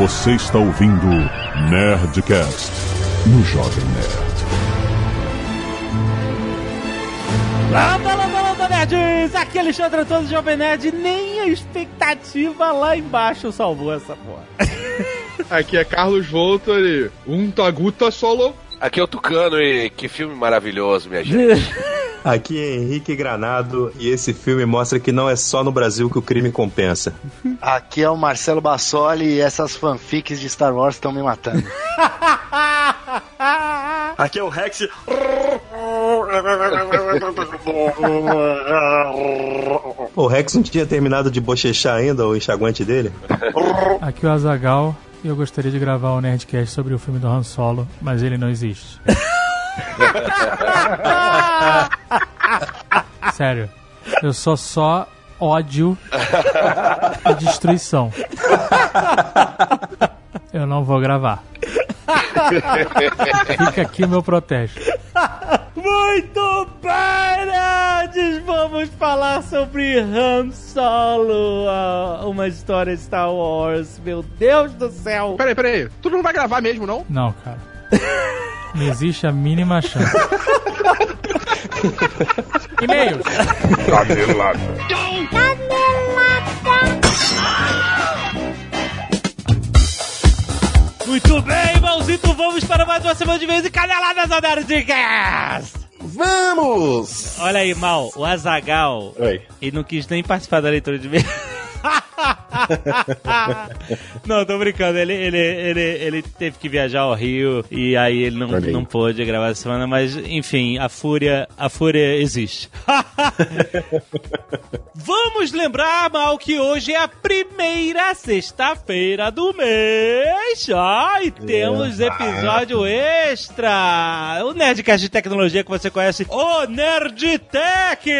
Você está ouvindo Nerdcast no Jovem Nerd. Landa, landa, landa, nerds! Aqui é Alexandre Antônio Jovem Nerd. Nem a expectativa lá embaixo salvou essa porra. Aqui é Carlos Voltori, um taguta solo. Aqui é o Tucano e que filme maravilhoso, minha gente. Aqui é Henrique Granado e esse filme mostra que não é só no Brasil que o crime compensa. Aqui é o Marcelo Bassoli e essas fanfics de Star Wars estão me matando. Aqui é o Rex. O Rex não tinha terminado de bochechar ainda o enxaguante dele? Aqui é o Azagal e eu gostaria de gravar um Nerdcast sobre o filme do Han Solo, mas ele não existe. Sério, eu sou só ódio e destruição. Eu não vou gravar. Fica aqui o meu protesto. Muito bem, nerds! Vamos falar sobre Han Solo, uma história de Star Wars. Meu Deus do céu! Peraí, peraí. Tu não vai gravar mesmo, não? Não, cara. Não existe a mínima chance. E-mails. Muito bem, irmãozito, vamos para mais uma semana de vez e caneladas ao Nerdcast! Vamos! Olha aí, Mal, o Azagal, Oi. ele não quis nem participar da leitura de e não, tô brincando. Ele, ele, ele, ele teve que viajar ao Rio e aí ele não, não pôde gravar essa semana, mas enfim, a fúria, a fúria existe. Vamos lembrar, Mal, que hoje é a primeira sexta-feira do mês. Ah, e temos episódio extra. O Nerdcast de tecnologia que você conhece, o Nerdtech,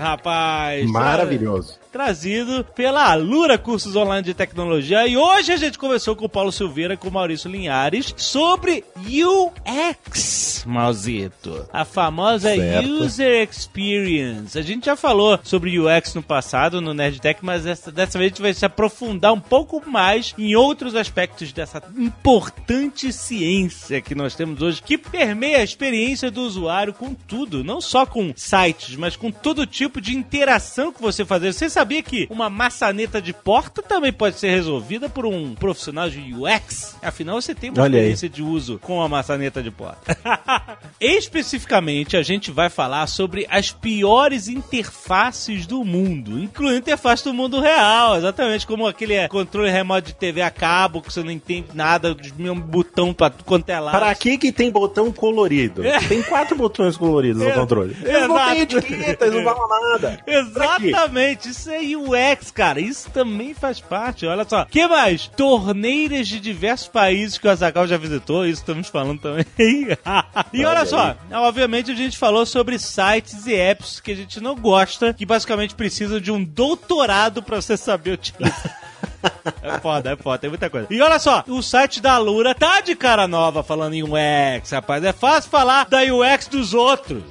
rapaz. Maravilhoso. Trazido pela Alura Cursos Online de Tecnologia. E hoje a gente conversou com o Paulo Silveira e com o Maurício Linhares sobre UX, Mauzito. A famosa Certo. User Experience. A gente já falou sobre UX no passado, no Nerdtech, mas essa, dessa vez a gente vai se aprofundar um pouco mais em outros aspectos dessa importante ciência que nós temos hoje, que permeia a experiência do usuário com tudo, não só com sites, mas com todo tipo de interação que você fazer. Você sabia que uma maçaneta de porta também pode ser resolvida por um profissional de UX? Afinal, você tem uma Olha aí. experiência de uso com a maçaneta de porta. Especificamente, a gente vai falar sobre as piores interfaces do mundo, incluindo a interface do mundo real, exatamente como aquele controle remoto de TV a cabo, que você não entende nada, de um botão pra quanto é lado. Para que que tem botão colorido? É. Tem quatro botões coloridos no É. controle. Eles não Exato. etiqueta, eles não falam nada. Pra? Exatamente, isso é UX, cara. Isso também faz parte. Olha só. que mais? Torneiras de diversos países que o Azagal já visitou. Isso estamos falando também. e olha só, obviamente a gente falou sobre sites e apps que a gente não gosta, que basicamente precisam de um doutorado pra você saber utilizar. É foda, é foda, tem muita coisa. E olha só, o site da Lura tá de cara nova falando em UX, rapaz. É fácil falar da UX dos outros.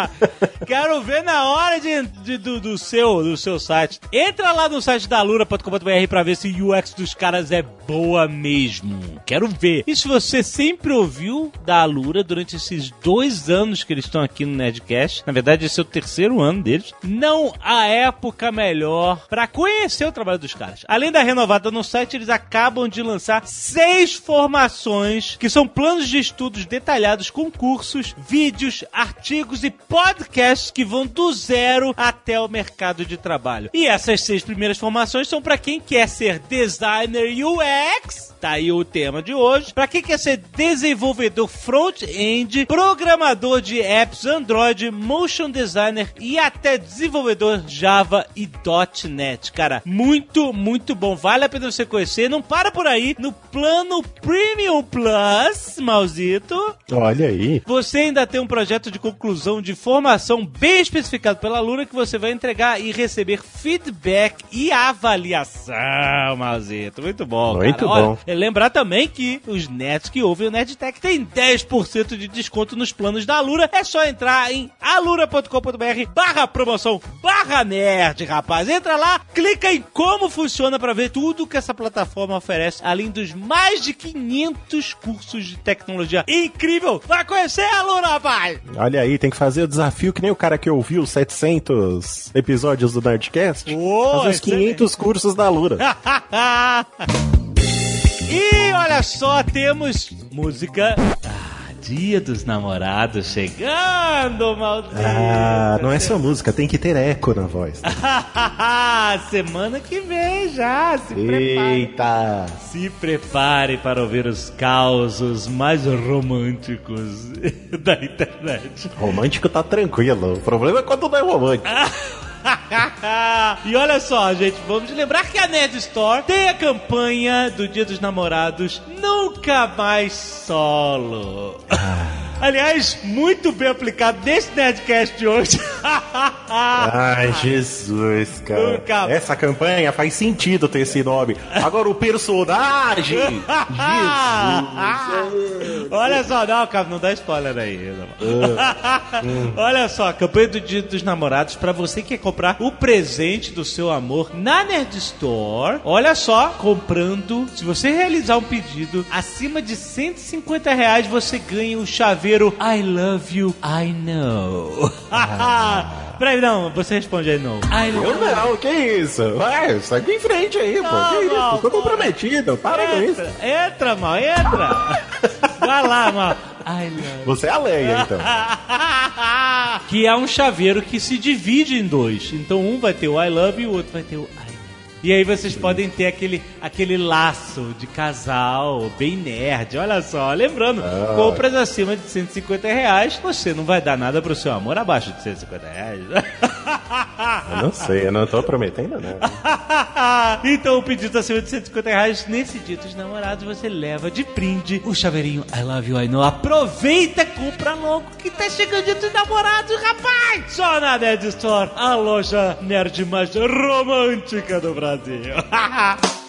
Quero ver na hora de, de- do, do seu, do seu site. Entra lá no site da Lura.com.br pra ver se o UX dos caras é boa mesmo. Quero ver. E se você sempre ouviu da Alura durante esses dois anos que eles estão aqui no Nerdcast, na verdade esse é o terceiro ano deles, não há época melhor pra conhecer o trabalho dos caras. Além da renovada no site, eles acabam de lançar seis formações que são planos de estudos detalhados com cursos, vídeos, artigos e podcasts que vão do zero até o mercado de trabalho. E essas seis primeiras formações são pra quem quer ser designer UX, tá aí o tema de hoje, pra quem quer ser desenvolvedor front-end, programador de apps Android, motion designer e até desenvolvedor Java e .NET. Cara, muito, muito bom. Vale a pena você conhecer. Não para por aí. No plano Premium Plus, Mauzito, Olha aí. você ainda tem um projeto de conclusão de formação bem especificado pela Lura que você vai entregar e receber feedback e avaliação, Malzito. Muito bom, Muito cara. bom. Olha, lembrar também que os nerds que ouvem o Nerdtech têm 10% de desconto nos planos da Alura. É só entrar em alura.com.br barra promoção barra nerd, rapaz. Entra lá, clica em como funciona pra ver tudo que essa plataforma oferece, além dos mais de 500 cursos de tecnologia. Incrível! Vai conhecer a Alura, rapaz! Olha aí, tem que fazer o desafio que nem o cara que ouviu os 700 episódios do Nerdcast. Uou, os excelente. 500 cursos da Lura. e olha só, temos música. Ah, Dia dos Namorados chegando, maldito. Ah, não é só música, tem que ter eco na voz. Semana que vem já, se prepare. Eita! Se prepare para ouvir os causos mais românticos da internet. Romântico tá tranquilo. O problema é quando não é romântico. e olha só, gente, vamos lembrar que a Nerd Store tem a campanha do Dia dos Namorados Nunca Mais Solo. Aliás, muito bem aplicado nesse Nerdcast de hoje. Ai, Jesus, cara. Nunca- Essa campanha faz sentido ter esse nome. Agora o personagem. Jesus. Olha só, não, cara, não dá spoiler aí. não. Olha só, campanha do Dia dos Namorados pra você que quer comprar o presente do seu amor na Nerd Store. Olha só, comprando, se você realizar um pedido acima de 150 reais, você ganha o chaveiro I Love You, I Know. Peraí, não, você responde aí, não. I Eu love não, que isso? Vai, segue em frente aí, pô. Não, Que isso? não, Tô pô. comprometido, para com isso. Entra, entra, mal, entra. Vai lá, mal. I love Você é a Leia, então. que é um chaveiro que se divide em dois. Então um vai ter o I love e o outro vai ter o I love. E aí vocês podem ter aquele, aquele laço de casal bem nerd. Olha só, lembrando, compras acima de 150 reais, você não vai dar nada pro seu amor abaixo de 150 reais. Eu não sei, eu não tô prometendo nada. então, o pedido acima de 150 reais, nesse dia dos namorados, você leva de brinde o chaveirinho I Love You, I Know. Aproveita, compra logo que tá chegando o dia dos namorados, rapaz! Só na Nerd Store, a loja nerd mais romântica do Brasil. Brasil.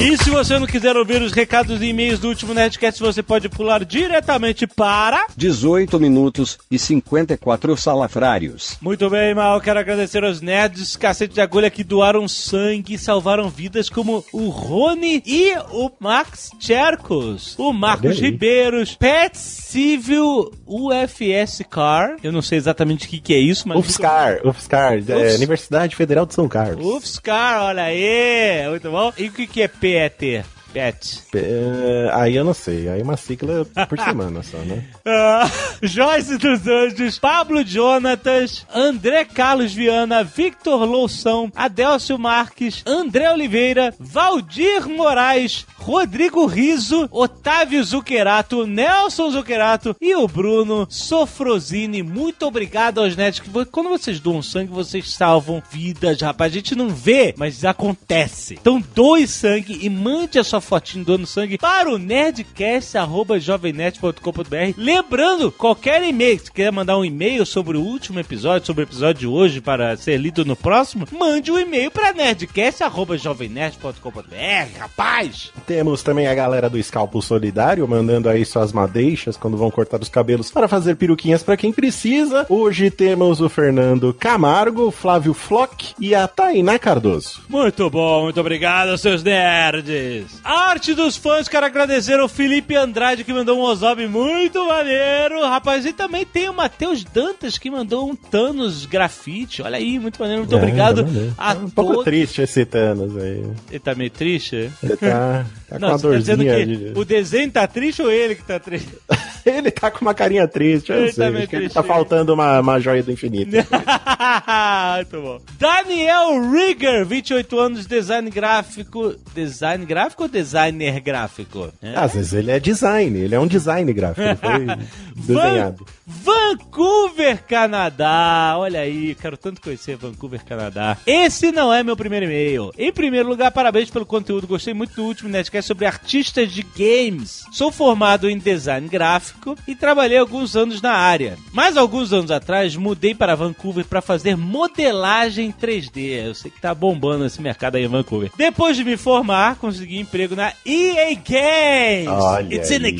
E se você não quiser ouvir os recados e e-mails do último Nerdcast, você pode pular diretamente para... 18 minutos e 54 salafrários. Muito bem, Mal. Quero agradecer aos nerds cacete de agulha que doaram sangue e salvaram vidas, como o Rony e o Max Cherkos, o Marcos. Ribeiros, Pet Civil UFS Car. Eu não sei exatamente o que, que é isso, mas. UFSCar, UFSCar, é, Ufs. Universidade Federal de São Carlos. UFSCar, olha aí. Muito bom. E o que, que é PET? PET. É, aí eu não sei, aí uma sigla por semana só, né? Ah, Joyce dos Anjos, Pablo Jonatas, André Carlos Viana, Victor Loução, Adélcio Marques, André Oliveira, Valdir Moraes, Rodrigo Riso, Otávio Zuquerato, Nelson Zuquerato e o Bruno Sofrosini. Muito obrigado aos netos que quando vocês doam sangue, vocês salvam vidas, rapaz. A gente não vê, mas acontece. Então doe sangue e mande a sua fotinho doando sangue para o nerdcast.jovemnet.com.br. Lembrando, qualquer e-mail, se quiser mandar um e-mail sobre o último episódio, sobre o episódio de hoje para ser lido no próximo, mande um e-mail para nerdcast.jovemnet.com.br, rapaz. Temos também a galera do Scalpo Solidário mandando aí suas madeixas quando vão cortar os cabelos para fazer peruquinhas para quem precisa. Hoje temos o Fernando Camargo, o Flávio Flock e a Tainá Cardoso. Muito bom, muito obrigado, seus nerds. Arte dos fãs, quero agradecer ao Felipe Andrade que mandou um Ozob muito maneiro, rapaz. E também tem o Matheus Dantas que mandou um Thanos grafite. Olha aí, muito maneiro, muito É, obrigado tá maneiro. a Tá um pouco todos. triste esse Thanos aí. Ele tá meio triste? Ele tá, tá com Não, uma você tá dizendo dorzinha. que de- o desenho tá triste ou ele que tá triste? ele tá com uma carinha triste, eu Ele não sei. tá meio Acho que ele triste. tá faltando uma, uma joia do infinito. Muito bom. Daniel Rigger, 28 anos, design gráfico. Design gráfico ou designer gráfico? Às vezes ele é design, ele é um design gráfico. Foi Desenhado. Vancouver, Canadá. Olha aí, quero tanto conhecer Vancouver, Canadá. Esse não é meu primeiro e-mail. Em primeiro lugar, parabéns pelo conteúdo. Gostei muito do último Nerdcast sobre artistas de games. Sou formado em design gráfico e trabalhei alguns anos na área. Mas alguns anos atrás, mudei para Vancouver para fazer modelagem 3D. Eu sei que tá bombando esse mercado aí em Vancouver. Depois de me formar, consegui emprego na EA Games. Olha It's in the aí.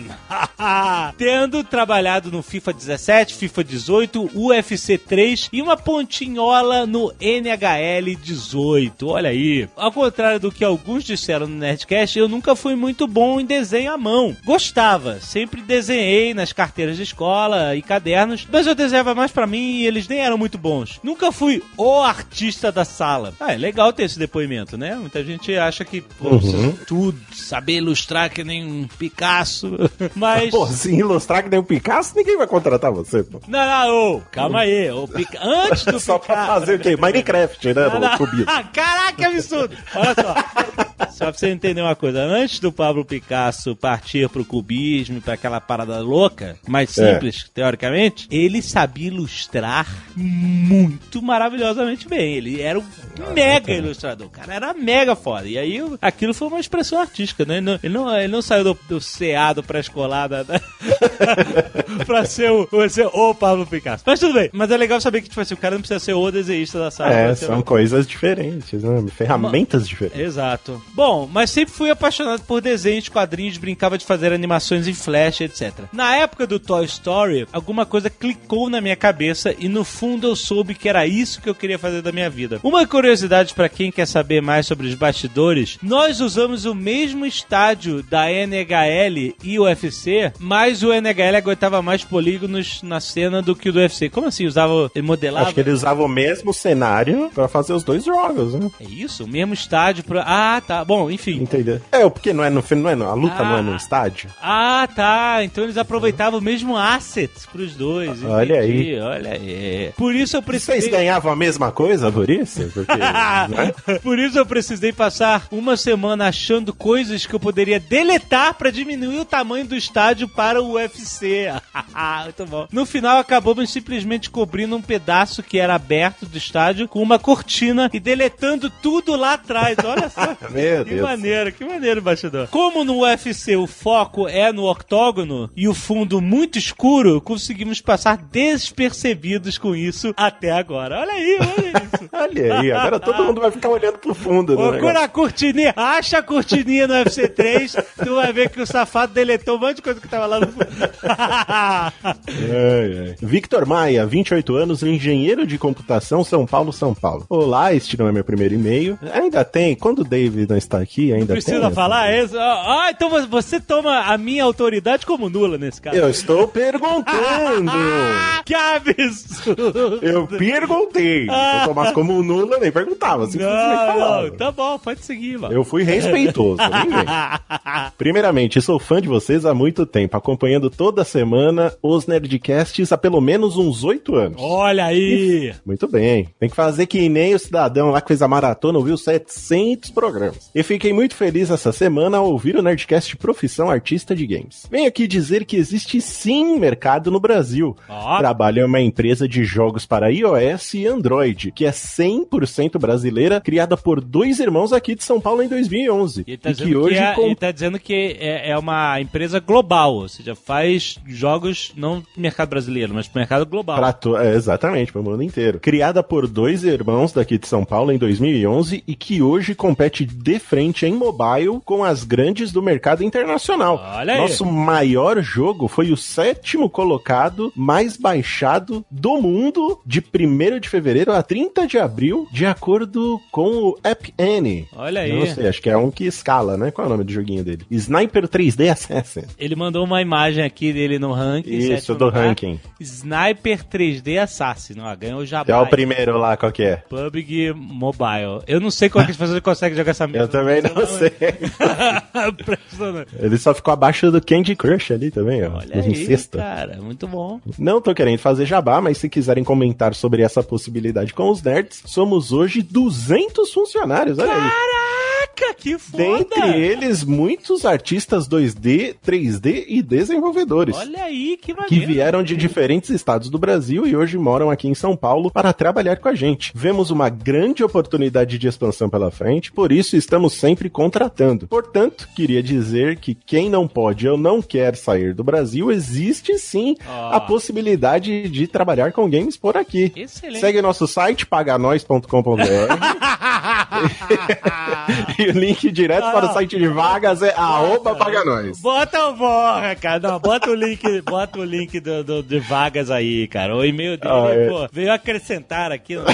game. Tendo trabalhado no FIFA 17, FIFA 18, UFC 3 e uma pontinhola no NHL 18. Olha aí. Ao contrário do que alguns disseram no Nerdcast, eu nunca fui muito bom em desenho à mão. Gostava, sempre desenhei nas carteiras de escola e cadernos, mas eu desenhava mais pra mim e eles nem eram muito bons. Nunca fui o artista da sala. Ah, é legal ter esse depoimento, né? Muita gente acha que pô, Uhum. tudo, saber ilustrar que nem um Picasso, mas... Pô, se ilustrar que nem um Picasso, ninguém vai contratar você, pô. Não, não, ô, calma aí. ô, Pica- Antes do Só pra fazer o quê? Minecraft, né? Não, cubismo. Caraca, que absurdo! Olha só. Só pra você entender uma coisa, antes do Pablo Picasso partir pro cubismo, pra aquela parada louca, mais É. simples, teoricamente, ele sabia ilustrar muito maravilhosamente bem. Ele era um mega ilustrador. O cara era mega foda. E aí aquilo foi uma expressão artística, né? Ele não, ele não, ele não saiu do, do CA, do pré-escolar, da, da... pra ser o, ser o Pablo Picasso. Mas tudo bem. Mas é legal saber que, tipo assim, o cara não precisa ser o desenhista da sala. É, ser são o- coisas diferentes, né? Ferramentas diferentes. Exato. Bom, mas sempre fui apaixonado por desenhos, quadrinhos, brincava de fazer animações em flash, etc. Na época do Toy Story, alguma coisa clicou na minha cabeça e no fundo eu soube que era isso que eu queria fazer da minha vida. Uma curiosidade pra quem quer saber mais sobre os bastidores, nós usamos o mesmo estádio da NHL e UFC, mas o NHL aguentava mais polígonos na cena do que o do UFC. Como assim? Usava, modelava? Acho que ele usava o mesmo cenário pra fazer os dois jogos, né? É isso? O mesmo estádio pra... Ah, tá. Bom, enfim. Entendeu? É, porque não é no não é no, a luta Ah. não é no estádio. Ah, tá. Então eles aproveitavam o mesmo asset pros dois. Olha Entendi, Olha aí. Por isso eu Vocês precisei. ganhavam a mesma coisa por isso? Porque, né? Por isso eu precisei passar uma semana achando coisas que eu poderia deletar pra diminuir o tamanho do estádio para o UFC. Muito bom. No final acabamos simplesmente cobrindo um pedaço que era aberto do estádio com uma cortina e deletando tudo lá atrás. Olha só. Meu Que Deus. maneiro, que maneiro, bastidor. Como no UFC o foco é no octógono e o fundo muito escuro, conseguimos passar despercebidos com isso até agora. Olha aí, olha isso. Olha aí, agora todo mundo vai ficar olhando pro fundo. do Procura a cortininha, acha a cortininha no UFC 3, tu vai ver que o safado deletou um monte de coisa que tava lá no fundo. Ai, ai. Victor Maia, 28 anos, engenheiro de computação, São Paulo, São Paulo. Olá, este não é meu primeiro e-mail. Ainda tem, quando o David não está aqui, ainda tem. Precisa falar isso? Ah, então você toma a minha autoridade como nula nesse caso. Eu estou perguntando. que absurdo! Eu perguntei. Se eu tomasse como nula, nem perguntava. Não, não, tá bom, pode seguir, mano. Eu fui respeitoso. Primeiramente, sou fã de vocês há muito tempo, acompanhando toda semana os Nerdcasts há pelo menos uns oito anos. Olha aí! Muito bem. Tem que fazer que nem o cidadão lá que fez a maratona, ouviu 700 programas. E fiquei muito feliz essa semana ao ouvir o Nerdcast Profissão Artista de Games. Venho aqui dizer que existe sim mercado no Brasil. Ó. Trabalho em uma empresa de jogos para iOS e Android, que é 100% brasileira, criada por dois irmãos aqui de São Paulo em 2011. E ele tá, e dizendo que hoje que é, com- ele tá dizendo que é, é uma empresa global, ou seja, faz jogos não pro mercado brasileiro, mas pro mercado global. Pra to- é, exatamente, para o mundo inteiro. Criada por dois irmãos daqui de São Paulo em 2011 e que hoje compete de frente em mobile com as grandes do mercado internacional. Olha aí. Nosso maior jogo foi o sétimo colocado mais baixado do mundo de 1 de fevereiro a 30 de abril, de acordo com o App Annie. Olha aí. Eu Não sei, acho que é um que escala, né? Qual é o nome do joguinho dele? Sniper 3D Assassin. Ele mandou uma imagem aqui dele no ranking. Isso, sétimo do lugar. ranking. Sniper 3D Assassin. Ó, ganhou o Jabá. É o primeiro lá, qual que é? PUBG Mobile. Eu não sei como é que as pessoas conseguem jogar essa merda. Eu também não sei. Impressionante. Ele só ficou abaixo do Candy Crush ali também, ó. Olha aí, sexta. cara. Muito bom. Não tô querendo fazer jabá, mas se quiserem comentar sobre essa possibilidade com os nerds, somos hoje 200 funcionários, olha aí. Caraca, que foda! Dentre eles, muitos artistas 2D, 3D e desenvolvedores. Olha aí, que que maneiro. vieram de diferentes estados do Brasil e hoje moram aqui em São Paulo para trabalhar com a gente. Vemos uma grande oportunidade de expansão pela frente, por isso estamos sempre contratando. Portanto, queria dizer que quem não pode ou não quer sair do Brasil, existe sim Ah. a possibilidade de trabalhar com games por aqui. Excelente. Segue nosso site paganois.com.br o link direto para o site de vagas é arroba paganóis. Bota o borra, cara. Não, bota o link, bota o link do, do- de vagas aí, cara. O e-mail dele, Ah, é. pô, veio acrescentar aqui. No...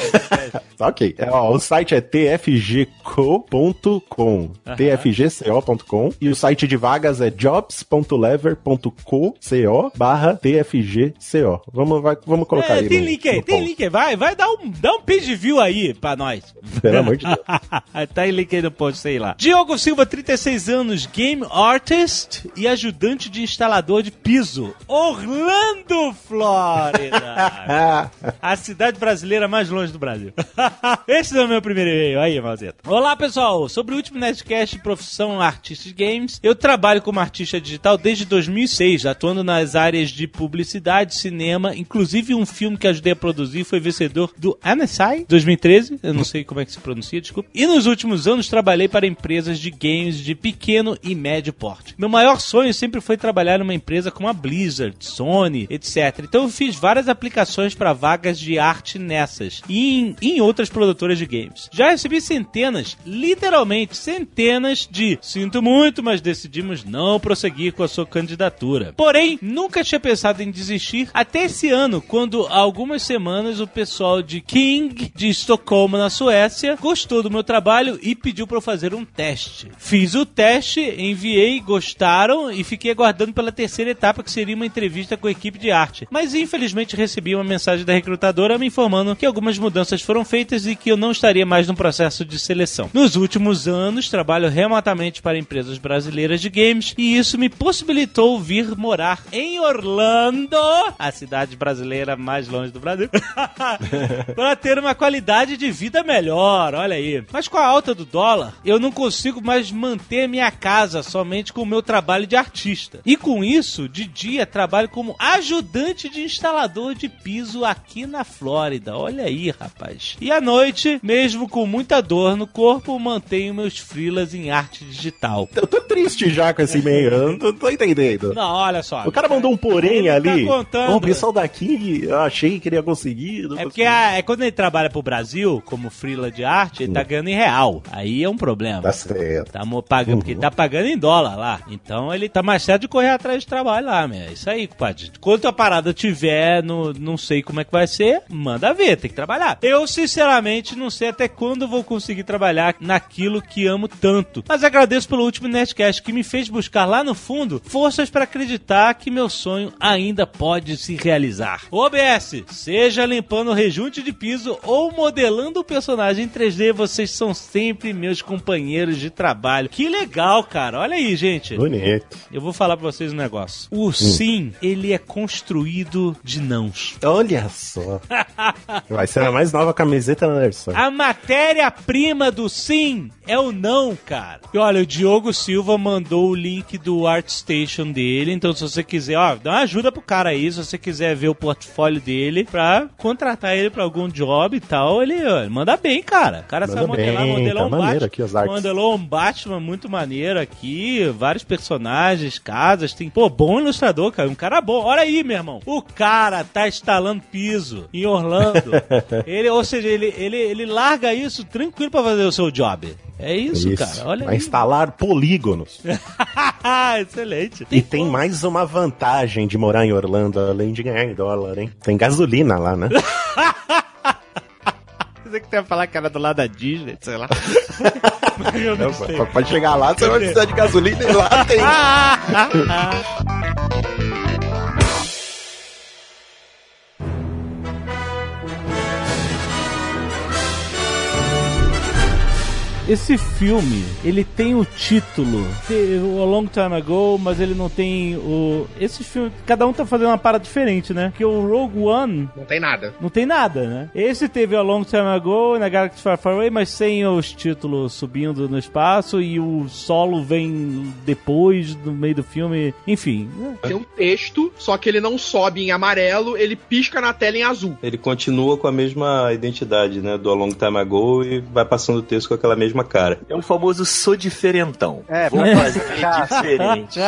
Tá ok. É, ó, o site é tfgco.com. tfgco.com. E o site de vagas é jobs.lever.co barra tfgco. Vamos, vai, vamos colocar É, aí. tem no- link aí, no tem post. link aí. Vai, vai dar um, dá um page view aí pra nós. Pelo amor de Deus. tá em link aí no post, sei lá. Diogo Silva, 36 anos, game artist e ajudante de instalador de piso. Orlando, Flórida. A cidade brasileira mais longe do Brasil. Esse é o meu primeiro e-mail. Aí, Malzeta. Olá, pessoal. Sobre o último Nerdcast Profissão Artista de Games, eu trabalho como artista digital desde 2006, atuando nas áreas de publicidade, cinema, inclusive um filme que ajudei a produzir foi vencedor do NSI 2013, eu não sei como é que se pronuncia, desculpa. E nos últimos anos trabalhei para empresas de games de pequeno e médio porte. Meu maior sonho sempre foi trabalhar numa empresa como a Blizzard, Sony, etc. Então eu fiz várias aplicações para vagas de arte nessas e em, em outras produtoras de games. Já recebi centenas, literalmente centenas de sinto muito, mas decidimos não prosseguir com a sua candidatura. Porém, nunca tinha pensado em desistir até esse ano, quando há algumas semanas o pessoal de King de Estocolmo, na Suécia, gostou do meu trabalho e pediu para eu fazer um teste. Fiz o teste, enviei, gostaram e fiquei aguardando pela terceira etapa, que seria uma entrevista com a equipe de arte. Mas infelizmente recebi uma mensagem da recrutadora me informando que algumas mudanças foram feitas e que eu não estaria mais no processo de seleção. Nos últimos anos, trabalho remotamente para empresas brasileiras de games e isso me possibilitou vir morar em Orlando, a cidade brasileira mais longe do Brasil, para ter uma qualidade de vida melhor, olha aí. Mas com a alta do dólar, eu não consigo mais manter minha casa somente com o meu trabalho de artista. E com isso, de dia trabalho como ajudante de instalador de piso aqui na Flórida. Olha aí, rapaz. E à noite, mesmo com muita dor no corpo, mantenho meus freelas em arte digital. eu tô triste já com esse e-mail. Eu não tô, tô entendendo. Não, olha só. O cara mandou um porém Ele tá ali. contando. Ô, o pessoal daqui, eu achei que iria conseguir. não É porque a- é quando ele trabalha pro Brasil, como freela de arte, ele tá ganhando em real. Aí é um problema. Tá certo. Tá pagando, porque ele tá pagando em dólar lá. Então ele tá mais certo de correr atrás de trabalho lá, meu. É isso aí, compadre. Quando a parada tiver, no, não sei como é que vai ser, manda ver, tem que trabalhar. Eu, sinceramente, não sei até quando vou conseguir trabalhar naquilo que amo tanto. Mas agradeço pelo último Nerdcast que me fez buscar lá no fundo forças pra acreditar que meu sonho ainda pode se realizar. OBS, seja limpando o rejunte de piso ou modelando o personagem em 3D, vocês são sempre meus companheiros de trabalho. Que legal, cara. Olha aí, gente. Bonito. Eu vou falar pra vocês um negócio. O sim, ele é construído de nãos. Olha só. Vai ser a mais nova camiseta da Nerson. A matéria-prima do sim é o não, cara. E olha, o Diogo Silva mandou o link do ArtStation dele. Então, se você quiser, ó, dá uma ajuda pro cara aí. Se você quiser ver o portfólio dele pra contratar ele pra algum job e tal, ele, ó, ele manda bem, cara. O cara Manda sabe modelar, bem, modelou tá um maneiro aqui as artes. Modelou um Batman muito maneiro aqui. Vários personagens, casas. Tem, pô, bom ilustrador, cara. Um cara bom. Olha aí, meu irmão. O cara tá instalando piso em Orlando. ele, ou seja, ele, ele, ele larga isso tranquilo pra fazer o seu job. É isso, cara. Olha Vai aí. instalar polígonos. Excelente. e tem mais uma vantagem de morar em Orlando, além de ganhar em dólar, hein? Tem gasolina lá, né? Você que tem que falar que era do lado da Disney, sei lá. Não. Pode chegar lá, você vai precisar de gasolina e lá tem. Esse filme, ele tem o título, A Long Time Ago, mas ele não tem o. Esse filme, cada um tá fazendo uma parada diferente, né? Porque o Rogue One Não tem nada. não tem nada, né? Esse teve A Long Time Ago na Galaxy Far Far Away, mas sem os títulos subindo no espaço e o solo vem depois, no meio do filme. Enfim, né? Tem um texto, só que ele não sobe em amarelo, ele pisca na tela em azul. Ele continua com a mesma identidade, né? Do A Long Time Ago e vai passando o texto com aquela mesma cara. É o famoso sou diferentão. É, Vou fazer diferente.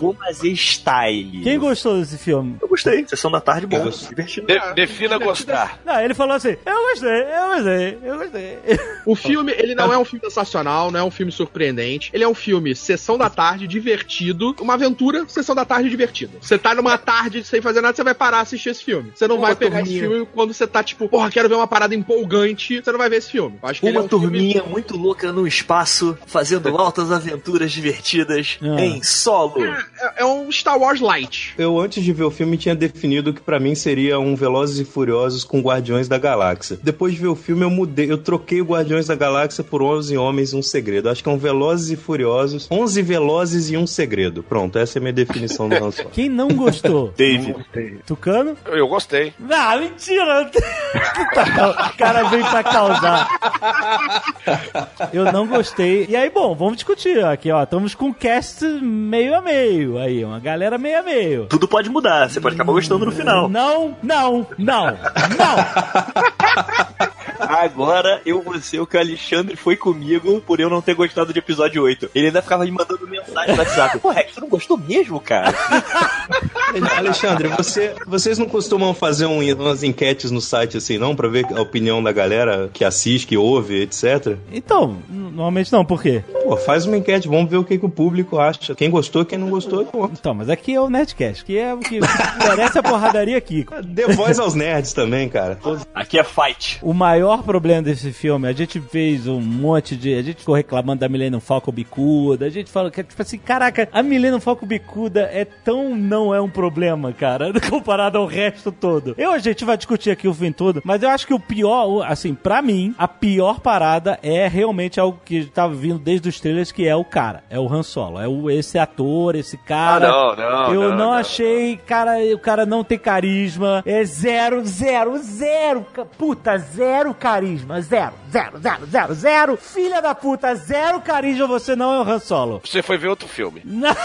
Vou fazer style. Quem gostou desse filme? Eu gostei. Sessão da tarde, bom. Divertido. De- defina gostar. Não, ele falou assim: Eu gostei, eu gostei, eu gostei. O filme, ele não é um filme sensacional, não é um filme surpreendente. Ele é um filme sessão da tarde, divertido. Uma aventura, sessão da tarde divertida. Você tá numa tarde sem fazer nada, você vai parar a assistir esse filme. Você não Uma vai pegar esse turminha. filme quando você tá tipo, porra, quero ver uma parada empolgante. Você não vai ver esse filme. Eu acho que ele é Uma um filme- turminha muito louca no espaço, fazendo altas aventuras divertidas Ah. em solo. É, é um Star Wars Light. Eu, antes de ver o filme, tinha definido que pra mim seria um Velozes e Furiosos com Guardiões da Galáxia. Depois de ver o filme, eu mudei. Eu troquei o Guardiões da Galáxia por 11 Homens e um Segredo. Acho que é um Velozes e Furiosos, 11 Velozes e um Segredo. Pronto, essa é a minha definição do Han Solo. Quem não gostou? Dave. Tucano? Eu gostei. Ah, mentira! O cara veio pra causar. Eu não gostei. E aí, bom, vamos discutir. Aqui, ó, estamos com cast meio a meio. Aí, uma galera meio a meio. Tudo pode mudar, você pode acabar gostando no final. Não, não, não, não. Agora eu vou ser o que o Alexandre foi comigo por eu não ter gostado de episódio 8. Ele ainda ficava me mandando mensagem no WhatsApp. Pô, Rex, tu não gostou mesmo, cara? Alexandre, você, vocês não costumam fazer um- umas enquetes no site assim, não? Pra ver a opinião da galera que assiste, que ouve, etc? Então, normalmente não, por quê? Pô, faz uma enquete, vamos ver o que, que o público acha. Quem gostou, quem não gostou, pô. Então, mas aqui é o Nerdcast, que é o que merece a porradaria aqui. Dê voz aos nerds também, cara. Aqui é fight. O maior problema desse filme, a gente fez um monte de. A gente ficou reclamando da Millennium Falcon bicuda. A gente falou que, tipo assim, caraca, a Millennium Falcon bicuda é tão não é um problema, cara, comparado ao resto todo. Eu, a gente vai discutir aqui o filme todo, mas eu acho que o pior, assim, pra mim, a pior parada é realmente algo que tava vindo desde os trailers, que é o cara, é o Han Solo. É o, esse ator, esse cara. Ah, não, não, Eu não, não, não. achei, cara, o cara não tem carisma. É zero, zero, zero. Puta, zero carisma. Zero, zero, zero, zero, zero. Filha da puta, zero carisma. Você não é o Han Solo. Você foi ver outro filme. Não.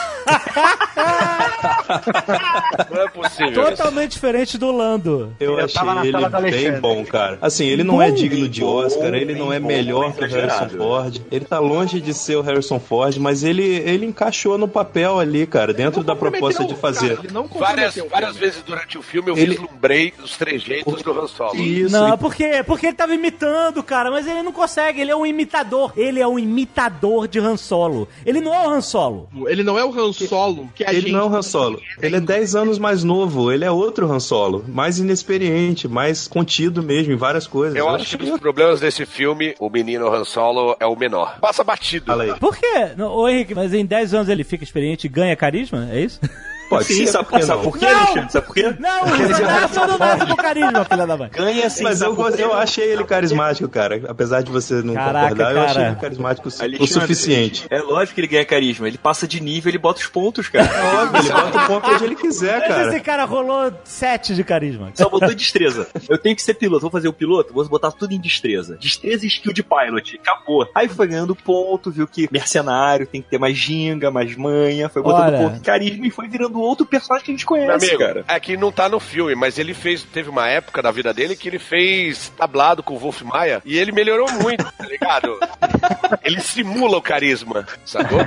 Não é possível. isso. Totalmente diferente do Lando. Eu, Eu achei tava na ele bem bom, cara. Assim, ele não Bom, é digno de bom, Oscar, ele não é bom, melhor que o Harrison. Ford. Ele tá longe de ser o Harrison Ford, mas ele, ele encaixou no papel ali, cara, dentro da proposta de fazer. Cara, ele não Várias, várias vezes durante o filme eu Ele- vislumbrei os trejeitos do Han Solo. Isso, Não, por quê? Porque ele tava imitando, cara, mas ele não consegue, ele é um imitador. Ele é um imitador de Han Solo. Ele não é o Han Solo. Ele não é o Han Solo que a Ele gente... não é o Han Solo. Ele é 10 anos mais novo. Ele é outro Han Solo. Mais inexperiente, mais contido mesmo em várias coisas. Eu acho que dos problemas desse filme, o menino Han Solo é o menor. Passa batido. Fala aí. Por quê? Não, Ô Henrique, mas em 10 anos ele fica experiente e ganha carisma? É isso? Pode Sim, ser, sabe, sabe não? por quê, Não! Alexandre? Sabe por quê? Não, nasce não nasce com carisma, filha da mãe. Ganha sim, Mas eu, eu achei ele carismático, cara. Apesar de você não Caraca, concordar, eu achei cara. ele carismático su- o Alexandre, suficiente. É lógico que ele ganha carisma. Ele passa de nível, ele bota os pontos, cara. É óbvio, ele bota o ponto onde ele quiser, Mas cara. esse cara rolou 7 de carisma. Só botou destreza. Eu tenho que ser piloto. Vou fazer o piloto, vou botar tudo em destreza. Destreza e skill de pilot. Acabou. Aí foi ganhando ponto, viu que mercenário tem que ter mais ginga, mais manha. Foi botando Olha. ponto de carisma e foi virando outro personagem que a gente conhece, amigo, cara. é que não tá no filme, mas ele fez. Teve uma época da vida dele que ele fez tablado com o Wolf Maia e ele melhorou muito, tá ligado? ele simula o carisma, sacou?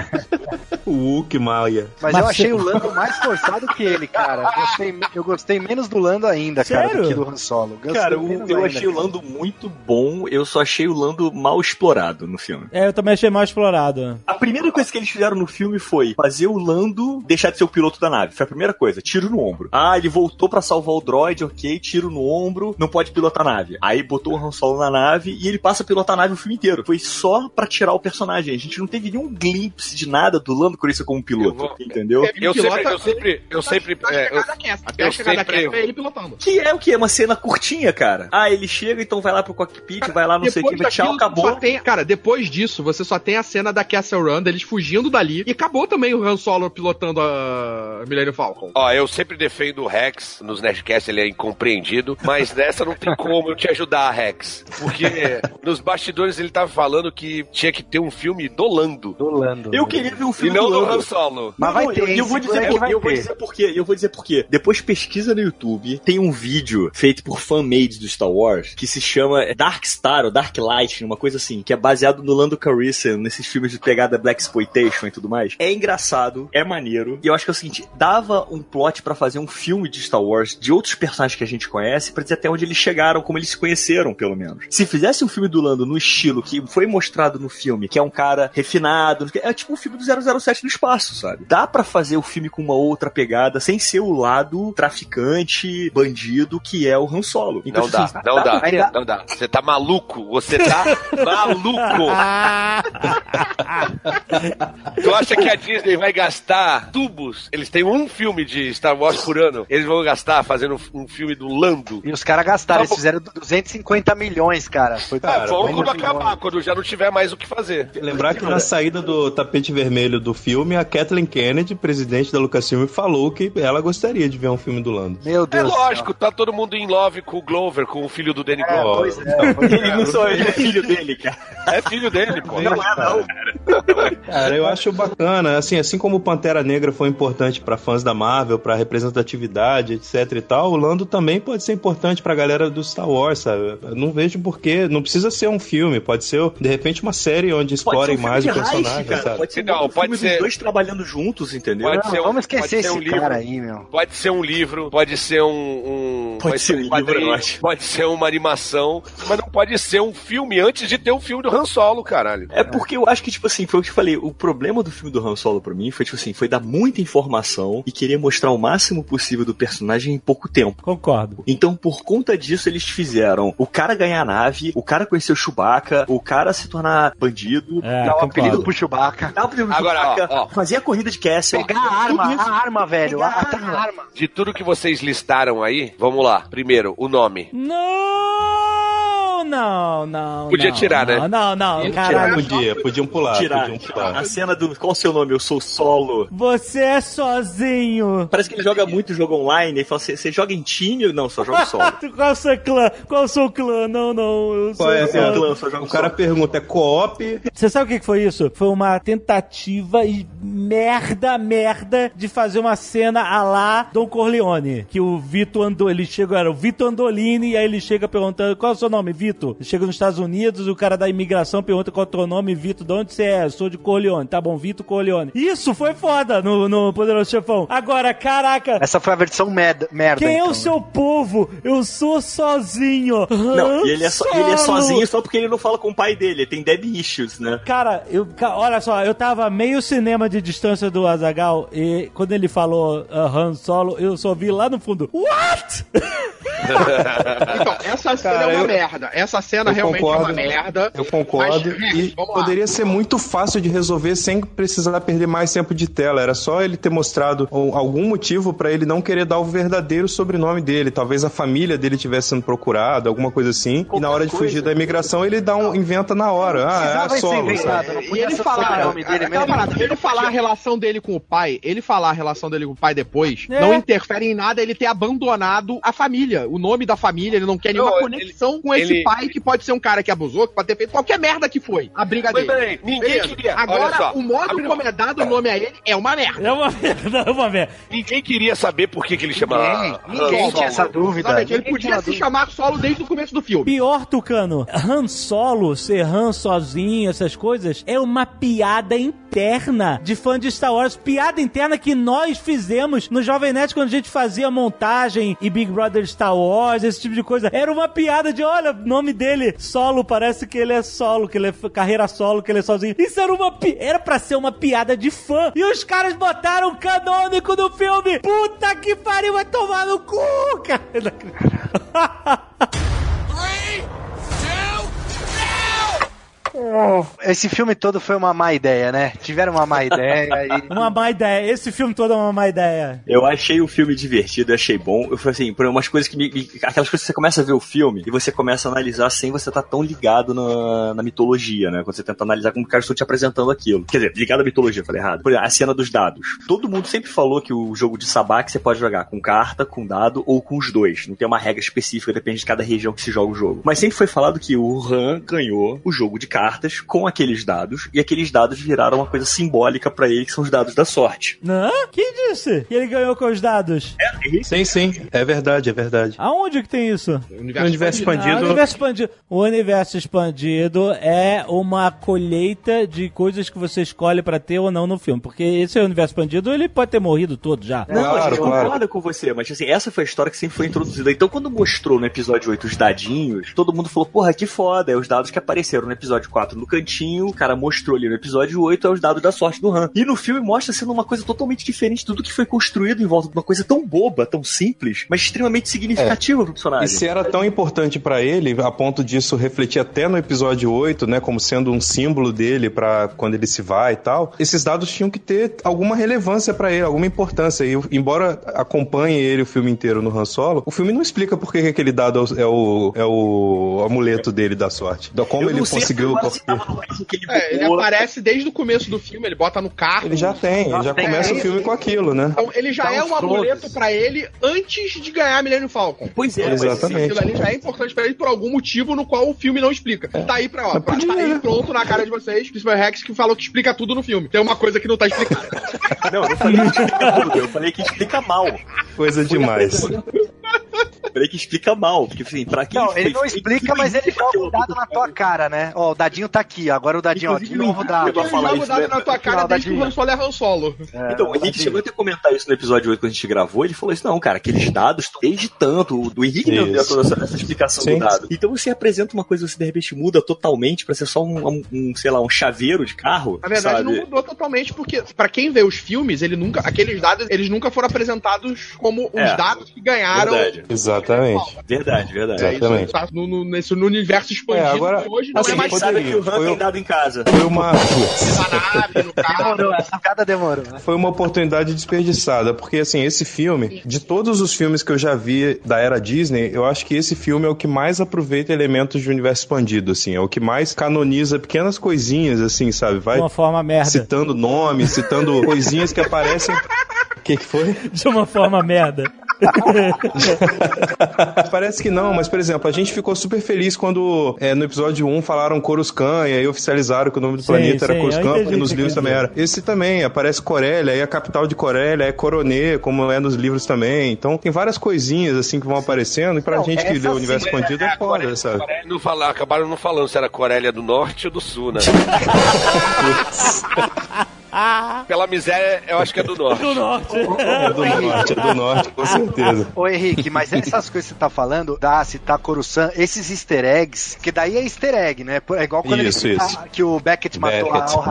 O Hulk Maia. Mas, Mas eu achei você- o Lando mais forçado que ele, cara. Eu gostei, eu gostei menos do Lando ainda, cara, Sério? do que do Han Solo. Gostei Cara, eu, eu ainda, achei o cara. Lando muito bom, eu só achei o Lando mal explorado no filme. É, eu também achei mal explorado. A primeira coisa que eles fizeram no filme foi fazer o Lando deixar de ser o piloto da nave. Foi a primeira coisa, tiro no ombro. Ah, ele voltou pra salvar o droid, ok, tiro no ombro, não pode pilotar a nave. Aí botou o Han Solo na nave e ele passa a pilotar a nave o filme inteiro. Foi só pra tirar o personagem. A gente não teve nenhum glimpse de nada do Lando. Cruise como piloto, Eu vou- entendeu? Ele Eu sempre, pilota- eu sempre, eu sempre, é, eu, eu sempre- Cass é ele pilotando. Que é o que? Uma cena curtinha, cara. Ah, ele chega, então vai lá pro cockpit, vai lá, não sei o que, tchau, acabou. só tem- cara, depois disso, você só tem a cena da Castle Run, deles fugindo dali. E acabou também o Han Solo pilotando a Millennium Falcon. Ó, eu sempre defendo o Rex nos Nerdcast, ele é incompreendido, mas nessa não tem como eu te ajudar, Rex. Porque nos bastidores ele tava falando que tinha que ter um filme do Lando. Do Lando. Eu queria ver um E filme não do. Han Solo. Mas vai ter, eu, hein? eu vou dizer, que por- vai eu vou ter. dizer por quê. Eu vou dizer por quê. Depois pesquisa no YouTube, tem um vídeo feito por fan-made do Star Wars que se chama Dark Star ou Dark Light, uma coisa assim, que é baseado no Lando Calrissian, nesses filmes de pegada Black Exploitation e tudo mais. É engraçado, é maneiro. E eu acho que é o seguinte, dava um plot pra fazer um filme de Star Wars de outros personagens que a gente conhece, pra dizer até onde eles chegaram, como eles se conheceram, pelo menos. Se fizesse um filme do Lando no estilo que foi mostrado no filme, que é um cara refinado, é tipo um filme do 007 no espaço, sabe? Dá pra fazer o filme com uma outra pegada, sem ser o lado traficante, bandido, que é o Han Solo. Não assim, dá, não dá, ainda- não dá. Você tá maluco, você tá maluco. Tu acha que a Disney vai gastar tubos? Eles têm um filme de Star Wars por ano. Eles vão gastar fazendo um filme do Lando. E os caras gastaram, eles Tá bom. fizeram 250 milhões, cara. Foi Ah, vão foi quando acabar, milhões. quando já não tiver mais o que fazer. Lembrar que na saída do tapete vermelho do filme, a Kathleen Kennedy, presidente da Lucasfilm, falou que ela gostaria de ver um filme do Lando. Meu É Deus. do lógico, tá todo mundo em love com o Glover, com o filho do Danny. Glover. Pois é, pois Ele é. não sou ele, é filho dele, cara. É filho dele, pô. Não é, não. Cara, eu acho bacana, assim, assim como o Pantera Negra foi importante pra fãs da Marvel, pra representatividade, etc e tal, o Lando também pode ser importante pra galera do Star Wars, sabe? Eu não vejo porquê, não precisa ser um filme, pode ser, de repente, uma série onde explorem um mais o personagem, sabe? Pode ser, Não, um pode filme ser- dois trabalhando juntos, entendeu? Pode Não, ser um- vamos esquecer pode ser um esse livro. cara aí, meu. Pode ser um livro, pode ser um. um Pode ser um livro, quadrinho, eu acho. Pode ser uma animação, mas não pode ser um filme antes de ter um filme do Han Solo, caralho. É porque eu acho que, tipo assim, foi o que eu falei, o problema do filme do Han Solo pra mim foi, tipo assim, foi dar muita informação e querer mostrar o máximo possível do personagem em pouco tempo. Concordo. Então, por conta disso, eles fizeram o cara ganhar a nave, o cara conhecer o Chewbacca, o cara se tornar bandido, É, Dá o concordo. apelido pro Chewbacca. dar o apelido do Agora, Chewbacca, ó, ó. fazer a corrida de Castle. Pegar a arma, isso. a arma, velho. A, a a arma. arma. De tudo que vocês listaram aí, vamos lá. Primeiro, o nome. Não, não, não. Podia não, tirar, não, né? Não, não, Ele caralho. Podia, podiam pular, Tirar, podiam pular. a cena do. Qual o seu nome? Eu sou solo. Você é sozinho. Parece que ele joga muito jogo online. Ele fala assim: você joga em time? Não, só joga solo. Qual é o seu clã? Qual é o seu clã? Não, não, eu sou Qual é, só- clã, só joga O cara solo. pergunta, é co-op? Você sabe o que que foi isso? Foi uma tentativa e merda, merda de fazer uma cena a lá Don Corleone. Que o Vito andou, ele chega, era o Vito Andolini, e aí ele chega perguntando: qual é o seu nome, Vito? Chega nos Estados Unidos, o cara da imigração pergunta qual é o teu nome, Vito, de onde você é? Eu sou de Corleone. Tá bom, Vito Corleone. Isso foi foda no, no Poderoso Chefão. Agora, caraca. Essa foi a versão merda. merda Quem é então, o seu povo? Eu sou sozinho. Não, e ele é, so- ele é sozinho só porque ele não fala com o pai dele. Ele tem dead issues, né? Cara, eu, olha só, eu tava meio cinema de distância do Azagal e quando ele falou uh, Han Solo, eu só vi lá no fundo. What? Então, essa cena Cara, é uma eu- merda. Essa cena Eu realmente concordo. é uma merda. Eu concordo. Mas, e poderia ser muito fácil de resolver sem precisar perder mais tempo de tela. Era só ele ter mostrado um- algum motivo pra ele não querer dar o verdadeiro sobrenome dele. Talvez a família dele estivesse sendo procurada, alguma coisa assim. e na hora de fugir da imigração, ele dá um, inventa na hora. Ah, é E podia ele falar, o nome dele aquela mesmo. parada, ele falar a relação dele com o pai, ele falar a relação dele com o pai depois, É. não interfere em nada ele ter abandonado a família, o nome da família, ele não quer nenhuma Não, conexão com esse ele- pai que pode ser um cara que abusou, que pode ter feito qualquer merda que foi, a briga Mas dele. peraí, ninguém Beleza. queria. olha Agora, só, o modo abre- como é dado o nome a ele é uma merda. É uma merda, é uma merda. Ninguém queria saber por que, que ele chama. Ninguém, ninguém Han tinha essa dúvida. Exatamente, ele podia se dúvida. chamar solo desde o começo do filme. Pior, Tucano, Han Solo ser Han sozinho, essas coisas, é uma piada interna de fã de Star Wars. Piada interna que nós fizemos no Jovem Nerd quando a gente fazia montagem e Big Brother Star Wars, esse tipo de coisa. Era uma piada de, olha, o nome dele, solo, parece que ele é solo, que ele é carreira solo, que ele é sozinho. Isso era uma pi... era pra ser uma piada de fã. E os caras botaram canônico no filme. Puta que pariu, vai tomar no cu, cara. Esse filme todo foi uma má ideia, né? Tiveram uma má ideia e. Uma má ideia. Esse filme todo é uma má ideia. Eu achei o filme divertido, eu achei bom. Eu falei assim, por umas coisas que me, me- Aquelas coisas que você começa a ver o filme e você começa a analisar sem você estar tão ligado na, na mitologia, né? Quando você tenta analisar como os caras estão te apresentando aquilo. Quer dizer, ligado à mitologia, eu falei errado. Por exemplo, a cena dos dados. Todo mundo sempre falou que o jogo de sabaque você pode jogar com carta, com dado ou com os dois. Não tem uma regra específica, depende de cada região que se joga o jogo. Mas sempre foi falado que o Han ganhou o jogo de cartas com aqueles dados e aqueles dados viraram uma coisa simbólica pra ele, que são os dados da sorte. Não? Quem disse que ele ganhou com os dados? Sim, sim. É verdade, é verdade. Aonde que tem isso? No universo Ah, expandido. o universo expandido. O universo expandido é uma colheita de coisas que você escolhe pra ter ou não no filme. Porque esse universo expandido, ele pode ter morrido todo já. Não, Claro, a gente claro. concorda com você, mas assim, essa foi a história que sempre foi introduzida. Então, quando mostrou no episódio 8 os dadinhos, todo mundo falou, porra, que foda, é os dados que apareceram no episódio 4 no cantinho, o cara mostrou ali no episódio 8, é os dados da sorte do Han. E no filme mostra sendo uma coisa totalmente diferente de tudo que foi construído em volta de uma coisa tão boba, tão simples, mas extremamente significativa pro personagem. E se era tão importante pra ele, a ponto disso refletir até no episódio 8, né, como sendo um símbolo dele pra quando ele se vai e tal, esses dados tinham que ter alguma relevância pra ele, alguma importância. E embora acompanhe ele o filme inteiro no Han Solo, o filme não explica por que que aquele dado é o, é o amuleto dele da sorte. Da como ele conseguiu. Porque- É, ele aparece desde o começo do filme, ele bota no carro. Ele já tem, ele já tem, começa é o filme com aquilo, né? Então ele já Dá é um amuleto pra ele antes de ganhar Millennium Falcon. Pois é, mas, Exatamente. Aquilo ali já é importante pra ele por algum motivo no qual o filme não explica. Tá aí pra, ó, pra, podia, tá aí né? pronto na cara de vocês. Christopher Rex que falou que explica tudo no filme. Tem uma coisa que não tá explicada. Não, eu não falei que explica tudo, eu falei que explica mal. Coisa demais. Que explica mal, porque assim, pra quem Não, ele não explica, mas ele joga o dado na tua cara, né? Ó, o dadinho tá aqui, agora o dadinho, ó, de Inclusive, novo o eu dado. Ele joga o dado na tua cara Não, desde que o Dadinho. Han Solo é Han Solo. É, Então, o Henrique chegou até a comentar isso no episódio 8 quando a gente gravou. Ele falou isso: não, cara, aqueles dados, desde tanto, o- o Henrique deu, toda essa, essa explicação Sim. do dado. Então você apresenta uma coisa, você de repente muda totalmente pra ser só um, um- um, sei lá, um chaveiro de carro. Na verdade, sabe? não mudou totalmente, porque pra quem vê os filmes, ele nunca, aqueles dados, eles nunca foram apresentados como os É, dados que ganharam. Verdade, Exatamente. verdade, verdade. É, Exatamente. isso tá no, no- nesse, no universo expandido É, agora, hoje não assim, é mais sabe que o Han Foi tem dado em casa. Foi uma. na nave, no carro. Demorou, essa piada demorou, né? Foi uma oportunidade desperdiçada, porque assim, esse filme, de todos os filmes que eu já vi da era Disney, eu acho que esse filme é o que mais aproveita elementos de universo expandido, assim, é o que mais canoniza pequenas coisinhas, assim, sabe? Vai De uma forma merda. citando nomes, citando coisinhas que aparecem. O que, que foi? De uma forma merda. Parece que não, mas por exemplo, a gente ficou super feliz quando é, no episódio 1 falaram Coruscant e aí oficializaram que o nome do Sim, planeta era sim, eu Coruscant, porque nos livros também era. Esse também, aparece Corélia, aí a capital de Corélia é Coronet, como é nos livros também. Então tem várias coisinhas assim que vão aparecendo e pra Não, gente que lê o universo expandido é foda, sabe? Não fala, acabaram não falando se era Corélia do Norte ou do Sul, né? Pela miséria, eu acho que é do Norte. Do norte. É do norte, é do norte, com certeza. Ô Henrique, mas essas coisas que você tá falando, da citar Coruscant, esses easter eggs, que daí é easter egg, né? É igual quando Isso, ele isso. que o Beckett matou Beckett. a Al.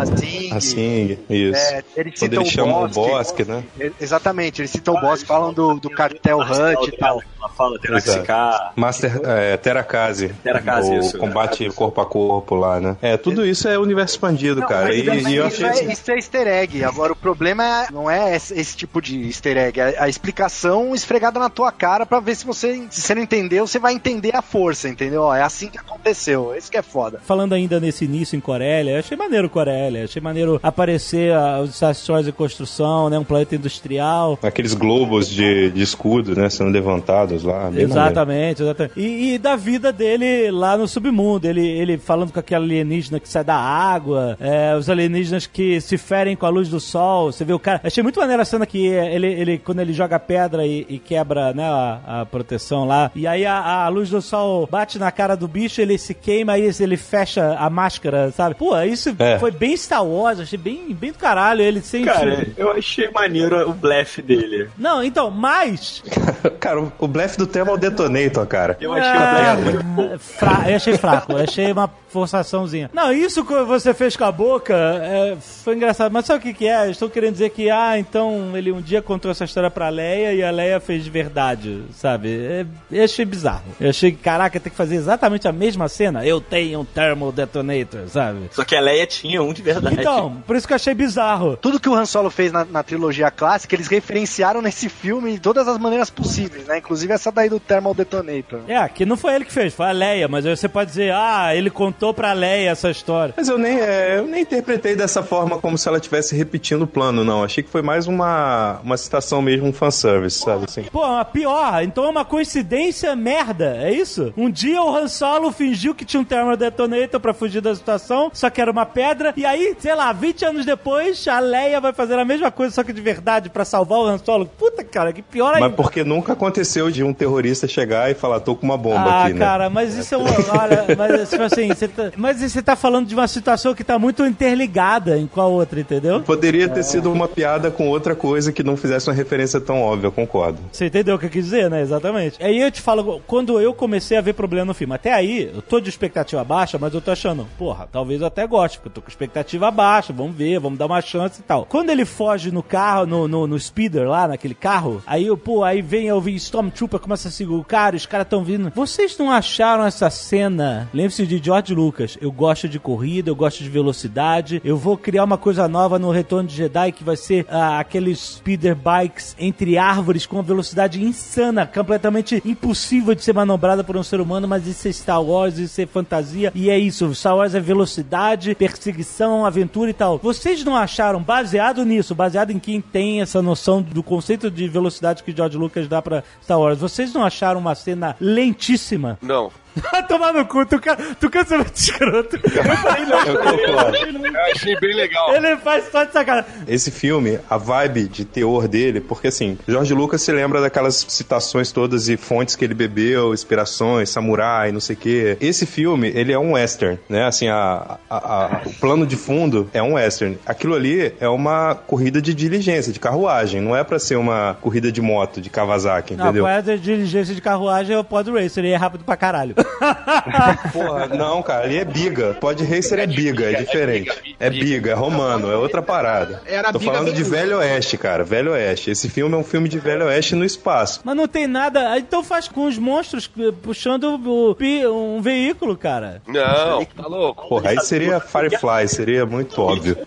Assim, isso. É, ele Quando ele chama o Bosque. Bosque, né? Exatamente, eles citam o Bosque, falam do, do cartel Hunt e tal. Ela fala, ficar. Master é, Terakaze. Terakaze, o isso. combate corpo a corpo lá, né? É, tudo isso é universo expandido, cara. E, isso, e eu isso achei é, isso é easter egg. Agora, o problema é- não é esse, esse tipo de easter egg, é a explicação esfregada na tua cara pra ver se você, se você não entendeu, você vai entender a força, entendeu? Ó, é assim que aconteceu. Esse que é foda. Falando ainda nesse início em Corélia, eu achei maneiro Corélia, achei maneiro aparecer ah, os Astróides em construção, né, um planeta industrial. aqueles globos de, de escudo, né? Sendo levantados lá. bem maneiro. Exatamente, exatamente. E, e da vida dele lá no submundo, ele, ele falando com aquele alienígena que sai da água, é, os alienígenas que se com a luz do sol, você vê o cara... Achei muito maneiro a cena que ele, ele quando ele joga pedra e, e quebra, né, a, a proteção lá, e aí a, a luz do sol bate na cara do bicho, ele se queima, aí ele fecha a máscara, sabe? Pô, isso É. foi bem Star Wars, achei bem, bem do caralho, ele sem... Cara, eu achei maneiro o blefe dele. Não, então, mas... Cara, o- o blefe do tema é o Detonator, cara. Eu achei o blefe muito bom. Ah, fra- eu achei fraco, eu achei uma forçaçãozinha. Não, isso que você fez com a boca é, foi engraçado. Mas sabe o que, que é? Estou querendo dizer que, ah, então ele um dia contou essa história pra Leia e a Leia fez de verdade, sabe? É, eu achei bizarro. Eu achei que, caraca, tem que fazer exatamente a mesma cena. Eu tenho um thermal detonator, sabe? Só que a Leia tinha um de verdade. Então, por isso que eu achei bizarro. Tudo que o Han Solo fez na, na trilogia clássica, eles referenciaram nesse filme de todas as maneiras possíveis, né? Inclusive essa daí do Thermal Detonator. É, que não foi ele que fez, foi a Leia, mas aí você pode dizer, ah, ele contou pra Leia essa história. Mas eu nem, é, eu nem interpretei dessa forma como se ela estivesse repetindo o plano, não. Achei que foi mais uma, uma citação mesmo, um fanservice, sabe assim? Pô, a pior, então é uma coincidência merda, é isso? Um dia o Han Solo fingiu que tinha um Thermal Detonator pra fugir da situação, só que era uma pedra, e aí, sei lá, 20 anos depois, a Leia vai fazer a mesma coisa, só que de verdade, pra salvar o Han Solo. Puta, cara, que pior ainda. Mas porque nunca aconteceu de um terrorista chegar e falar, tô com uma bomba ah, aqui, né? cara, mas isso é uma. Olha, mas tipo assim, você tá, mas você tá falando de uma situação que tá muito interligada em qual outra, entendeu? Poderia ter sido uma piada com outra coisa que não fizesse uma referência tão óbvia, concordo. Você entendeu o que eu quis dizer, né? Exatamente. Aí eu te falo, quando eu comecei a ver problema no filme, até aí, eu tô de expectativa baixa, mas eu tô achando, porra, talvez eu até goste, porque eu tô com expectativa baixa, vamos ver, vamos dar uma chance e tal. Quando ele foge no carro, no, no, no speeder lá, naquele carro, aí eu, pô, aí vem eu vi Stormtrooper, começa a seguir o cara, os caras tão vindo. Vocês não acharam essa cena? Lembre-se de George Lucas. Eu gosto de corrida, eu gosto de velocidade. Eu vou criar uma coisa nova no Retorno de Jedi que vai ser ah, aqueles speeder bikes entre árvores com uma velocidade insana, completamente impossível de ser manobrada por um ser humano, mas isso é Star Wars, isso é fantasia. E é isso, Star Wars é velocidade, perseguição, aventura e tal. Vocês não acharam, baseado nisso, baseado em quem tem essa noção do conceito de velocidade que George Lucas dá pra Star Wars, vocês não acharam uma cena lentíssima? Não. Tomar no cu, tu, ca- tu cansa muito escroto. Eu falei, não, Eu concordo. Eu achei bem legal. Ele faz só de sacanagem. Esse filme, a vibe de teor dele, porque assim, Jorge Lucas se lembra daquelas citações todas e fontes que ele bebeu, inspirações, samurai, não sei o quê. Esse filme, ele é um western, né? Assim, a, a- a- o plano de fundo é um western. Aquilo ali é uma corrida de diligência, de carruagem, não é pra ser uma corrida de moto, de Kawasaki, Não, entendeu? é a diligência de carruagem é o Pod Racer, ele é rápido pra caralho. Porra, não, cara, ali é biga. Pod Racer é biga, é diferente. É biga, é romano, é outra parada. Tô falando de. Velho Oeste, cara, Velho Oeste. Esse filme é um filme de Velho Oeste no espaço. Mas não tem nada. Então faz com os monstros eh, puxando o, pi- um veículo, cara. Não, tá louco. Porra, aí seria Firefly, seria muito óbvio.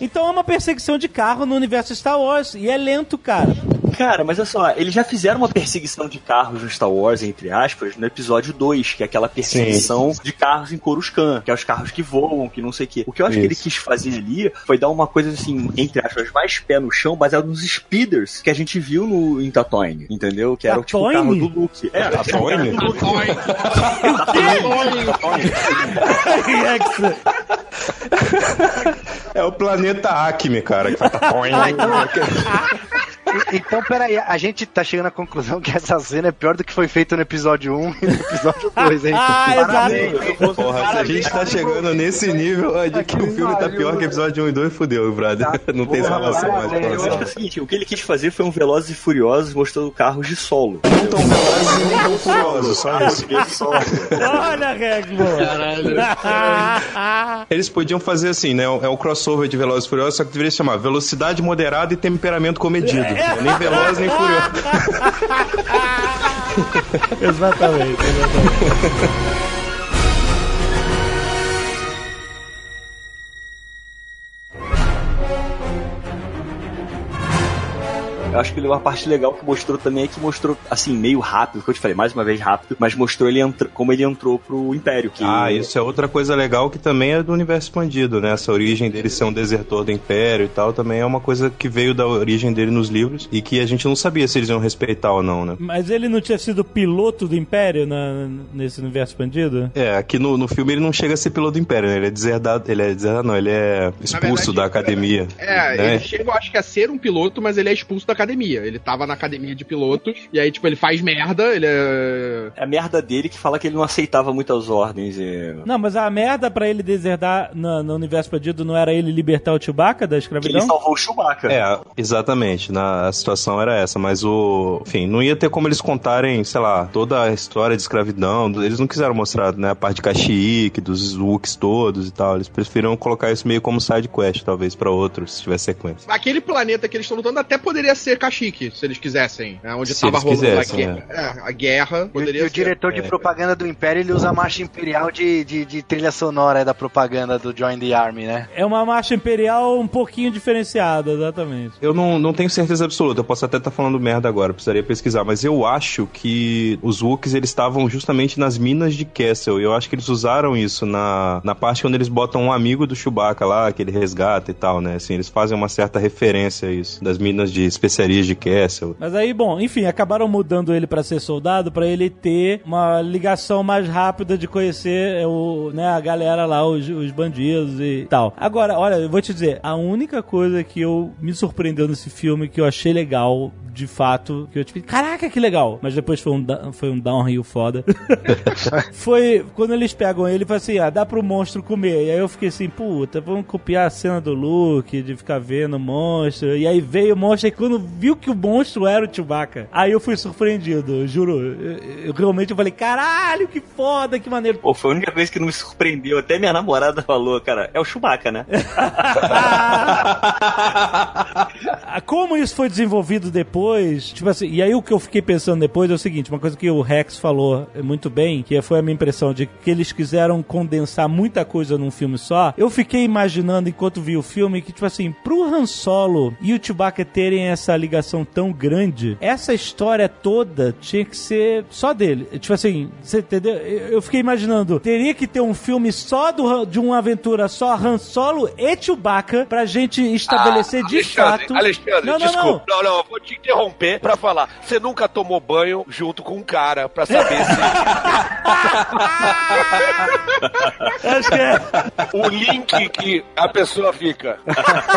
Então é uma perseguição de carro no universo Star Wars. E é lento, cara. Cara, mas olha só, eles já fizeram uma perseguição de carros no Star Wars, entre aspas, no episódio 2, que é aquela perseguição de carros em Coruscant, que é os carros que voam, que não sei o quê. O que eu acho que ele Isso. quis fazer ali foi dar uma coisa assim, entre aspas, mais pé no chão, baseado nos speeders que a gente viu no, em Tatooine, entendeu? Que era o tipo o carro Tatooine? do Luke. É, Tatooine? É o planeta Acme, cara, que faz Ah, então, então, peraí, a gente tá chegando à conclusão que essa cena é pior do que foi feito no episódio 1 e no episódio 2, hein? Ah, exato. Porra, se a gente tá chegando nesse nível é de que o filme tá pior que episódio 1 e 2, fudeu, brother. Não tem salvação mais pra Eu acho que é o seguinte, o que ele quis fazer foi um Velozes e Furiosos mostrando carros de solo. Não tão velozes e nem tão furiosos, só isso. Olha, Regmo. Eles podiam fazer assim, né? É o crossover de Velozes e Furiosos, só que deveria se chamar Velocidade Moderada e Temperamento Comedido. Nem veloz, nem furioso. exatamente, exatamente. Eu acho que uma parte legal que mostrou também é que mostrou, assim, meio rápido, que eu te falei, mais uma vez rápido, mas mostrou ele como ele entrou pro Império. Que Ah, isso é outra coisa legal que também é do universo expandido, né? Essa origem dele ser um desertor do Império e tal, também é uma coisa que veio da origem dele nos livros e que a gente não sabia se eles iam respeitar ou não, né? Mas ele não tinha sido piloto do Império na- nesse universo expandido? É, aqui no, no filme ele não chega a ser piloto do Império, né? Ele é deserdado, ele é deserdado, não, ele é expulso verdade, da academia. É, né? ele chega, eu acho que a ser um piloto, mas ele é expulso da academia. Ele tava na academia de pilotos, e aí, tipo, ele faz merda, ele é. É a merda dele que fala que ele não aceitava muitas ordens. E... Não, mas a merda pra ele deserdar no, no universo perdido não era ele libertar o Chewbacca da Que escravidão? ele salvou o Chewbacca. É, exatamente. Na, a situação era essa, mas o. Enfim, não ia ter como eles contarem, sei lá, toda a história de escravidão. Eles não quiseram mostrar, né, a parte de Kashyyyk, dos Wooks todos e tal. Eles preferiram colocar isso meio como side quest, talvez, pra outros, se tiver sequência. Aquele planeta que eles estão lutando até poderia ser Kashyyyk, se eles quisessem. Né? Onde Se tava eles rolando quisessem, a, guerra, é, a guerra. E o- Poderia e o ser. diretor de É. propaganda do Império, ele usa a marcha imperial de, de, de trilha sonora da propaganda do Join the Army, né? É uma marcha imperial um pouquinho diferenciada, exatamente. Eu não, não tenho certeza absoluta, eu posso até estar falando merda agora, precisaria pesquisar, mas eu acho que os Wooks eles estavam justamente nas minas de Kessel, e eu acho que eles usaram isso na, na parte quando eles botam um amigo do Chewbacca lá, que ele resgata e tal, né? Assim, eles fazem uma certa referência a isso, das minas de de Kessel. Mas aí, bom, enfim, acabaram mudando ele pra ser soldado pra ele ter uma ligação mais rápida de conhecer é, o, né, a galera lá, os, os bandidos e tal. Agora, olha, eu vou te dizer, a única coisa que eu me surpreendeu nesse filme que eu achei legal, de fato, que eu tipo, caraca, que legal, mas depois foi um, foi um downhill foda. foi quando eles pegam ele e falam assim, ah, dá pro monstro comer. E aí eu fiquei assim, puta, vamos copiar a cena do Luke, de ficar vendo o monstro. E aí veio o monstro e quando viu que o monstro era o Chewbacca, aí eu fui surpreendido, eu juro. Eu, eu realmente falei, caralho, que foda, que maneiro. Pô, foi a única coisa que não me surpreendeu. Até minha namorada falou, cara, é o Chewbacca, né? Como isso foi desenvolvido depois, tipo assim, e aí o que eu fiquei pensando depois é o seguinte, uma coisa que o Rex falou muito bem, que foi a minha impressão de que eles quiseram condensar muita coisa num filme só. Eu fiquei imaginando enquanto vi o filme que tipo assim, pro Han Solo e o Chewbacca terem essa ligação tão grande, essa história toda tinha que ser só dele. Tipo assim, você entendeu? Eu fiquei imaginando, teria que ter um filme só do, de uma aventura só Han Solo e Chewbacca pra gente estabelecer de Alexandre, fato. Alexandre, Não, não, desculpa. Não. não, eu vou te interromper pra falar. Você nunca tomou banho junto com um cara pra saber se Acho que é. o link que a pessoa fica.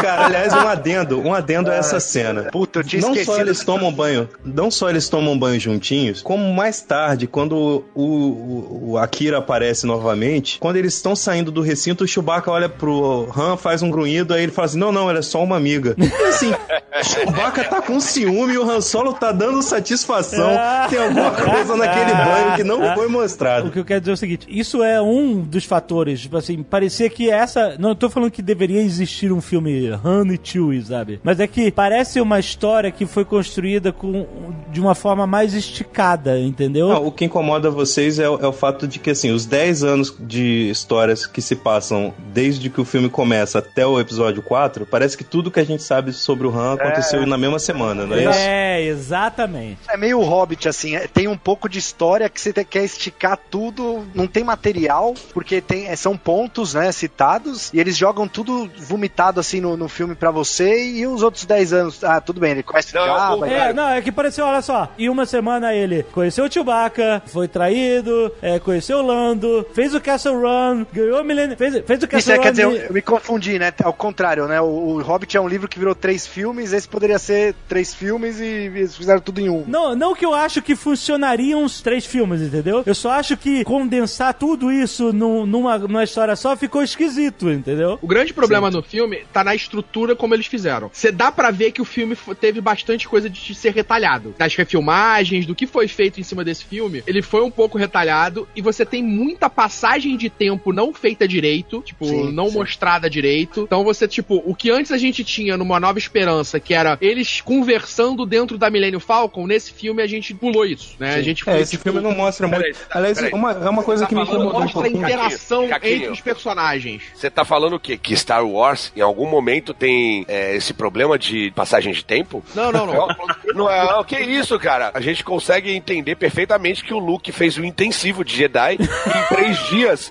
Cara, aliás, um adendo, um adendo a essa cena. Puta, eu tinha não só esquecido. eles tomam banho, não só eles tomam banho juntinhos, como mais tarde, quando o, o, o Akira aparece novamente, quando eles estão saindo do recinto, o Chewbacca olha pro Han, faz um grunhido, aí ele fala assim: Não, não, ela é só uma amiga. E assim, o Chewbacca tá com ciúme e o Han Solo tá dando satisfação. Tem alguma coisa naquele banho que não foi O mostrado. que eu quero dizer é o seguinte: isso é um dos fatores. Tipo assim, parecia que essa. Não tô falando que deveria existir um filme Han e Chewie, sabe? Mas é que parece uma história que foi construída com, de uma forma mais esticada, entendeu? Não, o que incomoda vocês é, o- é o fato de que, assim, os 10 anos de histórias que se passam desde que o filme começa até o episódio 4, parece que tudo que a gente sabe sobre o Han aconteceu na mesma semana, não é, isso? É, exatamente. É meio Hobbit, assim, é- tem um pouco de história que você quer esticar tudo, não tem material, porque tem, é, são pontos, né, citados, e eles jogam tudo vomitado, assim, no, no filme pra você, e os outros 10 anos, ah, tudo bem, ele começa a Não, o- vai- É, não, é que pareceu, olha só, em uma semana ele conheceu o Chewbacca, foi traído, é, conheceu o Lando, fez o Castle Run, ganhou o Millennium, fez, fez o Isso Castle é, Run. quer dizer, eu, eu me confundi, né? Ao contrário, né? O, o Hobbit é um livro que virou três filmes, esse poderia ser três filmes e eles fizeram tudo em um. Não, não que eu acho que funcionariam os três filmes, entendeu? Eu só acho que condensar tudo isso num- numa, numa história só ficou esquisito, entendeu? O grande problema no filme tá na estrutura como eles fizeram. Você dá pra ver que o filme teve bastante coisa de ser retalhado. Das refilmagens, do que foi feito em cima desse filme, ele foi um pouco retalhado e você tem muita passagem de tempo não feita direito, tipo, Sim, não sim. mostrada direito. Então você, tipo, o que antes a gente tinha numa Nova Esperança, que era eles conversando dentro da Millennium Falcon, nesse filme a gente pulou isso, né? A gente É, foi, esse tipo, filme não mostra muito. Peraí, Aliás, peraí. uma, é uma coisa Tá que me incomodou um mostra a interação Caquinho. entre os personagens. Você tá falando o quê? Que Star Wars, em algum momento, tem é, esse problema de passagem de tempo? Não, não, não. Não é, o que é isso, cara? A gente consegue entender perfeitamente que o Luke fez um intensivo de Jedi e em três dias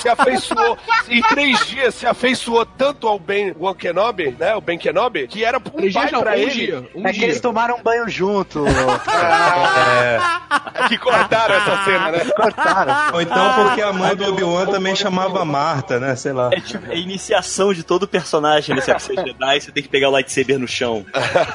se afeiçoou. Em três dias se afeiçoou tanto ao Ben Wan Kenobi, né? O Ben Kenobi, que era um Três pai dias não, pra um ele. dia. Um é que dia. eles tomaram um banho junto. É, Que cortaram essa cena, né? Cortaram. ou então porque a mãe do Obi-Wan também chamava Marta, né? Sei lá. É tipo é a iniciação de todo personagem nesse episódio Jedi, você tem que pegar o lightsaber no chão.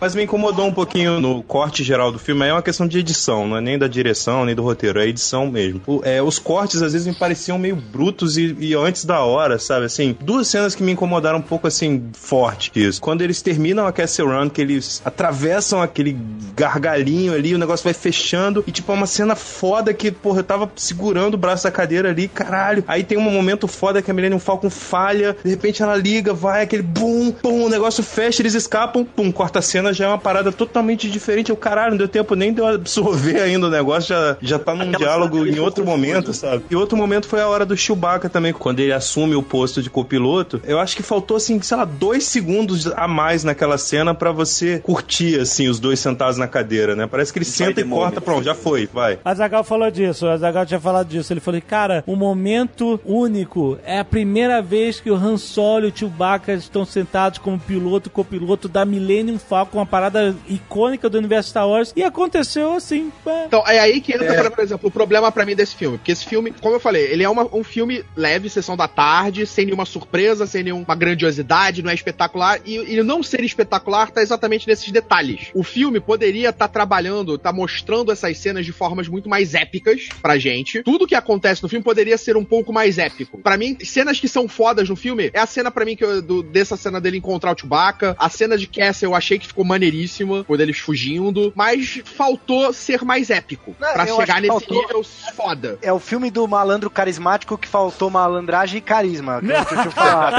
Mas me incomodou um pouquinho no corte geral do filme. É uma questão de edição, não é nem da direção, nem do roteiro, é edição mesmo. O- é, os cortes às vezes me pareciam meio brutos e, e antes da hora, sabe? Assim, duas cenas que me incomodaram um pouco assim, forte isso. Quando eles terminam a Castle Run, que eles atravessam aquele gargalhinho ali, o negócio vai fechando e tipo, é uma cena foda que, porra, eu tava segurando o braço da cadeira ali, caralho. Aí tem um momento foda que a Millennium Falcon falha, de repente ela liga, vai aquele bum, pum, o negócio fecha, eles escapam, pum, corta a cena, já é uma parada totalmente diferente. O caralho, não deu tempo nem de eu absorver ainda o negócio, já, já tá num Aquela diálogo em outro momento, sabe? E outro momento foi a hora do Chewbacca também, quando ele assume o posto de copiloto. Eu acho que faltou, assim, sei lá, dois segundos a mais naquela cena pra você curtir, assim, os dois sentados na cadeira, né? Parece que ele senta e corta, pronto, já foi, vai. A Zagal falou disso, a Zagal tinha falado disso. Ele falou, cara, um momento único. É a primeira vez que o Han Solo e o Chewbacca estão sentados como piloto e copiloto da Millennium Falcon, uma parada icônica do universo Star Wars. E aconteceu assim. pá. Então, é aí que entra, por- por exemplo, o problema pra mim desse filme. Porque esse filme, como eu falei, ele é uma- um filme leve, sessão da tarde, sem nenhuma surpresa, sem nenhuma grandiosidade, não é espetacular. E ele não ser espetacular tá exatamente nesses detalhes. O filme poderia estar trabalhando, tá mostrando essas cenas de formas muito mais épicas pra gente. Tudo que acontece no filme poderia ser um pouco mais épico. Pra mim, cenas que são fodas no filme, é a cena pra mim que eu- do- dessa cena dele encontrar o Chewbacca, a cena de Castle eu achei que ficou maneiríssima, quando eles fugindo, mas faltou ser mais épico Não, pra eu chegar nesse faltou- nível foda. É o filme do malandro carismático que faltou malandragem e carisma. que eu tinha falado.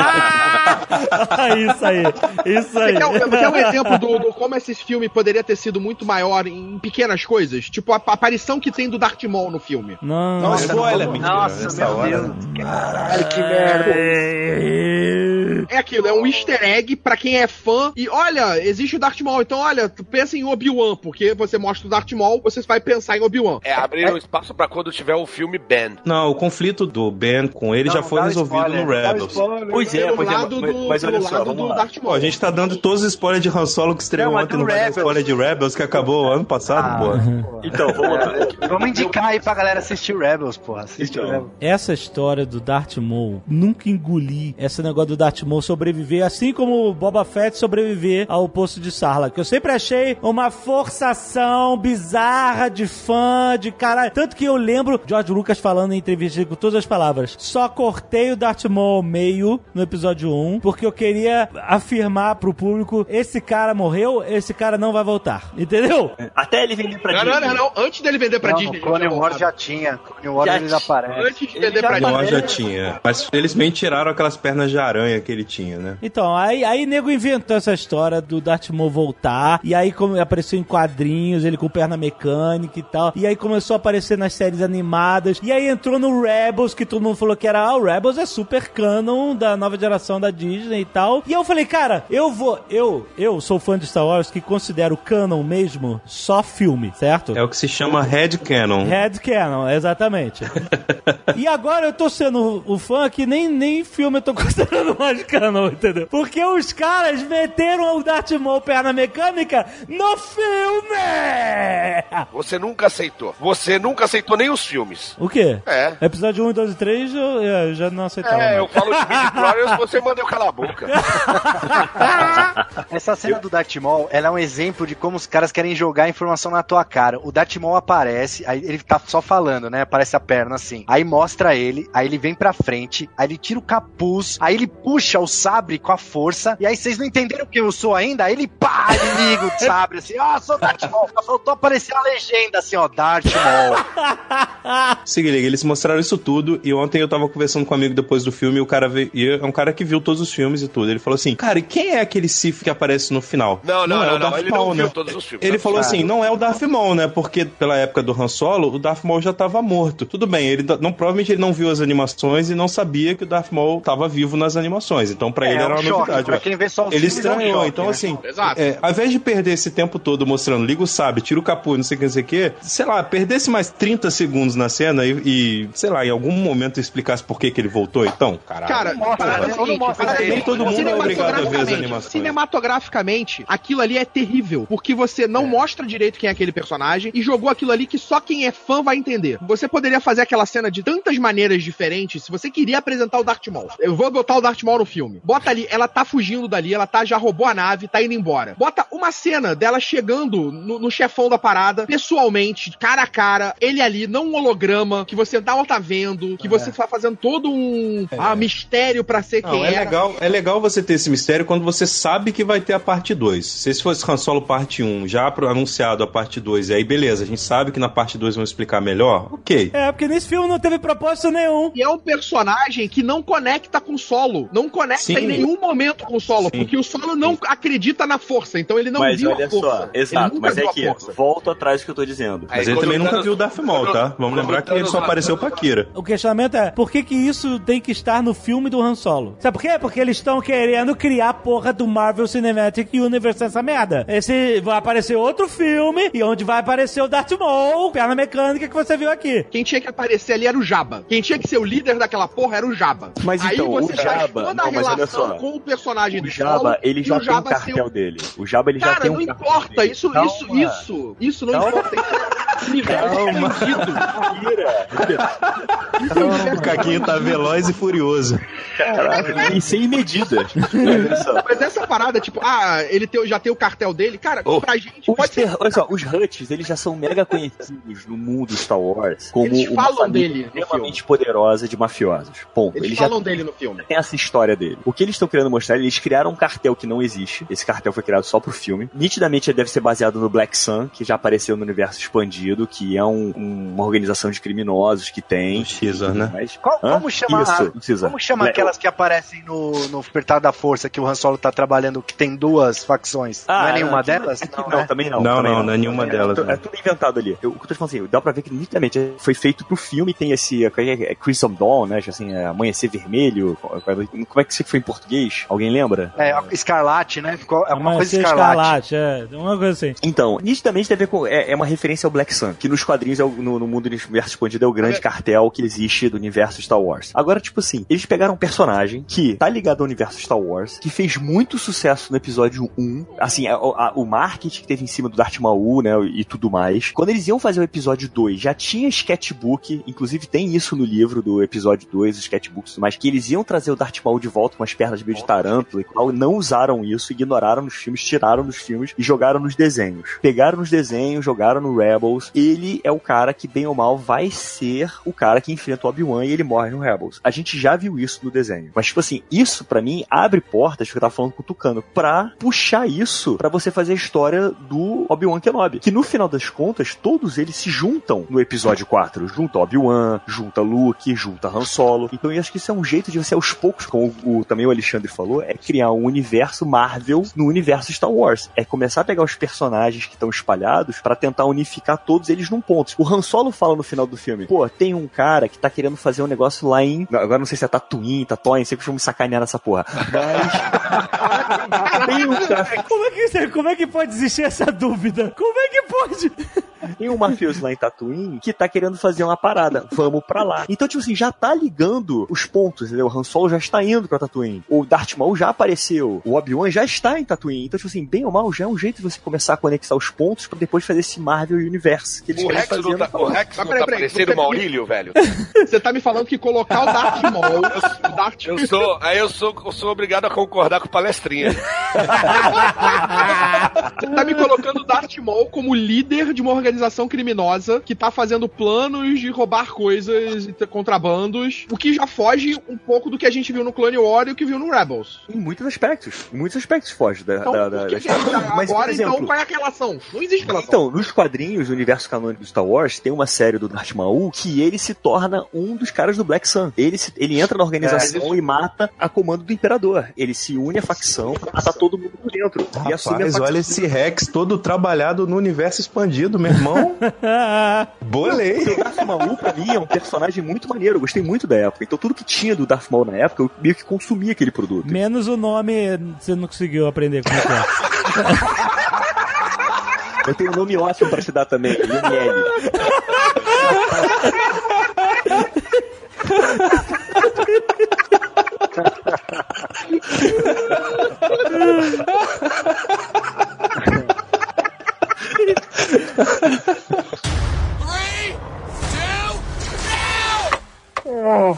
isso aí, isso aí. Você quer, um- quer um exemplo do, do como esse filme poderia ter sido muito maior em pequenas coisas? Tipo a, a aparição que tem do Darth Maul no filme. Não, Não, spoiler, Nossa, mentira, Nossa, meu hora. Deus. Caralho, que merda. É aquilo, é um easter egg pra quem é fã. E olha, existe o Darth Maul. Então, olha, tu pensa em Obi-Wan, porque você mostra o Darth Maul, você vai pensar em Obi-Wan. É abrir um espaço pra quando tiver o filme Ben. Não, o conflito do Ben com ele Não, já foi resolvido spoiler, no Rebels. spoiler. Pois é, Pelo pois é, mas, do, mas olha só, vamos do lá. Darth Maul. Pô, a gente tá dando todos os spoilers de Han Solo que estreou ontem, Rebels. spoiler de Rebels que acabou ano passado, Ah, pô. Então, vamos lá. Vamos indicar aí pra galera assistir Rebels, porra. Assiste Então. Rebels. Essa história do Darth Maul, nunca engoli esse negócio do Darth Maul sobreviver, assim como o Boba Fett sobreviver ao poço de Sarlacc. Eu sempre achei uma forçação bizarra de fã, de caralho. Tanto que eu lembro George Lucas falando em entrevista com todas as palavras. Só cortei o Darth Maul ao meio no episódio 1, porque eu queria afirmar pro público, esse cara morreu, esse cara não vai voltar. Entendeu? Até ele vender pra Não, não, Disney. não, não. Antes dele vender pra Não, Disney. Clone ele já Wars já tinha. Clone Wars Já eles tinha. aparecem. Antes de Ele vender já pra Não, Disney. já tinha. Mas felizmente tiraram aquelas pernas de aranha que ele tinha, né? Então, aí, aí nego inventou essa história do Darth Maul voltar, e aí como apareceu em quadrinhos, ele com perna mecânica e tal, e aí começou a aparecer nas séries animadas, e aí entrou no Rebels, que todo mundo falou que era, ah, o Rebels é super canon da nova geração da Disney e tal, e eu falei, cara, eu vou, eu, eu sou fã de Star Wars que considero canon mesmo só filme, certo? É o que se chama Red Canon. Red Canon, exatamente. e agora eu tô sendo o fã que nem, nem filme eu tô considerando mais canon, entendeu? Porque os caras meteram o Darth Maul perna mecânica no filme! Você nunca aceitou. Você nunca aceitou nem os filmes. O quê? É. Episódio 1, 2 e 3 eu, eu já não aceitava. É, mais. eu falo de Midi Glorious, você manda eu calar a boca. Essa cena do Darth Maul, ela é um exemplo de como os caras querem jogar informação na tua cara. O Darth Maul aparece, aí ele tá só falando, né? Aparece a perna assim. Aí mostra ele, aí ele vem pra frente, aí ele tira o capuz, aí ele puxa o sabre com a força, e aí vocês não entenderam quem eu sou ainda? Aí ele pá, ele liga o sabre assim, ó, sou Darth Maul. Faltou aparecer a legenda assim, ó, Darth Maul. Se liga, eles mostraram isso tudo e ontem eu tava conversando com um amigo depois do filme e o cara veio, e é um cara que viu todos os filmes e tudo. Ele falou assim: "Cara, e quem é aquele Sith que aparece no final?" Não, não, é não, o não, Darth ele Maul, não viu né? todos os filmes. Ele Tá falou assim: "Não é o Darth Maul, né? Porque pela época do Han Solo, o Darth Maul já tava morto. Tudo bem, ele não provavelmente ele não viu as animações e não sabia que o Darth Maul tava vivo nas animações. Então, pra É, ele é era um uma choque. novidade. Pra ó. quem vê só os Ele é um estranhou. choque, então, né? Assim, Exato. é, ao invés de perder esse tempo todo mostrando, liga o sabe, tira o capuz, não sei o que, não sei o que, sei lá, perdesse mais 30 segundos na cena e, e, sei lá, em algum momento explicasse por que, que ele voltou, então, caralho. Cara, mostra, parada é seguinte, parada é Nem todo mundo é obrigado a ver as cinematograficamente- animações. Cinematograficamente, aquilo ali é terrível, porque você não mostra direito quem é aquele personagem e jogou aquilo ali que só quem é fã vai entender. Você poderia fazer aquela cena de tantas maneiras diferentes se você queria apresentar o Darth Maul. Eu vou botar o Darth Maul no filme. Bota ali, ela tá fugindo dali, ela tá já roubou a nave, tá indo embora. Bota uma cena dela chegando no, no chefão da parada, pessoalmente, cara a cara, ele ali, não um holograma, que você não tá vendo, que você tá fazendo todo um ah, mistério pra ser Não, quem é era. legal, é legal você ter esse mistério quando você sabe que vai ter a parte 2. Se esse fosse Han Solo parte 1, já anunciado a parte 2, e aí beleza, a gente sabe que na parte 2 vão explicar melhor, ok. É, porque nesse filme não teve propósito nenhum. E é um personagem que não conecta com o solo. Não conecta Sim. em nenhum momento com o solo. Sim. Porque o solo não acredita na força. Então ele não mas viu olha a força. só, Ele exato, mas é a que volto atrás do que eu tô dizendo. Mas Aí, ele quando também nunca viu o Darth Maul, tá? Vamos lembrar que ele só apareceu pra Kira. O questionamento é, por que que isso tem que estar no filme do Han Solo? Sabe por quê? Porque eles estão querendo criar a porra do Marvel Cinematic Universe essa merda. Esse vai aparecer outro filme e onde vai aparecer o Darth Maul, perna mecânica que você viu aqui. Quem tinha que aparecer ali era o Jabba. Quem tinha que ser o líder daquela porra era o Jabba. Mas Aí então, você o Jabba- toda a não, mas olha relação só. com o personagem O do Jabba, solo ele e já o tem Jabba ser cartel o... dele. O Jabba, ele já Cara, tem um não importa. Isso, isso, isso. Isso não importa. Universo é universo O Caquinho tá veloz e furioso. Caralho, e sem medida. Mas essa parada, tipo, ah, ele tem, já tem o cartel dele, cara, Oh. pra gente Os pode ser. ter- olha só, os Huts, eles já são mega conhecidos no mundo Star Wars como Eles falam dele extremamente poderosa de mafiosos. Ponto. Eles, Eles já falam dele no filme. tem essa história dele. O que eles estão querendo mostrar, eles criaram um cartel que não existe. Esse cartel foi criado só pro filme. Nitidamente ele deve ser baseado no Black Sun, que já apareceu no universo expandido, que é um- um- uma organização de criminosos que tem. O Caesar, né? Mas, Qual- como chama, Isso, a- não como chama Le- aquelas que aparecem no, no Despertar da Força que o Han Solo tá trabalhando, que tem duas facções? não é nenhuma aqui- delas? aqui Não, não, né? também não. Não, também não, não é nenhuma delas, É, não. é tudo inventado ali. Eu, o que eu tô falando assim, dá pra ver que nitidamente foi feito pro filme, tem esse é, é, Crimson Dawn, né? Assim, é, Amanhecer Vermelho. Como é que isso foi em português? Alguém lembra? É, Escarlate, né? Ficou- É uma coisa ser escarlate. é, uma coisa assim. Então, nitidamente deve ver com. É, é uma referência ao Black Sun, que nos quadrinhos, é o- no, no mundo do universo expandido, é o grande cartel que existe do universo Star Wars. Agora, tipo assim, eles pegaram um personagem que tá ligado ao universo Star Wars, que fez muito sucesso no episódio 1. Assim, a- a- o marketing que teve em cima do Darth Maul, né, e tudo mais. Quando eles iam fazer o episódio 2, já tinha sketchbook, inclusive tem isso no livro do episódio 2, os sketchbooks e tudo mais, que eles iam trazer o Darth Maul de volta com as pernas meio de tarântula e tal, não usaram isso, ignoraram nos filmes, tiraram dos filmes e jogaram nos desenhos. Pegaram nos desenhos, jogaram no Rebels. Ele é o cara que, bem ou mal, vai ser o cara que enfrenta o Obi-Wan e ele morre no Rebels. A gente já viu isso no desenho. Mas, tipo assim, isso pra mim abre portas, que eu tava falando com o Tucano, pra puxar isso pra você fazer a história do Obi-Wan Kenobi. Que no final das contas, todos eles se juntam no episódio 4. Junta Obi-Wan, junta Luke, junta Han Solo. Então eu acho que isso é um jeito de você, aos poucos, como o, também o Alexandre falou, é criar um universo Marvel no universo Star Wars. É começar a pegar os personagens que estão espalhados pra tentar unificar todos eles num ponto. O Han Solo fala no final do filme, pô, tem um cara que tá querendo fazer um negócio lá em... Agora não sei se é Tatooine, Tatooine, sempre vão me sacanear nessa porra. Mas... tem um cara... Como é, que, como é que pode existir essa dúvida? Como é que pode? Tem um mafioso lá em Tatooine que tá querendo fazer uma parada. Vamos pra lá. Então, tipo assim, já tá ligando os pontos, entendeu? O Han Solo já está indo pra Tatooine. O Darth Maul já apareceu. O Obi-Wan já está em Tatooine. Então, tipo assim, bem ou mal, já é um jeito de você começar a conectar os pontos pra depois fazer esse Marvel Universe que eles O querem Rex fazer. não tá, o Rex não peraí, tá peraí, parecendo você- o Maurílio, velho? Você tá me falando que colocar o Darth Maul. o Darth... Eu sou, aí eu sou, eu sou obrigado a concordar com o palestrinha. Você tá me colocando o Darth Maul como líder de uma organização criminosa que tá fazendo planos de roubar coisas e ter contrabandos, o que já foge um pouco do que a gente viu no Clone War e o que viu no Rebels. Em muitos aspectos. Em muitos aspectos foge da, Então, da, da, que da que tá- Mas, agora, exemplo, então, qual é a relação? Não existe relação. Então, nos quadrinhos do universo canônico do Star Wars, tem uma série do Darth Maul que ele se torna um dos caras do Black Sun. Ele, se- ele entra na organização e mata a comando do Imperador. Ele se une à facção pra matar todo mundo por dentro. e assume a Rapaz, facção. olha esse Rex todo trabalhado no universo expandido mesmo. Irmão? Bolei. O Darth Maul, pra mim, é um personagem muito maneiro. Eu gostei muito da época. Então tudo que tinha do Darth Maul na época, eu meio que consumia aquele produto. Menos o nome, você não conseguiu aprender como é que é. Eu tenho um nome ótimo pra te dar também, Lumiele. ハハハハ!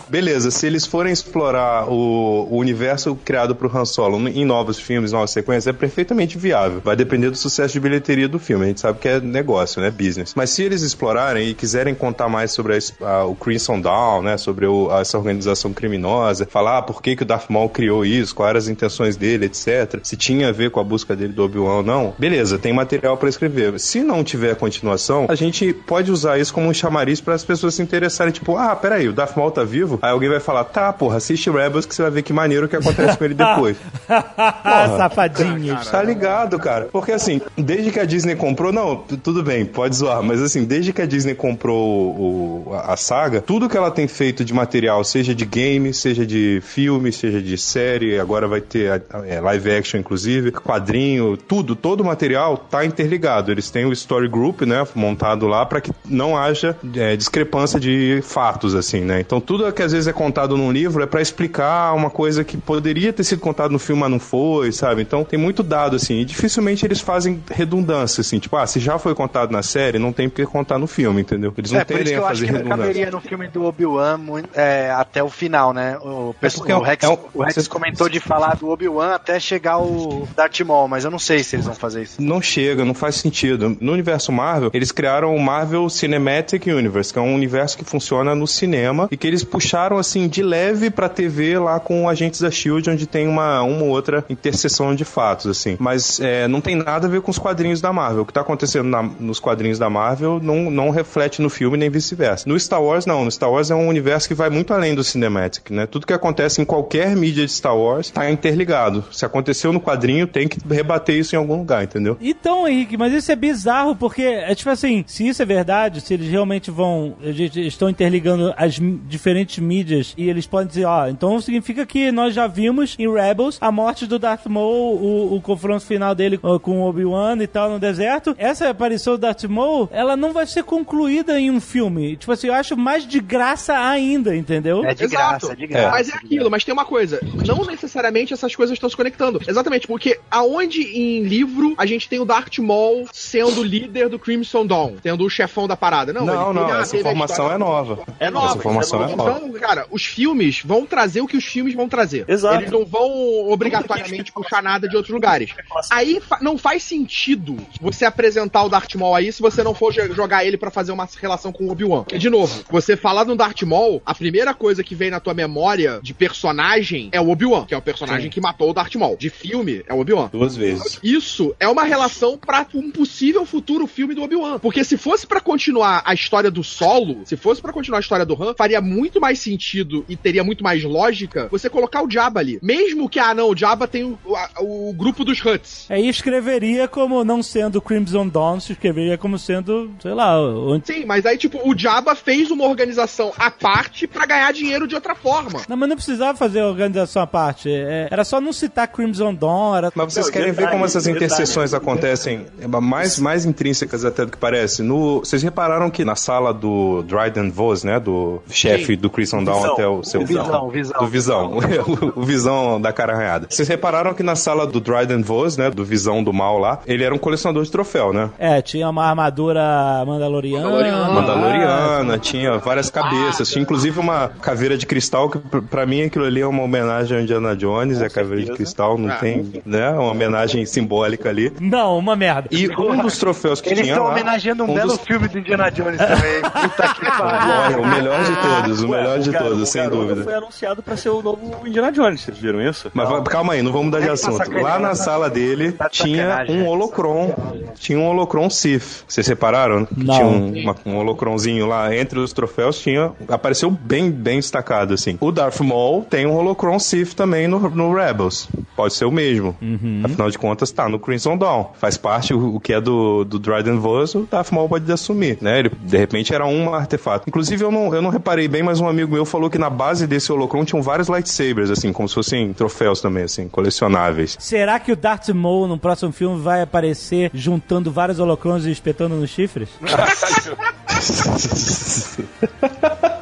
Beleza, se eles forem explorar o, o universo criado pro Han Solo em novos filmes, novas sequências, é perfeitamente viável. Vai depender do sucesso de bilheteria do filme. A gente sabe que é negócio, né? Business. Mas se eles explorarem e quiserem contar mais sobre a- a- o Crimson Dawn, né? Sobre o- essa organização criminosa, falar ah, por que, que o Darth Maul criou isso, quais eram as intenções dele, etc. Se tinha a ver com a busca dele do Obi-Wan ou não, beleza, tem material pra escrever. Se não tiver continuação, a gente pode usar isso como um chamariz para as pessoas se interessarem, tipo, ah, peraí, o Darth Maul tá vivo? Aí alguém vai falar, tá, porra, assiste Rebels que você vai ver que maneiro que acontece com ele depois. Safadinhos. Tá ligado, cara? Porque assim, desde que a Disney comprou, não, tudo bem, pode zoar, mas assim, desde que a Disney comprou o- o- a a saga, tudo que ela tem feito de material, seja de game, seja de filme, seja de série, agora vai ter a- a- é, live action, inclusive, quadrinho, tudo, todo o material tá interligado. Eles têm o Story Group, né, montado lá para que não haja é, discrepância de fatos, assim, né? Então tudo que às vezes é contado num livro é para explicar uma coisa que poderia ter sido contado no filme, mas não foi, sabe? Então tem muito dado, assim, e dificilmente eles fazem redundância, assim, tipo, ah, se já foi contado na série, não tem porque contar no filme, entendeu? Eles não É, por isso tendem que eu a acho fazer que redundância. caberia no filme do Obi-Wan é, até o final, né? O, É porque é o um- Rex, é um- o Rex você- comentou de falar do Obi-Wan até chegar o Darth Maul, mas eu não sei se eles vão fazer isso. Não chega, não faz sentido. No universo Marvel, eles criaram o Marvel Cinematic Universe, que é um universo que funciona no cinema e que eles puxaram assim de leve pra TV lá com agentes da Shield, onde tem uma, uma ou outra interseção de fatos, assim. Mas é, não tem nada a ver com os quadrinhos da Marvel. O que tá acontecendo na- nos quadrinhos da Marvel não, não reflete no filme nem vice-versa. No Star Wars, não. No Star Wars é um universo que vai muito além do Cinematic, né? Tudo que acontece em qualquer mídia de Star Wars tá interligado. Se aconteceu no quadrinho, tem que rebater isso em algum lugar, entendeu? Então, Henrique, mas isso é bizarro, porque é tipo assim, se isso é verdade, se eles realmente vão, estão interligando as diferentes mídias e eles podem dizer, ó, então significa que nós já vimos em Rebels a morte do Darth Maul, o, o confronto final dele com o Obi-Wan e tal no deserto. Essa aparição do Darth Maul, ela não vai ser concluída em um filme. Tipo assim, eu acho mais de graça ainda, entendeu? É de Exato. graça, é de graça. Mas é aquilo, mas tem uma coisa. Não necessariamente essas coisas estão se conectando. Exatamente, porque aonde em livro a gente tem o Darth Maul sendo o líder do Crimson Dawn, tendo o chefão da parada? Não, Não, ele- não, ah, essa informação é nova. É nova. Essa informação Então, cara, os filmes vão trazer o que os filmes vão trazer. Exato. Eles não vão obrigatoriamente puxar nada de outros lugares. Aí fa- não faz sentido você apresentar o Darth Maul aí se você não for jo- jogar ele pra fazer uma relação com o Obi-Wan. De novo, você falar no Darth Maul, a primeira coisa que vem na tua memória de personagem é o Obi-Wan, que é o personagem que matou o Darth Maul. De filme, é o Obi-Wan. Duas vezes. Isso é uma relação pra um possível futuro filme do Obi-Wan. Porque se fosse pra continuar a história do solo, se fosse pra continuar a história do Han, faria muito mais sentido e teria muito mais lógica você colocar o Jabba ali. Mesmo que, ah, não, o Jabba tem o, a- o grupo dos Huts. Aí escreveria como não sendo Crimson Dawn, se escreveria como sendo, sei lá, o- Sim, mas aí, tipo, o Jabba fez uma organização à parte pra ganhar dinheiro de outra forma. Não, mas não precisava fazer organização à parte. É, era só não citar Crimson Dawn. Era... Mas vocês Não, querem ver detalhe, como essas detalhe. interseções acontecem é, mais, mais intrínsecas até do que parece? No, vocês repararam que na sala do Dryden Vos, né? Do chefe do Crimson Dawn Visão. até o seu O Visão, Visão. Do Visão. o, o Visão da cara arranhada. Vocês repararam que na sala do Dryden Vos, né? Do Visão do mal lá, ele era um colecionador de troféu, né? É, tinha uma armadura mandaloriana. Mandaloriana. Mandaloriana, tinha várias cabeças, tinha inclusive uma caveira de cristal, que pr- pra mim aquilo ali é uma homenagem ao Indiana Jones, é a caveira de certeza. cristal, não Ah. tem, né? Uma homenagem simbólica ali. Não, uma merda. E um dos troféus que Eles tinha estão lá, homenageando um, um belo dos- filme do Indiana Jones também. Puta que pariu. Olha, o melhor de todos, todos, o melhor de o Gar- todos, o sem Garoto dúvida. foi anunciado pra ser o novo Indiana Jones, vocês viram isso? Mas va- calma aí, não vamos mudar de assunto. Lá na sala dele Tá de tinha um holocron. Tinha um holocron Sith. Vocês separaram? Não. Tinha um, uma- um holocronzinho lá entre os troféus. Tinha. Apareceu bem, bem destacado, assim. O Darth Maul tem um holocron Sith também no, no Rebels. Pode ser o mesmo. Afinal de contas, tá no Crimson Dawn. Faz parte o, o que é do, do Dryden Voss, o Darth Maul pode assumir, né? Ele, de repente, era um artefato. Inclusive, eu não, eu não reparei bem, mas um amigo meu falou que na base desse holocron tinham vários lightsabers, assim, como se fossem troféus também, assim, colecionáveis. Será que o Darth Maul no próximo filme vai aparecer juntando vários holocrons e espetando nos chifres?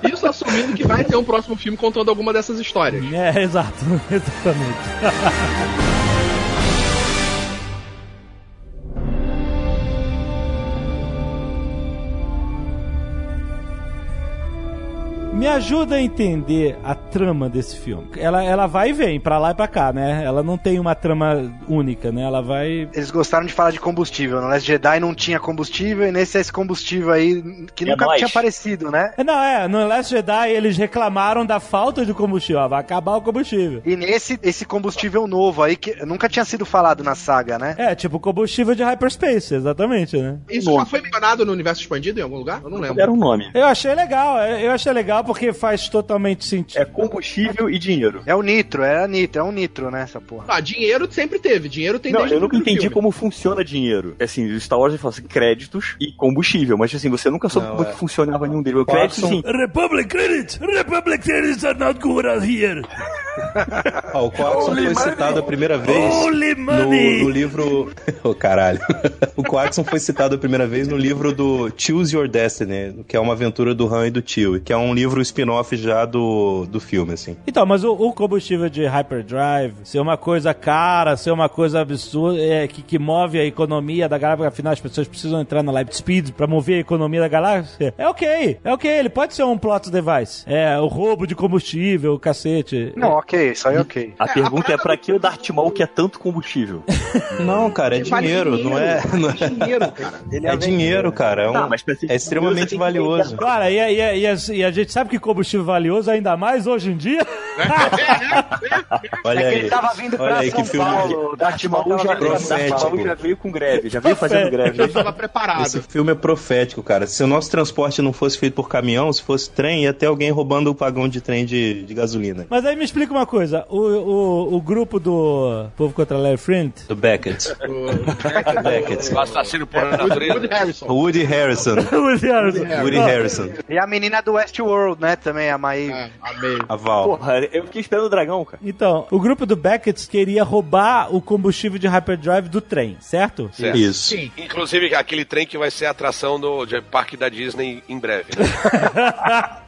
Isso assumindo que vai ter um próximo filme contando alguma dessas histórias. É, exato, exatamente. Me ajuda a entender a trama desse filme. Ela, ela vai e vem, pra lá e pra cá, né? Ela não tem uma trama única, né? Ela vai. Eles gostaram de falar de combustível. No Last Jedi não tinha combustível e nesse é esse combustível aí que É nunca nóis. tinha aparecido, né? É, Não, é, no Last Jedi eles reclamaram da falta de combustível. Ó, vai acabar o combustível. E nesse esse combustível novo aí que nunca tinha sido falado na saga, né? É, tipo combustível de hyperspace, exatamente, né? Isso já foi mencionado no universo expandido em algum lugar? Eu não lembro. Era um nome. Eu achei legal, eu achei legal porque faz totalmente sentido. É combustível e dinheiro. É o nitro, é a nitro, é um nitro, né, essa porra. Ah, dinheiro sempre teve. Dinheiro tem Não, desde eu nunca entendi filme. como funciona dinheiro. Assim, o Star Wars ele fala assim, créditos e combustível, mas assim, você nunca soube Não, como é. que funcionava nenhum deles. O crédito, sim. Republic credits! Republic credits are not good out here! Ah, o Quarkson foi citado a primeira vez Holy no, money! no livro. Ô, caralho. o Quarkson foi citado a primeira vez no livro do Choose Your Destiny, que é uma aventura do Han e do Tio, que é um livro spin-off já do, do filme, assim. Então, mas o, o combustível de hyperdrive ser uma coisa cara, ser uma coisa absurda, é, que, que move a economia da galáxia, afinal as pessoas precisam entrar na light speed pra mover a economia da galáxia, é ok, é ok, ele pode ser um plot device. É, o roubo de combustível, o cacete. Não, ok, isso aí é ok. A pergunta é pra que o Darth Maul quer tanto combustível? Não, cara, é Vale dinheiro, não é. Não é, dinheiro, cara. Ele é dinheiro, cara. É, um- Tá, mas pra ser é extremamente valioso. Cara, e, a- e, a- e a, e a gente sabe que combustível valioso ainda mais hoje em dia? Olha É que aí. ele tava vindo Olha pra aí, São que filme. Paulo, o Maul já, Profético. Já veio com greve, já veio fazendo greve. Eu tava preparado. Esse filme é profético, cara. Se o nosso transporte não fosse feito por caminhão, se fosse trem, ia ter alguém roubando o vagão de trem de, de gasolina. Mas aí me explica uma coisa, o, o, o grupo do Povo contra Larry Friend, Do Beckett. Beckett. O assassino por natureza. Woody Harrison. Woody Harrison. Woody Harrelson. Woody Harrison. E a menina do Westworld, né, também, a Maeve. É, amei. A Val. Porra, eu fiquei esperando o dragão, cara. Então, o grupo do Beckett queria roubar o combustível de hyperdrive do trem, certo? Certo. Isso. Sim. Inclusive aquele trem que vai ser a atração do parque da Disney em breve. né?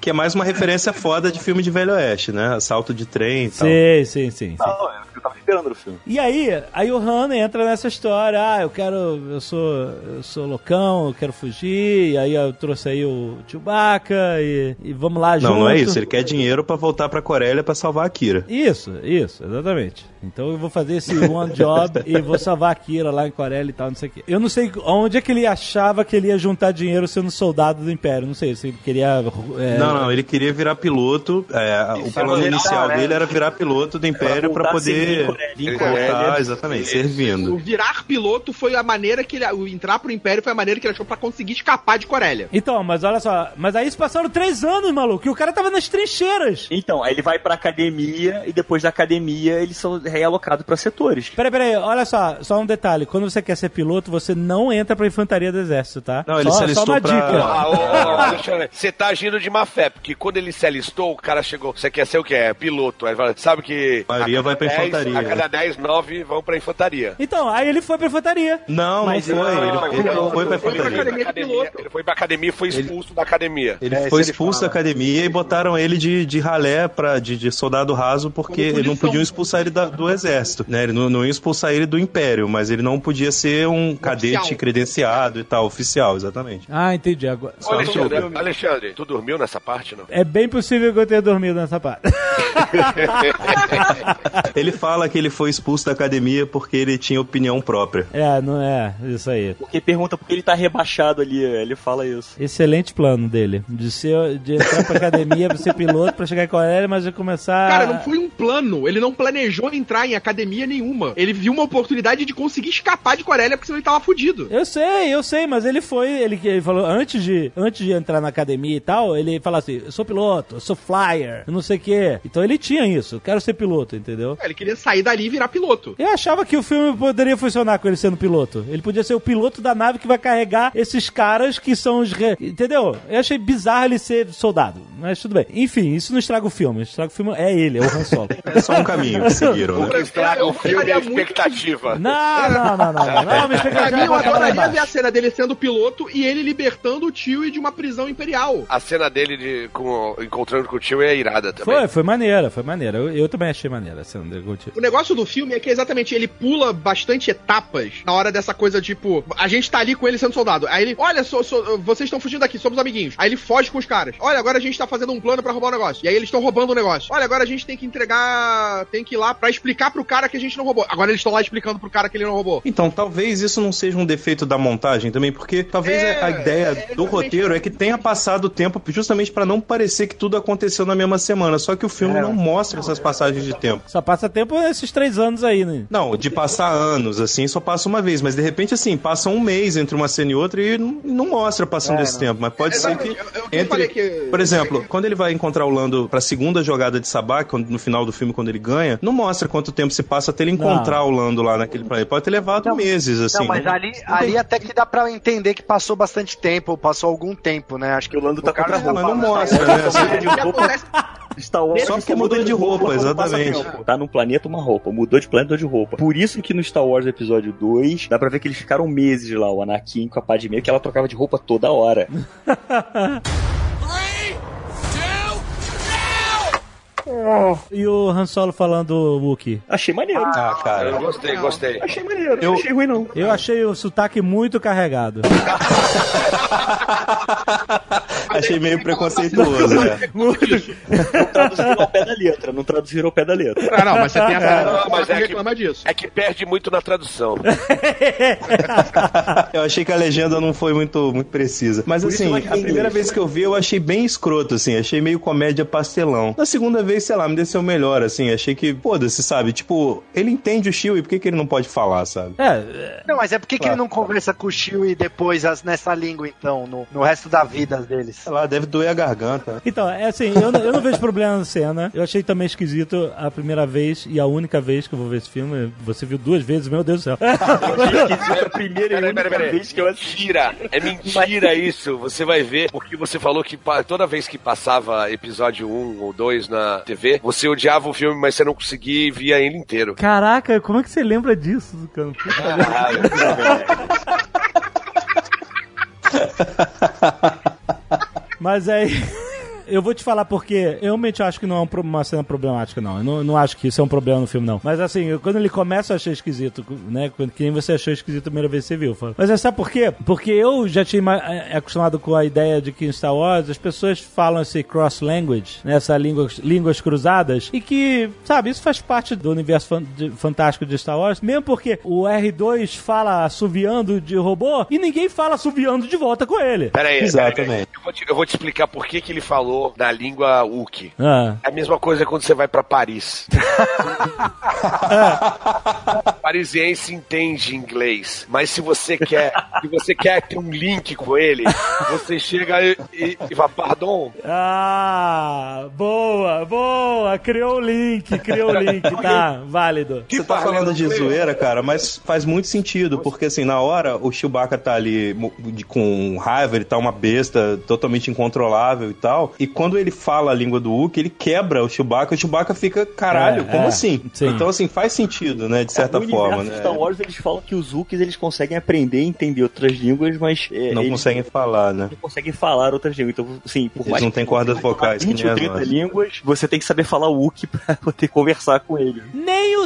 Que é mais uma referência foda de filme de Velho Oeste, né? Assalto de trem e tal. Sim, sim, sim, sim. Não, é o eu tava esperando no filme. E aí, aí o Han entra nessa história, ah, eu quero, eu sou, eu sou loucão, eu quero fugir, e aí eu trouxe aí o Chewbacca e, e vamos lá junto. Não, não é isso. Ele quer dinheiro pra voltar pra Corélia pra salvar a Kira. Isso, isso, exatamente. Então eu vou fazer esse one job e vou salvar a Kira lá em Coreia e tal, não sei o quê. Eu não sei onde é que ele achava que ele ia juntar dinheiro sendo soldado do Império. Não sei se ele queria. é, Não, não, ele queria virar piloto. é, o plano inicial né? dele era virar piloto do Império pra voltar poder voltar, Corélia. exatamente, O servindo. virar piloto foi a maneira que ele. O entrar pro Império foi a maneira que ele achou pra conseguir escapar de Corélia. Então, mas olha só, mas aí se passaram três anos, maluco, e o cara tava nas trincheiras. Então, aí ele vai pra academia e depois da academia eles são realocados pra setores. Peraí, peraí, olha só, só um detalhe. Quando você quer ser piloto, você não entra pra infantaria do exército, tá? Não, ele só, se alistou só uma pra- dica. Ah, ô, Alexandre, Você tá agindo de má fé, porque quando ele se alistou, o cara chegou. Você quer ser o quê? É piloto. Aí fala, sabe que. A maioria a vai pra 10, infantaria, A cada 10, 9 vão pra infantaria. Então, aí ele foi pra infantaria. Não, Mas não foi. não, ele, não, ele não, foi pra foi pra infantaria. academia. Ele foi pra academia e foi expulso da academia. Ele É, foi isso ele expulso da academia e botaram ele de, de ralé pra, de, de soldado raso porque ele não podiam expulsar ele da- do exército, né? Ele não, não ia expulsar ele do império, mas ele não podia ser um cadete credenciado e tal, oficial, exatamente. Ah, entendi. Agora, Ô, Alexandre, Alexandre, tu dormiu nessa parte, não? É bem possível que eu tenha dormido nessa parte. Ele fala que ele foi expulso da academia porque ele tinha opinião própria. É, não é isso aí. Porque pergunta por que ele tá rebaixado ali, ele fala isso. Excelente plano dele. De, ser, de entrar pra academia pra ser piloto, pra chegar em Coreia, mas de começar. Cara, não foi um plano. Ele não planejou entrar em academia nenhuma. Ele viu uma oportunidade de conseguir escapar de Corélia porque senão ele tava fudido. Eu sei, eu sei, mas ele foi. Ele, ele falou, antes de, antes de entrar na academia e tal, ele falou assim: eu sou piloto, eu sou flyer, eu não sei o quê. Então ele tinha isso, eu quero ser piloto, entendeu? Ele queria sair dali e virar piloto. Eu achava que o filme poderia funcionar com ele sendo piloto. Ele podia ser o piloto da nave que vai carregar esses caras que são os. Re... Entendeu? Eu achei bizarro ele ser soldado, mas tudo bem. Enfim, isso não estraga o filme. Estraga o filme é ele, é o Han Solo. É só um caminho que seguiram, né? Estraga o filme é a expectativa. Não, não, não, não. Não, não me explica Pra mim, eu adoraria ver a cena dele sendo piloto e ele libertando o tio de uma prisão imperial. A cena dele de, com, encontrando com o tio é irada também. Foi, foi maneira, foi maneira. Eu, eu também achei maneira a cena dele contigo. O negócio do filme é que exatamente ele pula bastante etapas na hora dessa coisa, tipo, a gente tá ali com ele sendo soldado. Aí ele, olha, sou- sou- vocês estão fugindo daqui, somos amiguinhos. Aí ele foge com os caras. Olha, agora a gente tá fazendo um plano pra roubar o negócio. E aí eles estão roubando o negócio. Olha, agora a gente tem que entregar. Tem que ir lá pra explicar pro cara que a gente não roubou. Agora eles estão lá explicando pro cara que ele não roubou. Então, talvez isso não seja um defeito da montagem também, porque talvez É, a ideia é do roteiro é que tenha passado o tempo justamente pra não parecer que tudo aconteceu na mesma semana. Só que o filme É. não mostra essas passagens de tempo. Só passa tempo esses três anos aí, né? Não, de passar anos, assim, só passa uma vez. Mas de repente, assim, passa um mês entre uma cena e outra e não, não mostra passando esse tempo. Mas pode ser que. Eu- eu falei Entre, que- por exemplo, quando ele vai encontrar o Lando pra segunda jogada de Sabá, quando- no final do filme, quando ele ganha, não mostra quanto tempo se passa até ele encontrar o Lando lá naquele planeta. Pode ter levado meses, assim. Não, mas né? ali, ali até que dá pra entender que passou bastante tempo, passou algum tempo, né? Acho que O Lando tá cara- contra a Mas não roupa. mostra, né? Roupa, Star Wars Só porque mudou de roupa, passa exatamente. Tá num planeta uma roupa, mudou de planeta de roupa. Por isso que no Star Wars Episódio 2, dá pra ver que eles ficaram meses lá, o Anakin com a Padmé, que ela trocava de roupa toda hora. E o Han Solo falando Wookie. Achei maneiro. Ah, cara. Eu gostei, gostei. Achei maneiro, Eu- não achei ruim não. Eu achei o sotaque muito carregado. Achei meio preconceituoso, né? Não traduziram ao pé da letra, não traduziram ao pé da letra. Ah, não, mas você tem a Não, mas que é que- reclama disso. É que perde muito na tradução. Eu achei que a legenda não foi muito, muito precisa. Mas Por isso assim, a primeira inglês. vez que eu vi, eu achei bem escroto, assim. Achei meio comédia pastelão. Na segunda vez, sei lá, me desceu melhor, assim. Achei que, foda-se, sabe? Tipo, ele entende o Chewie, por que, que ele não pode falar, sabe? É, Não, mas é porque que ele não conversa com o Shio e depois as- nessa língua, então, no, no resto da vida deles? Sei lá, deve doer a garganta. Então, é assim, eu, não- eu não vejo problema na cena. Eu achei também esquisito a primeira vez e a única vez que eu vou ver esse filme. Você viu duas vezes, meu Deus do céu. É a primeira e Peraí, única peraí, peraí. vez que eu assisti. Mentira! É mentira isso! Você vai ver, porque você falou que toda vez que passava episódio 1 ou 2 na TV, você odiava o filme, mas você não conseguia e via ele inteiro. Caraca, como é que você lembra disso, cara? Puta merda. Mas aí. Eu vou te falar porque eu realmente acho que não é um uma cena problemática, não. Eu não, não acho que isso é um problema no filme, não. Mas assim, eu- quando ele começa, eu achei esquisito, né? Quando, que nem você achou esquisito a primeira vez que você viu. Fala. Mas é, sabe por quê? Porque eu já tinha ima- é, acostumado com a ideia de que em Star Wars as pessoas falam esse cross-language, né? Essa língua, línguas cruzadas, e que, sabe, isso faz parte do universo fan- de- fantástico de Star Wars, mesmo porque o R2 fala assoviando de robô e ninguém fala assoviando de volta com ele. Pera aí, Exatamente. pera aí. Eu vou, te, eu vou te explicar por que, que ele falou na língua Wookie. Ah. É a mesma coisa quando você vai pra Paris. Parisiense entende inglês, mas se você quer, se você quer ter um link com ele, você chega e, e, e fala, pardon, Ah, boa, boa. Criou o link, criou o link. Tá, válido. Você tá falando de zoeira, cara, mas faz muito sentido, porque assim, na hora o Chewbacca tá ali com raiva, ele tá uma besta totalmente incontrolável e tal, e quando ele fala a língua do Wookiee, ele quebra o Chewbacca, o Chewbacca fica, caralho, É, como é, assim? sim. Então assim, faz sentido, né, de certa no forma. né? Star Wars eles falam que os Wookiees eles conseguem aprender e entender outras línguas, mas é, Não eles conseguem falar, né? não conseguem falar outras línguas. Então, assim, por Eles mais não têm cordas vocais que 20 nem ou as 30 nossas. línguas, você tem que saber falar Wookiee pra poder conversar com ele. Nem o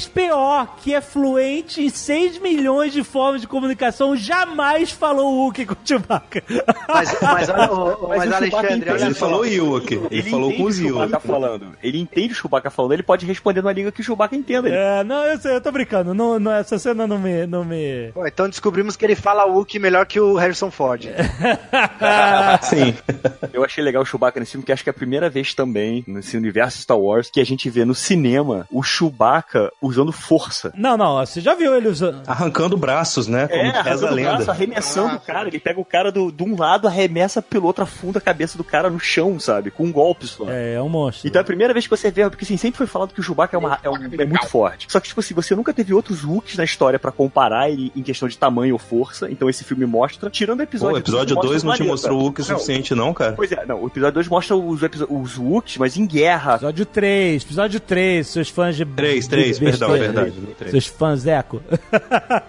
C3PO, que é fluente em 6 milhões de formas de comunicação, jamais falou Wookiee com o Chewbacca. Mas, mas, olha, o- Mas mas o Alexandre, olha Ele falou Ewok. Ele, falou entende com os o Chewbacca falando. Ele entende o Chewbacca falando, ele pode responder numa língua que o Chewbacca entenda. Ele É, não, eu sei, eu tô brincando. Não, não, essa cena não me. Não me... Bom, então descobrimos que ele fala Wookiee melhor que o Harrison Ford. Sim. Eu achei legal o Chewbacca nesse filme, que acho que é a primeira vez também, nesse universo Star Wars, que a gente vê no cinema o Chewbacca usando força. Não, não, você já viu ele usando. Arrancando braços, né? Como É, arrancando braço, lenda. arremessando o cara. Ele pega o cara do, de um lado, arremessa pelo outro, afunda a cabeça do cara no chão, sabe? Com um golpe só. É, é um monstro. Então é a primeira vez que você vê, porque assim, sempre foi falado que o Chewbacca é, uma- é um- é muito forte. Só que, tipo assim, você nunca teve outros Wookies na história pra comparar ele em questão de tamanho ou força, então esse filme mostra. Tirando o Pô, episódio o episódio mostra 2 o não te mostrou o Wookiee o suficiente, não, cara? Pois é, não, o episódio 2 mostra os, os Wookies, mas em guerra. Episódio 3, episódio 3, seus fãs de. 3, 3, de perdão, é verdade. Seus fãs eco.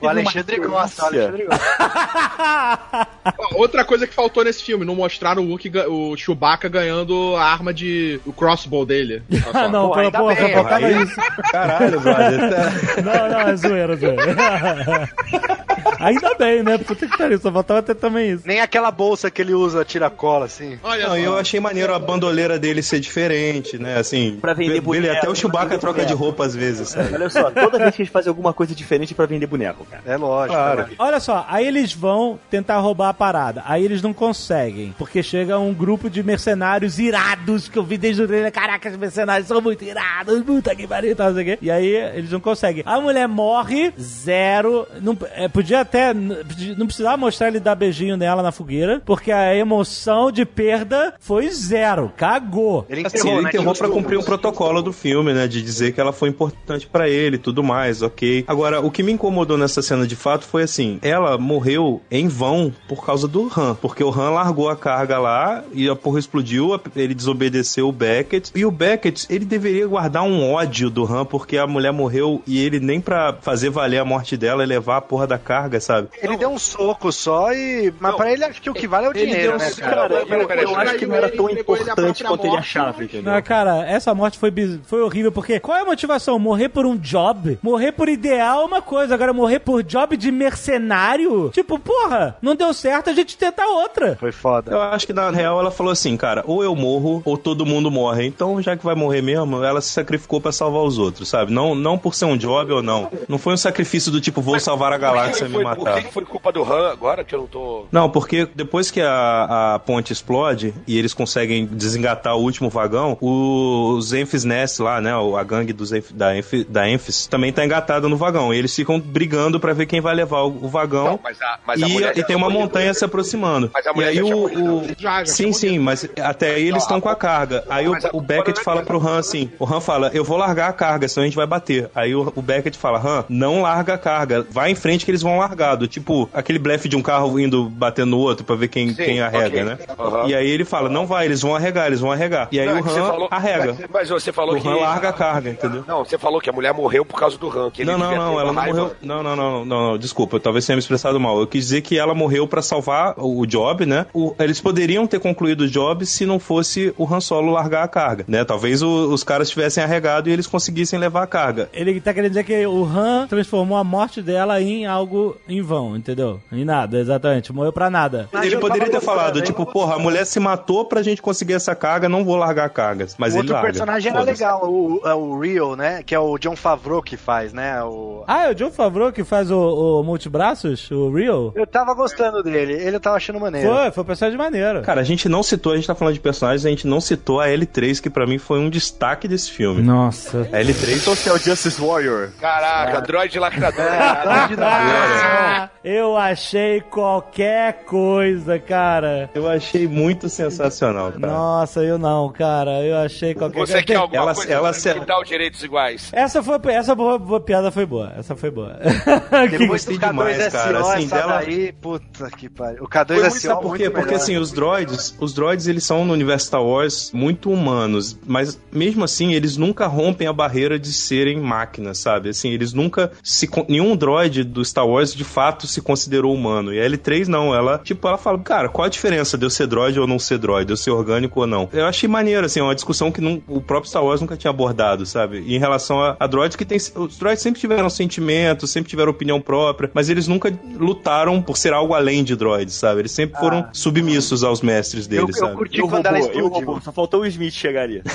O Alexandre gosta, o Alexandre gosta. Outra coisa que faltou nesse filme, não mostraram o, ga- o Chewbacca ganhando a arma de. o crossbow dele. Ah, não, Pô, pô, ainda porra, bem, aí- isso. Caralho, brother. tá- Não, não, é zoeira, é zoeira. Ainda bem, né? Puta que pariu, só faltava ter também isso. Nem aquela bolsa que ele usa, tira-cola, assim. Olha Não, eu achei maneiro a bandoleira dele ser diferente, né? Assim, Pra vender ele boneco, até o Chewbacca troca de roupa às vezes, sabe? Olha só, toda vez que eles fazem alguma coisa diferente pra vender boneco, cara. É lógico. Claro. né? Olha só, aí eles vão tentar roubar a parada. Aí eles não conseguem. Porque chega um grupo de mercenários irados que eu vi desde o trailer. Caraca, os mercenários são muito irados. Puta que pariu, não sei o quê. E aí eles não conseguem. A mulher morre, zero. Não, é, podia até. Não precisava mostrar ele dar beijinho nela na fogueira. Porque a emoção de perda foi zero. Cagou. Ele Assim, enterrou, ele né? enterrou que pra cumprir um protocolo do filme, né? De dizer que ela foi importante pra ele e tudo mais, ok. Agora, o que me incomodou nessa cena de fato foi assim: ela morreu em vão por causa do Han. Porque o Han largou a carga lá e a porra explodiu, ele desobedeceu o Beckett. E o Beckett, ele deveria guardar um ódio do Han porque a mulher morreu e ele nem pra fazer valer a morte dela e levar a porra da carga, sabe? Ele deu um soco só e. Mas pra ele acho que o que vale é o Ele dinheiro, deu né, cara? Cara, eu, peraí, eu acho que não era tão ele ele importante quanto ele morte, achava, entendeu? Ah, cara, essa morte foi, biz- foi horrível, porque qual é a motivação? Morrer por um job? Morrer por ideal é uma coisa, agora morrer por job de mercenário? Tipo, porra, não deu certo, a gente tenta outra. Foi foda. Eu acho que na real ela falou assim, cara, ou eu morro ou todo mundo morre. Então, já que vai morrer mesmo, ela se sacrificou pra salvar os outros, sabe? Não, não por ser um job ou não. Não foi um sacrifício do tipo, vou salvar a galáxia me Foi- matar. que que foi culpa do Han agora que eu não tô. Não, porque depois que a, a ponte explode e eles conseguem desengatar o último vagão, os Enfys Nest lá, né, a gangue dos Enf- da, Enf, da Enfys, também tá engatada no vagão. E eles ficam brigando pra ver quem vai levar o, o vagão. Não, mas a, mas a e, e tem uma montanha se aproximando. Mas a e mulher aí já tinha o, o- Já, já sim, tinha sim, mas até aí eles estão com a carga. Aí o, a- o Beckett fala pro Han assim: o Han fala, eu vou largar a carga, senão a gente vai bater. Aí o, o Beckett fala, Han, não larga a carga, vai em frente que eles vão largado. Tipo, aquele blefe de um carro indo batendo no outro pra ver quem, Sim, quem arrega, ok. né? Aham. E aí ele fala, não vai, eles vão arregar, eles vão arregar. E aí Não, o é Han falou- arrega. Mas, mas você falou O que. Han larga a carga, entendeu? Não, você falou que a mulher morreu por causa do Han. Que ele Não, não, não, ela não raiva. morreu. Não, não, não, não, não, desculpa, talvez tenha me expressado mal. Eu quis dizer que ela morreu pra salvar o job, né? O- eles poderiam ter concluído o job se não fosse o Han Solo largar a carga, né? Talvez o- os caras tivessem arregado e eles conseguissem levar a carga. Ele tá querendo dizer que o Han transformou a morte dela em algo em vão, entendeu? Em nada, exatamente. Morreu pra nada. Mas ele poderia ter falado, tipo, porra, a mulher se matou pra gente conseguir essa carga, não vou largar a carga. Mas o ele outro larga. personagem era legal, o, é o Rio, né? Que é o John Favreau que faz, né? O... Ah, é o John Favreau que faz o, o Multibraços, o Real? Eu tava gostando dele, ele tava achando maneiro. Foi, foi um personagem maneiro. Cara, a gente não citou, a gente tá falando de personagens, a gente não citou a L3, que pra mim foi um destaque desse filme. Nossa. A L3 Social Justice Warrior. Caraca, droid lacrador. É, droid da- Eu achei qualquer coisa, cara. Eu achei muito sensacional, cara. Nossa, eu não, cara. Eu achei qualquer Você coisa. quer alguma Ela- coisa ela se- quitar os direitos iguais? Essa foi essa boa, boa piada foi boa. Essa foi boa. Depois do gostei K2SO, demais, cara, assim, essa dela- daí, puta que pariu. O Foi muito- K2SO sabe por quê? Porque melhor. assim, os droids, os droids eles são no universo Star Wars muito humanos, mas mesmo assim eles nunca rompem a barreira de serem máquinas, sabe? Assim, eles nunca se nenhum droid do Star Wars de fato se considerou humano. E a L3 não, ela, tipo, ela fala, cara, qual a diferença de eu ser droid ou não ser droid, de eu ser orgânico ou não? Eu achei maneiro assim, é uma discussão que não- o próprio Star Wars nunca tinha abordado, sabe? E em relação a, a droids que tem os droids sempre tiveram sentimentos, sempre tiveram opinião própria, mas eles nunca lutaram por ser algo além de droids, sabe? Eles sempre foram submissos aos mestres Eu, deles, eu sabe? curti E o quando robô, ela explodiu. só faltou o Smith chegar ali.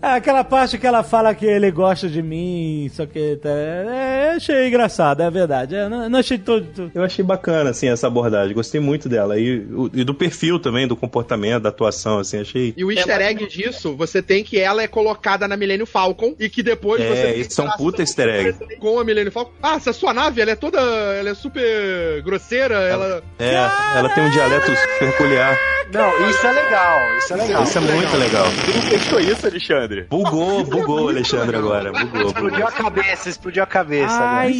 É, aquela parte que ela fala que ele gosta de mim, só que. tá, É, eu achei engraçado, é verdade. Eu não, não achei todo. todo- Eu achei bacana, assim, essa abordagem. Gostei muito dela. E, o- e do perfil também, do comportamento, da atuação, assim, achei. E o easter egg disso, você tem que ela é colocada na Millennium Falcon e que depois É, você é interação puta easter egg. com a Millennium Falcon. Ah, essa sua nave, ela é toda, ela é super grosseira, ela... É, ela tem um dialeto peculiar. Não, isso é legal, isso é legal. Isso é muito legal. Tu não testou isso, Alexandre? Bugou, bugou Alexandre agora. Bugou, Explodiu a cabeça, explodiu a cabeça. agora. Ai,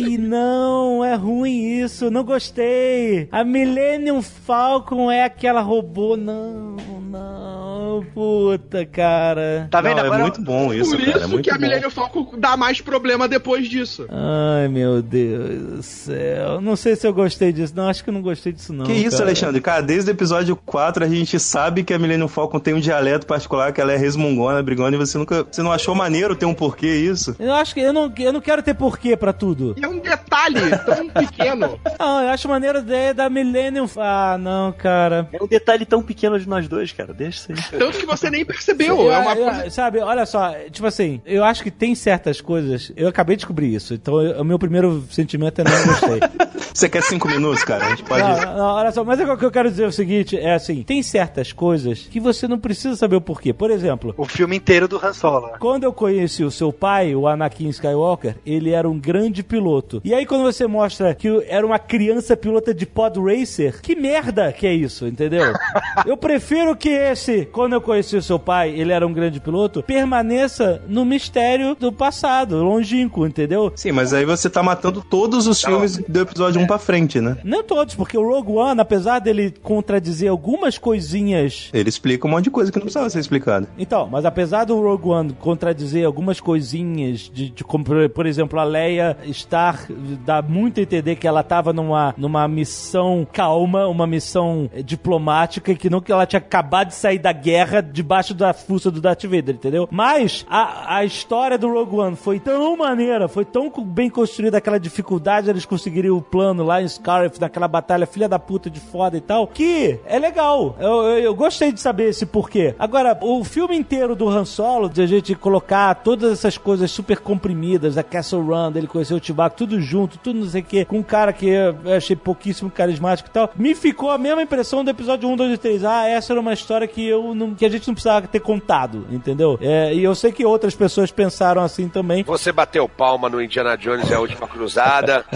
não, é ruim isso, não gostei. A Millennium Falcon é aquela robô, não, não, puta, cara. Tá vendo? Não, é Agora muito bom isso, Por cara. É isso muito que a bom. Millennium Falcon dá mais problema depois disso. Ai, meu Deus do céu. Não sei se eu gostei disso. Não, acho que eu não gostei disso, não. Que isso, cara. Alexandre? Cara, desde o episódio 4 a gente sabe que a Millennium Falcon tem um dialeto particular, que ela é resmungona, brigona, e você nunca. Você não achou maneiro ter um porquê isso? Eu acho que eu não, eu não quero ter porquê pra tudo. E é um detalhe tão pequeno. Não, eu acho maneiro a ideia da Millennium. Ah, não, cara. É um detalhe tão pequeno de nós dois, cara. Deixa isso aí. Tanto que você nem percebeu. Eu- é uma eu- coisa... Sabe, olha só, tipo assim, eu acho que tem certas coisas. Eu acabei de descobrir isso, então o meu primeiro sentimento é não gostei. Você quer cinco minutos, cara? A gente pode. Não, não, olha só, mas o que eu quero dizer é o seguinte: é assim, tem certas coisas que você não precisa saber o porquê. Por exemplo, O filme inteiro do Han Solo. quando eu conheci o seu pai, o Anakin Skywalker, ele era um grande piloto. E aí, quando você mostra que era uma criança pilota de pod racer, que merda que é isso, entendeu? eu prefiro que esse, quando eu conheci o seu pai, ele era um grande piloto, permaneça no mistério do passado, longínquo, entendeu? Sim, mas aí você tá matando todos os filmes do episódio 1 pra frente, né? Não todos, porque o Rogue One, apesar dele contradizer algumas coisinhas Ele explica um monte de coisa que não precisava ser explicada. Então, mas apesar do Rogue One contradizer algumas coisinhas, de, de como, por, por exemplo, a Leia estar, dá muito a entender que ela estava numa, numa missão calma, uma missão eh, diplomática, e que não que ela tinha acabado de sair da guerra debaixo da fuça do Darth Vader, entendeu? Mas a, a história do Rogue One foi tão maneira, foi tão bem construída, aquela dificuldade eles conseguirem o plano lá em Scarif, naquela batalha filha da puta de foda e tal, que é legal. Eu, eu, eu gostei de saber esse porquê. Agora, o filme inteiro do Han Solo, de a gente colocar todas essas coisas super comprimidas, a Castle Run, dele conhecer o Chewbacca, tudo junto, tudo não sei o quê, com um cara que eu achei pouquíssimo carismático e tal, me ficou a mesma impressão do episódio 1, 2 e 3. Ah, essa era uma história que eu não, que a gente não precisava ter contado, entendeu? É, e eu sei que outras pessoas pensaram assim também. Você bateu palma no Indiana Jones e a Última Cruzada.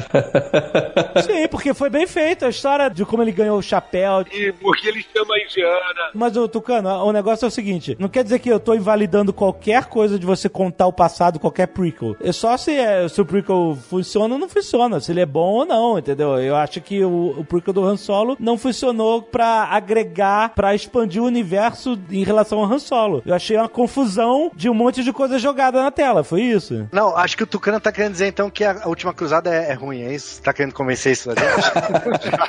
Sim, porque foi bem feito a história de como ele ganhou o chapéu. e porque ele chama a Indiana. Mas, ô, Tucano, o negócio é o seguinte: não quer dizer que eu tô invalidando qualquer coisa de você contar o passado, qualquer prequel. É só se, é, se o prequel funciona ou não funciona, se ele é bom ou não, entendeu? Eu acho que o, o prequel do Han Solo não funcionou pra agregar, pra expandir o universo em relação ao Han Solo. Eu achei uma confusão de um monte de coisa jogada na tela, foi isso? Não, acho que o Tucano tá querendo dizer então que a a última cruzada é, é ruim, é isso? Tá querendo convencer isso a gente?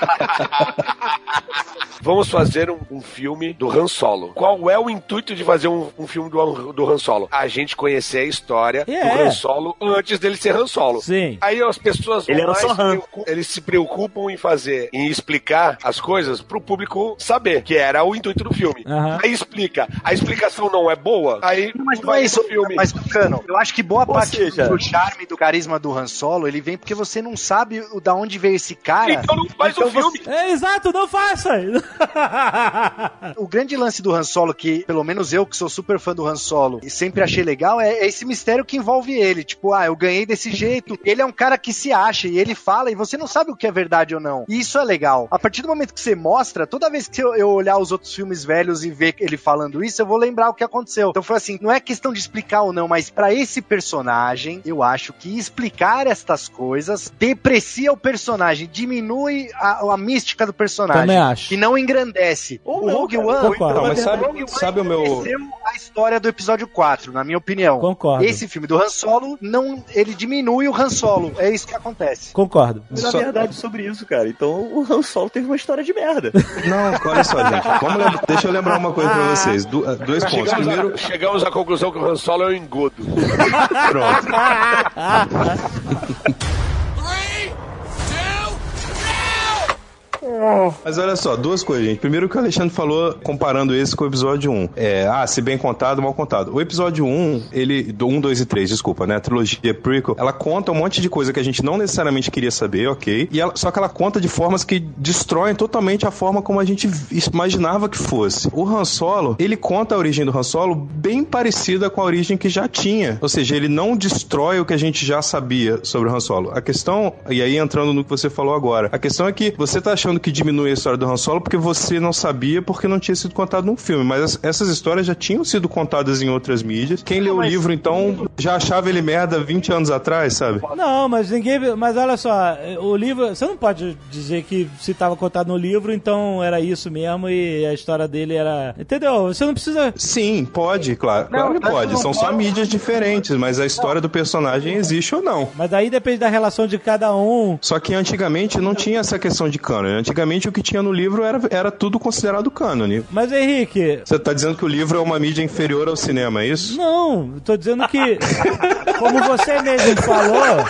Vamos fazer um, um filme do Han Solo. Qual é o intuito de fazer um, um filme do, Han- do Han Solo? A gente conhecer a história É. do Han Solo antes dele ser Han Solo. Sim. Aí as pessoas vão Ele era só se Han. preocupam- eles se preocupam em fazer, em explicar as coisas pro público saber, que era o intuito do filme. Aham. Aí explica. A explicação não é boa, aí Mas não é isso, pro filme. mas Tucano, eu acho que boa Ou parte seja- do charme, do carisma do Han Solo, ele vem porque você não sabe o, da onde veio esse cara. Então não faz Então o filme. É, exato, não faz! passa! O grande lance do Han Solo, que pelo menos eu, que sou super fã do Han Solo, e sempre achei legal, é, é esse mistério que envolve ele. Tipo, ah, eu ganhei desse jeito. Ele é um cara que se acha e ele fala e você não sabe o que é verdade ou não. E isso é legal. A partir do momento que você mostra, toda vez que eu, eu olhar os outros filmes velhos e ver ele falando isso, eu vou lembrar o que aconteceu. Então foi assim, não é questão de explicar ou não, mas para esse personagem, eu acho que explicar estas coisas deprecia o personagem, diminui a, a mística do personagem. Também acho. E não engrandece. Ou o Rogue One. Não, mas sabe, Rogue One sabe o meu. a história do episódio 4, na minha opinião. Concordo. Esse filme do Han Solo, não, ele diminui o Han Solo. É isso que acontece. Concordo. Mas na Só- verdade sobre isso, cara. Então o Han Solo teve uma história de merda. Não, olha só, gente. Vamos lembra- Deixa eu lembrar uma coisa pra vocês. Du- eh, dois pontos. Chegamos, Primeiro, a, chegamos à conclusão que o Han Solo é um engodo. pronto. Mas olha só, duas coisas, gente. Primeiro que o Alexandre falou, comparando esse com o episódio 1. É, ah, se bem contado, mal contado. O episódio 1, ele. Do 1, 2 e 3, desculpa, né? A trilogia prequel, ela conta um monte de coisa que a gente não necessariamente queria saber, ok? E ela- só que ela conta de formas que destroem totalmente a forma como a gente imaginava que fosse. O Han Solo, ele conta a origem do Han Solo bem parecida com a origem que já tinha. Ou seja, ele não destrói o que a gente já sabia sobre o Han Solo. A questão, e aí entrando no que você falou agora, a questão é que você tá achando que diminui a história do Han Solo porque você não sabia porque não tinha sido contado num filme. Mas as- essas histórias já tinham sido contadas em outras mídias. Quem leu o livro, então, já achava ele merda 20 anos atrás, sabe? Não, mas ninguém. Mas olha só, o livro. Você não pode dizer que se estava contado no livro, então era isso mesmo e a história dele era. Entendeu? Você não precisa. Sim, pode, claro. claro que pode. São só mídias diferentes, mas a história do personagem existe ou não. Mas aí depende da relação de cada um. Só que antigamente não tinha essa questão de cânone. Antigamente o que tinha no livro era, era tudo considerado cânone. Mas Henrique. Você tá dizendo que o livro é uma mídia inferior ao cinema, é isso? Não, tô dizendo que. Como você mesmo falou.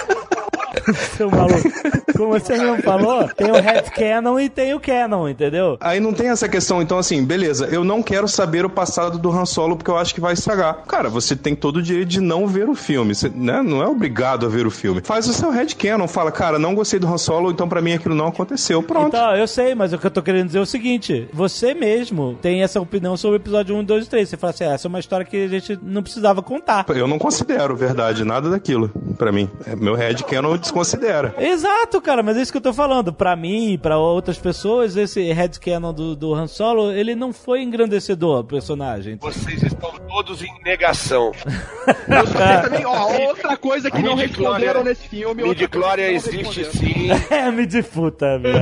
Seu maluco. Como você mesmo falou, tem o headcanon e tem o canon, entendeu? Aí não tem essa questão, então assim, beleza, eu não quero saber o passado do Han Solo porque eu acho que vai estragar. Cara, você tem todo o direito de não ver o filme, você né, não é obrigado a ver o filme. Faz o seu headcanon, fala, cara, não gostei do Han Solo, então pra mim aquilo não aconteceu. Pronto. Então, eu sei, mas o que eu tô querendo dizer é o seguinte: você mesmo tem essa opinião sobre o episódio 1, 2 e 3. Você fala assim, ah, essa é uma história que a gente não precisava contar. Eu não considero verdade nada daquilo, pra mim. É, Meu headcanon desconsidera. Exato, cara, mas é isso que eu tô falando. Pra mim e pra outras pessoas, esse headcanon do, do Han Solo, ele não foi engrandecedor, o personagem. Vocês estão todos em negação. Também, ó, outra coisa que não responderam nesse filme. não existe sim. É, me disputa, velho.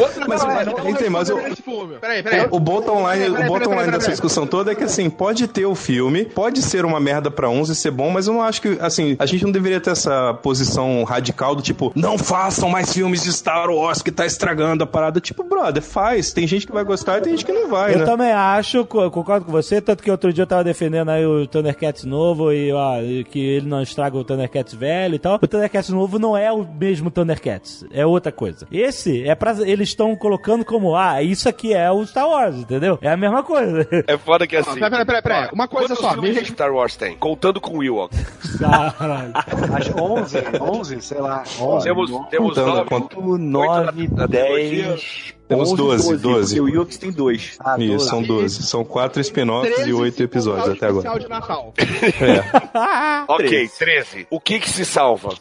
Outra Mas, coisa, mas, mas eu- responderam nesse filme. Peraí, peraí. O bottom line, Peraí, o peraí, bottom peraí, line peraí, dessa peraí. discussão toda é que assim, pode ter o filme, pode ser uma merda pra uns e ser bom, mas eu não acho que, assim, a gente não deveria ter essa posição radical do tipo, não façam mais filmes de Star Wars que tá estragando a parada. Tipo, brother, faz. Tem gente que vai gostar e tem gente que não vai, Eu né? também acho, concordo com você, tanto que outro dia eu tava defendendo aí o Thundercats novo e ó, que ele não estraga o Thundercats velho e tal. O Thundercats novo não é o mesmo Thundercats, é outra coisa. Esse é pra. Eles estão colocando como, ah, isso aqui é o Star Wars, entendeu? É a mesma coisa. É foda que assim. Peraí, peraí, peraí. Uma coisa Quantos só, filmes me de Star Wars tem? Contando com o Ewok. Caralho. Acho 11, 11, sei lá. 11. Temos, temos Contando, nove. conto- 9, na- na 10. Temos 12, 12. Porque o Yux tem dois. Ah, Isso, 12. são 12. São quatro spin-offs 13 e oito episódios até agora. especial de Natal. É. Ok, 13. O que que se salva?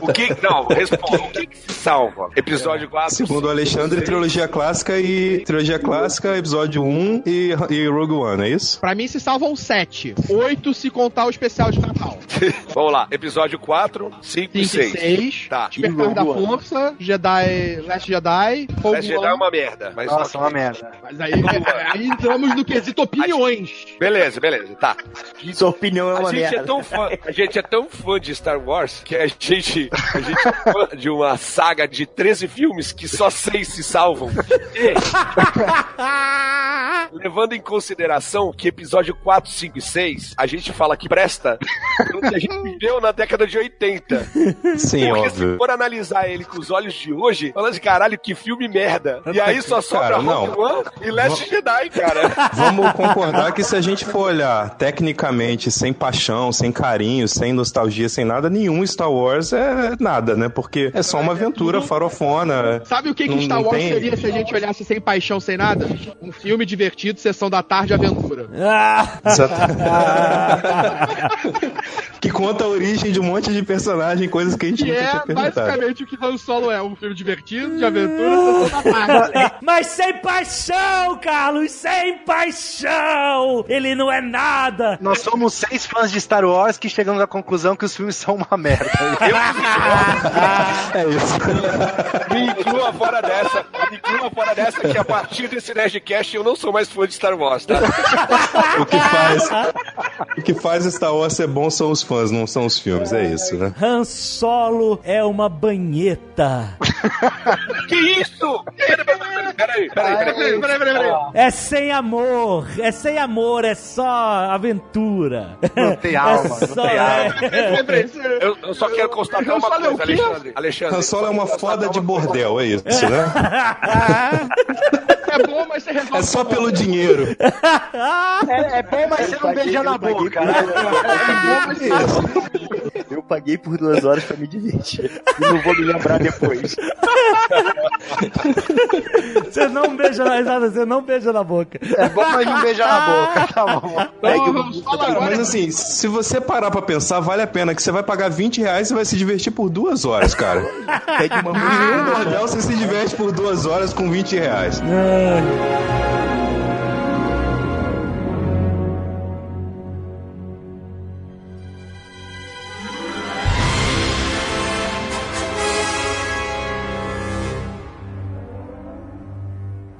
o que. Não, responda. O que que se salva? Episódio 4. Segundo o Alexandre, trilogia clássica e. Trilogia clássica, episódio 1 e, e Rogue One, é isso? Pra mim se salvam 7. 8 se contar o especial de Natal. Vamos lá. Episódio 4, 5 e 5 e 6. 6. Tá. Despertar da Rogue One. Força, Jedi, Last Jedi, Rogue Last Jedi é One. uma merda. Mas Nossa, uma merda. Mas aí, aí entramos no quesito opiniões. Beleza, beleza. Tá. Sua opinião é A uma gente, merda. é tão fã, a gente é tão fã de Star Wars que a gente, a gente é fã de uma saga de 13 filmes que só 6 se salvam. E, levando em consideração que episódio 4, 5 e 6 a gente fala que presta que a gente viveu na década de 80. Sim, Porque se óbvio. for analisar ele com os olhos de hoje, falando de caralho, que filme merda. E aí só sobra Cara, não. Rogue One e Last Jedi, cara. Vamos concordar que se a gente for olhar tecnicamente, sem paixão, sem carinho, sem nostalgia, sem nada, nenhum Star Wars é nada, né? Porque é só uma aventura farofona. Sabe o que, que Não- Star não Wars tem- seria se a gente olhasse sem paixão, sem nada? Um filme divertido, sessão da tarde, aventura. Ah! que conta a origem de um monte de personagem, coisas que a gente Que nunca é tinha perguntado. basicamente o que Han Solo é, um filme divertido, de aventura. Mas sem paixão, Carlos, sem paixão! Ele não é nada! Nós somos seis fãs de Star Wars que chegamos à conclusão que os filmes são uma merda. É isso. Me inclua fora dessa. Me inclua fora dessa que a partir desse Nerdcast eu não sou mais fã de Star Wars, tá? O que faz, o que faz Star Wars ser bom são os fãs, não são os filmes, é isso, né? Han Solo é uma banheta. que isso? Peraí, peraí, peraí, peraí, peraí, peraí, peraí. É sem amor, é sem amor, é só aventura. Não tem alma, é não só, tem alma. é. Eu, eu só quero constatar Han uma é coisa? Alexandre. Alexandre. Han Solo é uma foda de bordel, é isso, né? É bom, mas você resolve. É só pelo dinheiro. É, é bom, mas você não beija na boca. né? Eu paguei por duas horas pra me divertir. E não vou me lembrar depois. Você não beija na exato, você não beija na boca. É bom, mas não beija na boca. Tá bom. Então, Han Solo Cara, agora mas assim, se você parar pra pensar, vale a pena, que você vai pagar 20 reais e vai se divertir por duas horas, cara. Pede uma Nenhum bordel você se diverte por duas horas com 20 reais.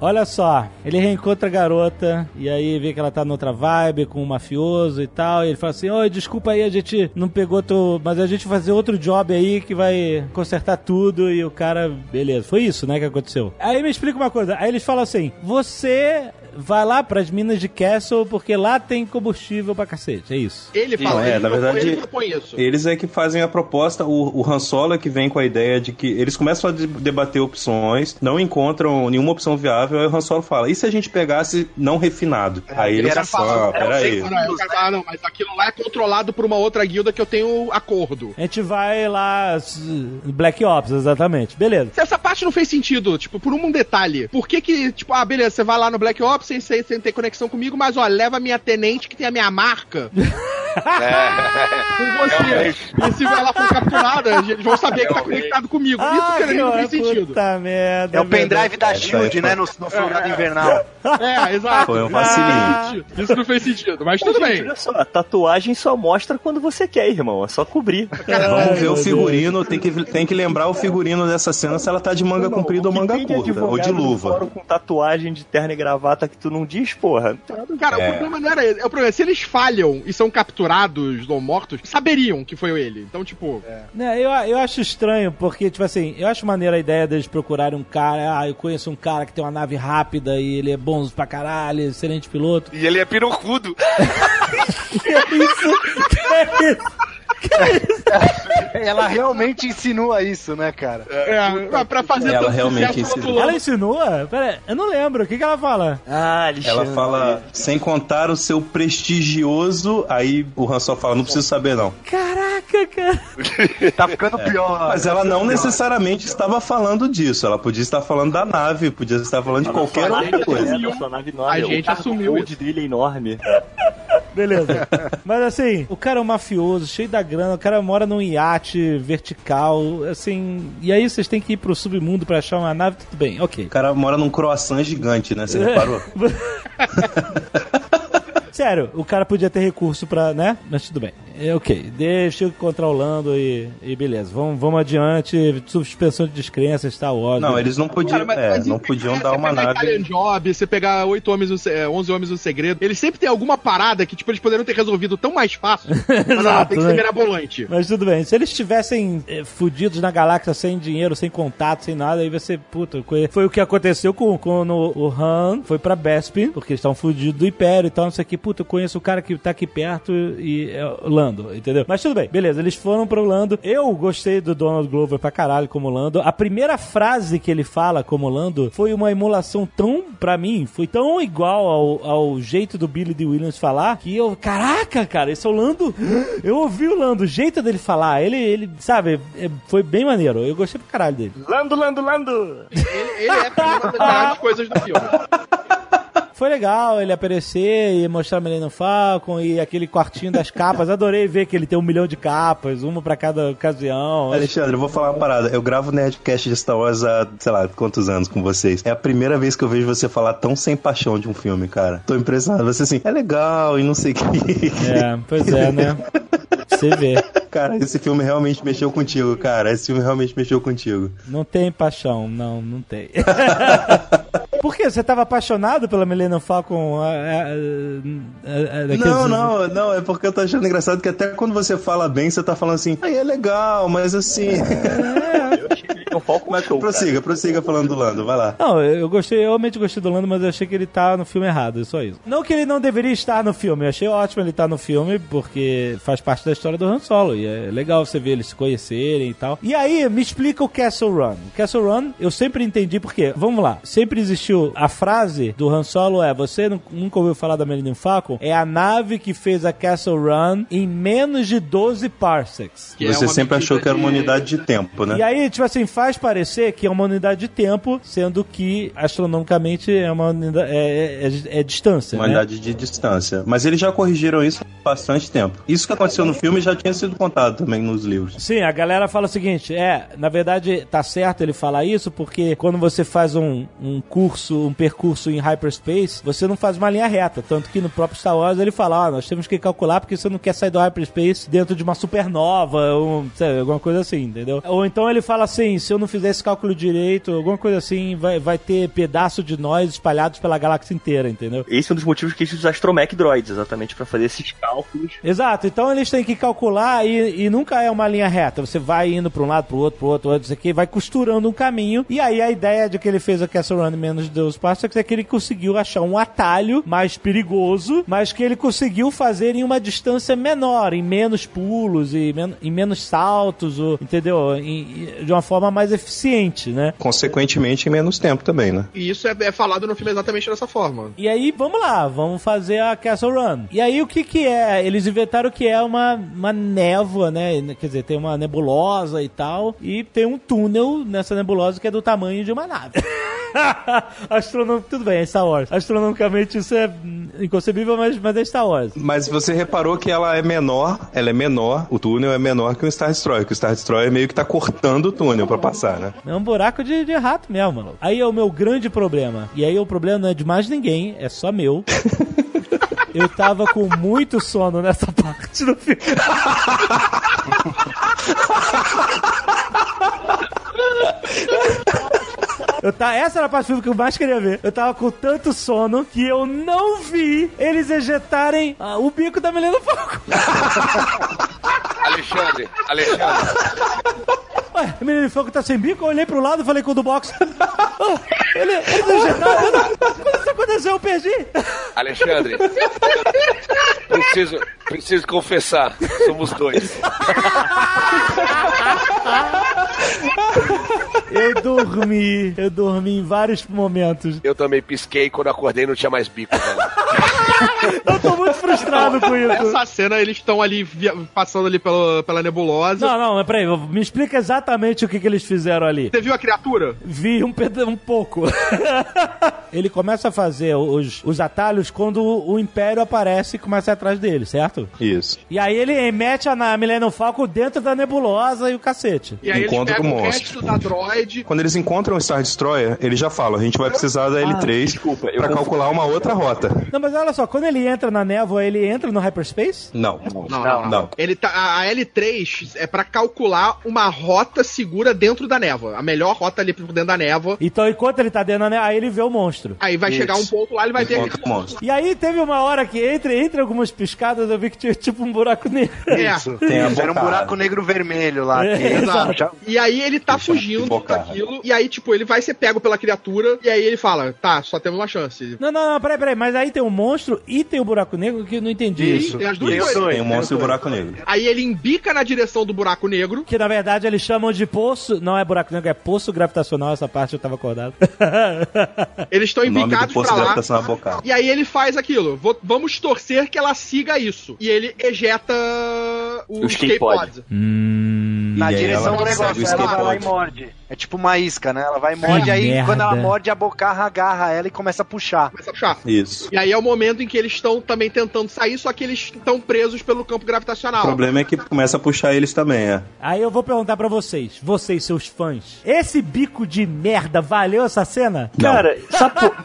Olha só, ele reencontra a garota e aí vê que ela tá noutra vibe com um mafioso e tal. E ele fala assim: Oi, desculpa aí, a gente não pegou teu. Mas a gente vai fazer outro job aí que vai consertar tudo. E o cara, beleza. Foi isso, né, que aconteceu. Aí me explica uma coisa. Aí eles falam assim: Você vai lá pras minas de Castle porque lá tem combustível pra cacete. É isso. Ele fala, Não, é, ele, na propõe- verdade- ele propõe isso. Eles é que fazem a proposta, o, o Han Solo é que vem com a ideia de que eles começam a de- debater opções, não encontram nenhuma opção viável, aí o Han Solo fala, e se a gente pegasse não refinado? aí Ele eles era falam, falando, ah, peraí. Não, não, o cara fala, não, mas aquilo lá é controlado por uma outra guilda que eu tenho acordo. A gente vai lá. Black Ops, exatamente. Beleza. Essa parte não fez sentido, tipo, por um detalhe. Por que que, tipo, ah, beleza, você vai lá no Black Ops sem, sem, sem ter conexão comigo, mas, ó, leva a minha tenente que tem a minha marca com você. E se ela for capturada, eles vão saber que tá conectado comigo. Isso, Ah, cara, não fez que sentido. puta merda. É o pendrive da Essa Shield, né? No, no soldado invernal. É, exato. Foi um Isso vacilinho. sentido. Isso não fez sentido, mas tudo bem. Olha só, a tatuagem só mostra quando você quer, irmão. É só cobrir. Vamos ver o figurino, tem que, tem que lembrar o figurino dessa cena se ela tá de manga comprida ou manga curta, ou de luva. Com tatuagem de terno e gravata que tu não diz, porra. Cara, É. o problema não era esse. É o problema. Se eles falham e são capturados ou mortos, saberiam que foi ele. Então, tipo. Né, eu, eu acho estranho, porque, tipo assim, eu acho maneira a ideia deles procurarem um cara. Ah, eu conheço um cara que tem uma nave rápida e ele é bom pra caralho, excelente piloto. E ele é pirocudo. Que isso? Que isso? Ela realmente insinua isso, né, cara? É, pra- pra fazer Ela realmente ensinou. Ela insinua? Pera, eu não lembro. O que, que ela fala? Ah, Ela fala, sem contar o seu prestigioso, aí o Han Solo fala, não preciso saber não. Caraca, cara. Tá ficando pior. Mas ela não necessariamente estava falando disso, ela podia estar falando da nave, podia estar falando de qualquer outra coisa. É. A o gente assumiu gold dele é enorme. Beleza. Mas assim, o cara é um mafioso, cheio da grana, o cara mora num iate vertical, assim. E aí vocês têm que ir pro submundo pra achar uma nave, tudo bem, ok. O cara mora num croissant gigante, né? Você reparou? Sério, o cara podia ter recurso pra, né? Mas tudo bem. É, ok, deixa eu encontrar o Lando e, e beleza. Vamos, vamos adiante. Suspensão de descrença, Star Wars. Não, eles não podiam, Cara, mas- é, mas não podiam é, dar você uma nave. Job, você pegar oito homens, no, se- é, 11 homens no segredo, eles sempre tem alguma parada que, tipo, eles poderiam ter resolvido tão mais fácil. mas não, Exato, tem que né? ser mirabolante. Mas tudo bem, se eles estivessem eh, fudidos na galáxia sem dinheiro, sem contato, sem nada, aí vai ser, puta, foi o que aconteceu com quando o Han foi pra Bespin, porque eles estavam fudidos do Império e tal, não sei o que, puta, eu conheço o cara que tá aqui perto e é o Lando. Entendeu? Mas tudo bem, beleza, eles foram pro Lando. Eu gostei do Donald Glover pra caralho como Lando. A primeira frase que ele fala como Lando foi uma emulação tão, pra mim, foi tão igual ao, ao jeito do Billy D. Williams falar que eu, caraca, cara, esse é o Lando. Eu ouvi o Lando, o jeito dele falar, ele, ele sabe, é- foi bem maneiro. Eu gostei pra caralho dele. Lando, Lando, Lando! Ele, ele é uma das melhores coisas do filme. Foi legal ele aparecer e mostrar Millennium Falcon e aquele quartinho das capas. Adorei ver que ele tem um milhão de capas, uma pra cada ocasião. Alexandre, eu vou falar uma parada. Eu gravo Nerdcast de Star Wars há, sei lá, quantos anos com vocês. É a primeira vez que eu vejo você falar tão sem paixão de um filme, cara. Tô impressionado. Você assim, é legal e não sei o que. É, pois é, né? Você vê. Cara, esse filme realmente mexeu contigo, cara. Esse filme realmente mexeu contigo. Não tem paixão, não, não tem. Por quê? Você tava apaixonado pela Millennium Falcon? ah, ah, daqueles- Não, não, não, é porque eu tô achando engraçado que até quando você fala bem, você tá falando assim, aí é legal, mas assim. Eu achei um palco mais show, cara. prossiga, prossiga falando do Lando, vai lá. Não, eu gostei, eu realmente gostei do Lando, mas eu achei que ele tá no filme errado, só isso. Não que ele não deveria estar no filme, eu achei ótimo ele estar no filme, porque faz parte da história do Han Solo, e é legal você ver eles se conhecerem e tal. E aí, me explica o Castle Run. O Castle Run, eu sempre entendi porque, vamos lá, sempre existiu a frase do Han Solo é, você nu- nunca ouviu falar da Millennium Falcon? É a nave que fez a Castle Run em menos de 12 parsecs. Que é você uma sempre achou que era uma de- unidade de tempo, né? E aí, tipo assim, faz parecer que é uma unidade de tempo, sendo que astronomicamente é uma unidade, é, é, é- é distância, Uma né? unidade de distância. Mas eles já corrigiram isso há bastante tempo. Isso que aconteceu no filme já tinha sido contado também nos livros. Sim, a galera fala o seguinte, é, na verdade tá certo ele falar isso, porque quando você faz um, um curso, um percurso em hyperspace, você não faz uma linha reta, tanto que no próprio Star Wars ele fala, ó, nós temos que calcular porque você não quer sair do hyperspace dentro de uma supernova, ou, sei, alguma coisa assim, entendeu? Ou então ele fala assim, se eu não fizer esse cálculo direito, alguma coisa assim, vai, vai ter pedaço de nós espalhados pela galáxia inteira, entendeu? Esse é um dos motivos que eles usam astromech droids, exatamente pra fazer esses cálculos. Exato, então eles têm que calcular e, e nunca é uma linha reta. Você vai indo para um lado, pro outro, pro outro, pro outro, isso aqui, vai costurando um caminho. E aí a ideia de que ele fez a Castle Run menos de dois passos é que ele conseguiu achar um atalho mais perigoso, mas que ele conseguiu fazer em uma distância menor, em menos pulos e men em menos saltos, ou, entendeu? Em- em- de uma forma mais eficiente, né? Consequentemente, em menos tempo também, né? E isso é, é falado no filme exatamente dessa forma. E aí, vamos lá, vamos fazer a Castle Run. E aí, o que que é? Eles inventaram que é uma, uma névoa, né? Quer dizer, tem uma nebulosa e tal, e tem um túnel nessa nebulosa que é do tamanho de uma nave. Astronomicamente, tudo bem, é Star Wars. Astronomicamente isso é inconcebível, mas, mas é Star Wars. Mas você reparou que ela é menor, ela é menor, o túnel é menor que o Star Destroyer, que o Star Destroyer meio que tá cortando o túnel pra passar, né? É um buraco de, de rato mesmo, mano. Aí é o meu grande problema. E aí o problema não é de mais ninguém, é só meu. Eu tava com muito sono nessa parte do filme. Eu tá, essa era a parte do filme que eu mais queria ver. Eu tava com tanto sono que eu não vi eles ejetarem ah, o bico da Milena Falco. Alexandre, Alexandre, Ué, a Milena Falco tá sem bico? Eu olhei pro lado e falei com o do box. Ele, ele não Quando isso aconteceu, eu perdi. Alexandre. Preciso, preciso confessar, somos dois. Eu dormi, eu dormi em vários momentos. Eu também pisquei quando acordei não tinha mais bico, velho. Eu tô muito frustrado com isso. Nessa cena, eles estão ali via- passando ali pela, pela nebulosa. Não, não, mas peraí, me explica exatamente o que, que eles fizeram ali. Você viu a criatura? Vi um, um pouco. Ele começa a fazer os, os atalhos quando o, Império aparece e começa a ir atrás dele, certo? Isso. E aí ele mete a na Millennium Falcon dentro da nebulosa e o cacete. E aí Encontro eles pegam com o o monstro. resto da droid. Quando eles encontram o Star Destroyer, eles já falam, a gente vai precisar da L3 desculpa, eu pra calcular uma outra rota. Não, mas olha só, quando ele entra na névoa, ele entra no hyperspace? Não. Não, não, não. Não. Ele tá, a a L3 é pra calcular uma rota segura dentro da névoa. A melhor rota ali por dentro da névoa. Então, enquanto ele tá dentro da névoa, aí ele vê o monstro. Aí vai Isso. chegar um ponto lá, ele vai ver. Encontra o monstro. E aí teve uma hora que entre, entre algumas piscadas eu vi que tinha tipo um buraco negro. É. Tem a Era um buraco negro vermelho lá. É, que- exato. E aí ele tá Deixa eu fugindo daquilo. E aí, tipo, ele vai ser pego pela criatura. E aí ele fala: tá, só temos uma chance. Não, não, não, peraí, peraí, mas aí tem o monstro e tem o buraco negro que, que não entendi isso. tem as duas Tem os coisas. Tem o monstro e o buraco negro. Aí ele embica na direção do buraco negro. Que na verdade eles chamam de poço. Não é buraco negro, é poço gravitacional. Essa parte eu tava acordado. Eles estão embicados poço pra lá. gravitacional bocado. E aí ele faz aquilo. Vou- vamos torcer que ela siga isso. E ele ejeta o, O skate pod. skatepod. hum. Na E direção do negócio, ela vai lá e skateboard. morde. É tipo uma isca, né? Ela vai e morde, aí merda. quando ela morde, a bocarra agarra ela e começa a puxar. Começa a puxar. Isso. E aí é o momento em que eles estão também tentando sair, só que eles estão presos pelo campo O gravitacional. problema é que começa a puxar eles também, é. Aí eu vou perguntar pra vocês, vocês, seus fãs. Esse bico de merda valeu essa cena? Cara, sabe por...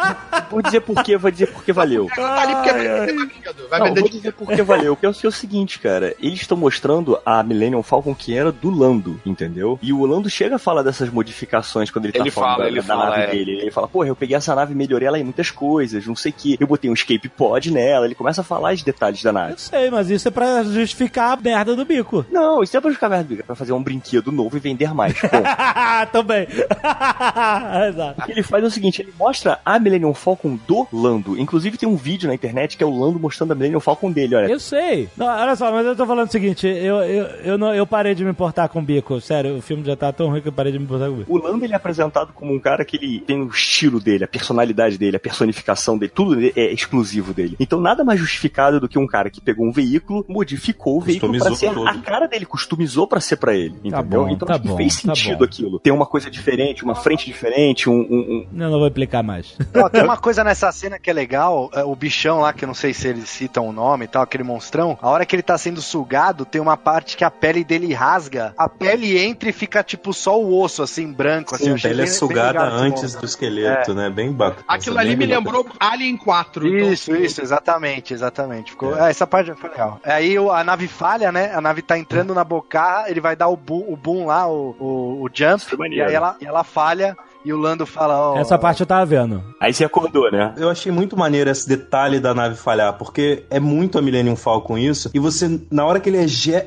Vou dizer por quê, vou dizer por que valeu. Tá ali porque brinquedo. Vai Não, vou dizer por que valeu. Porque é o que é o seguinte, cara. Eles estão mostrando a Millennium Falcon que era do Lando, entendeu? E o Lando chega a falar dessas modificações quando ele tá Ele falando fala, da, ele da fala, nave é. dele. Ele fala, porra, eu peguei essa nave e melhorei ela em muitas coisas, não sei o que. Eu botei um escape pod nela. Ele começa a falar os detalhes da nave. Eu sei, mas isso é pra justificar a merda do bico. Não, isso é pra ficar merda, é pra fazer um brinquedo novo e vender mais. Também. Exato. O que ele faz é o seguinte, ele mostra a Millennium Falcon do Lando. Inclusive tem um vídeo na internet que é o Lando mostrando a Millennium Falcon dele, olha. Eu sei. Não, olha só, mas eu tô falando o seguinte, eu, eu, eu, não, eu parei de me importar com o bico. Sério, o filme já tá tão ruim que eu parei de me importar o Lando ele é apresentado como um cara que ele tem o estilo dele, a personalidade dele, a personificação dele, tudo dele é exclusivo dele. Então nada mais justificado do que um cara que pegou um veículo, modificou o veículo pra Customizou ser todo. a cara dele, customizou pra ser pra ele, entendeu? bom, então tá acho que bom, fez tá sentido bom. aquilo. Ter uma coisa diferente, uma frente diferente, um, um- um- Eu não vou explicar mais. Ó, tem uma coisa nessa cena que é legal, é, o bichão lá, que eu não sei se eles citam o nome e tal, aquele monstrão, a hora que ele tá sendo sugado, tem uma parte que a pele dele rasga, a pele entra e fica tipo só o osso, assim, branco, assim. Sim, eu a achei pele é bem- bem sugada antes do esqueleto, né? Bem bacana. Aquilo ali me lembrou Alien 4. então- Isso, isso, exatamente, exatamente. Ficou, é, essa parte foi legal. Aí o- a nave falha, né? A nave tá entrando na bocarra, ele vai dar o boom, o boom lá, o, o, o jump, Foi e aí ela, e ela falha, e o Lando fala, ó... Essa parte eu tava vendo. Aí você acordou, né? Eu achei muito maneiro esse detalhe da nave falhar, porque é muito a Millennium Falcon isso, e você, na hora que ele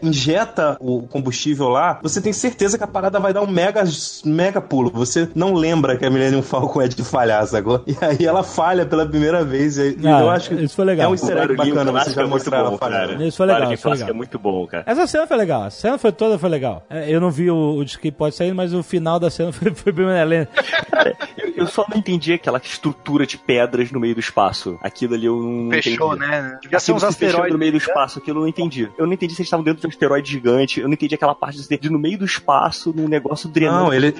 injeta o combustível lá, você tem certeza que a parada vai dar um mega, mega pulo. Você não lembra que a Millennium Falcon é de falhar, sacou? E aí ela falha pela primeira vez, e, Ah, eu acho que isso foi legal. é um easter egg bacana você já é muito mostrar ela bom, falhando. cara. Isso foi legal, isso foi clássico legal. é muito bom, cara. Essa cena foi legal, a cena foi toda foi legal. É, Eu não vi o, o Skate pode sair, mas o final da cena foi, foi bem maneiro. Cara, eu, eu só não entendi aquela estrutura de pedras no meio do espaço. Aquilo ali eu não Fechou, entendi. né? Devia ser Aquilo uns se asteroides. no meio do espaço, aquilo eu não entendi. Eu não entendi se eles estavam dentro de um asteroide gigante, eu não entendi aquela parte de, de no meio do espaço, num negócio drenando. Não, ele-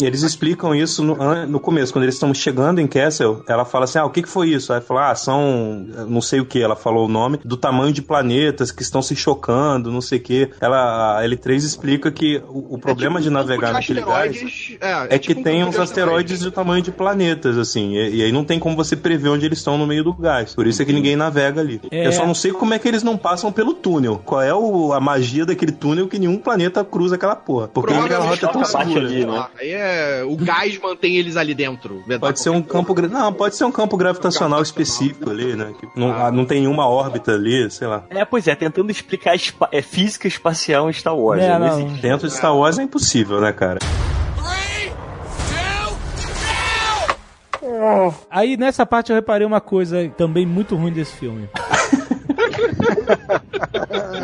eles explicam isso no, no começo, quando eles estão chegando em Castle, ela fala assim, ah, o que, que foi isso? Aí fala, ah, são, não sei o que, ela falou o nome, do tamanho de planetas que estão se chocando, não sei o que. Ela, a L3 explica que o, o problema de navegar Tipo, naquele gás asteroides, é que tipo um tem uns asteroides do tamanho de planetas, assim, e, e aí não tem como você prever onde eles estão no meio do gás. Por isso é que ninguém navega ali. É. Eu só não sei como é que eles não passam pelo túnel. Qual é o- a magia daquele túnel que nenhum planeta cruza aquela porra. Porque aquela rota é tão a segura. ali, né? Aí é. O gás mantém eles ali dentro. Pode ser um campo. gra- Não, pode ser um campo gravitacional específico ali, né? Que não, ah, não tem nenhuma órbita ali, sei lá. É, pois é, tentando explicar espa- é, física espacial em Star Wars. É, né? Dentro de Star Wars é impossível, né, cara? Aí nessa parte eu reparei uma coisa também muito ruim desse filme.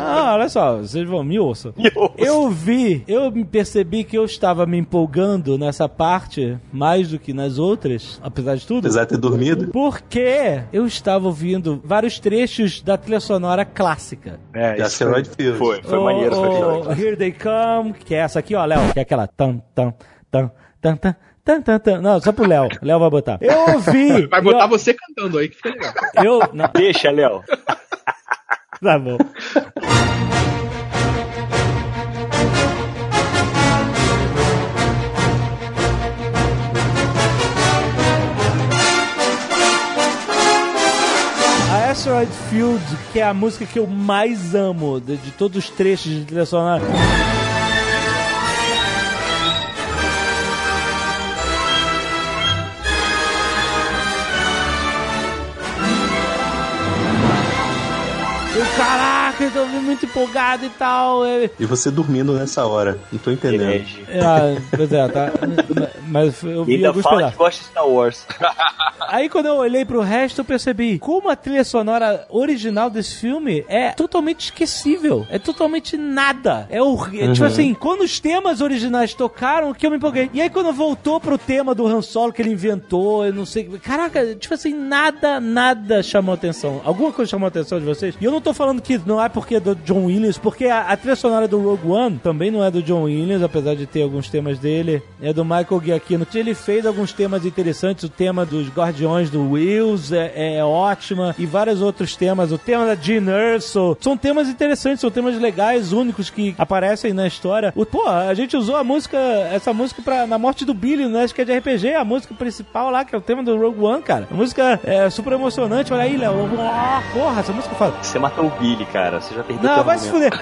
Ah, olha só, vocês vão, me ouçam. Eu vi, eu me percebi que eu estava me empolgando nessa parte mais do que nas outras, apesar de tudo. Apesar de ter dormido. Porque eu estava ouvindo vários trechos da trilha sonora clássica. É, De isso Asteroid Field. Foi, foi O- maneiro. Foi o maneiro. Here They Come, que é essa aqui, ó, Léo, que é aquela tam, tam, tam, tam, tam. Tan, tan, tan. Não, só pro Léo. Léo vai botar. Eu ouvi. Vai botar você cantando aí que fica legal. Eu. Não, Deixa, Léo. tá bom. A Asteroid Field, que é a música que eu mais amo de, de todos os trechos de trilha sonora. Muito empolgado e tal. é- E você dormindo nessa hora. Não tô entendendo. Ah, pois é, tá. Mas eu E vi ainda alguns fala pedaços. que gosta de Star Wars. Aí quando eu olhei pro resto, eu percebi como a trilha sonora original desse filme é totalmente esquecível. É totalmente nada. É horrível. Tipo assim, quando os temas originais tocaram, que eu me empolguei. E aí quando voltou pro tema do Han Solo que ele inventou, eu não sei. Caraca, tipo assim, nada, nada chamou atenção. Alguma coisa chamou a atenção de vocês? E eu não tô falando que não é porque é do John Williams, porque a, a trilha sonora do Rogue One também não é do John Williams, apesar de ter alguns temas dele. É do Michael Giacchino. Ele fez alguns temas interessantes. O tema dos Guardiões do Wills é, é ótima. E vários outros temas. O tema da Jean Erso. São temas interessantes, são temas legais, únicos que aparecem na história. O, pô, a gente usou a música, essa música pra, na morte do Billy, né? Acho que é de RPG, a música principal lá, que é o tema do Rogue One, cara. A música é super emocionante. Olha aí, Léo. Ah, Porra, essa música fala. Você matou o Billy, cara. Você já perdeu Não, vai se fuder.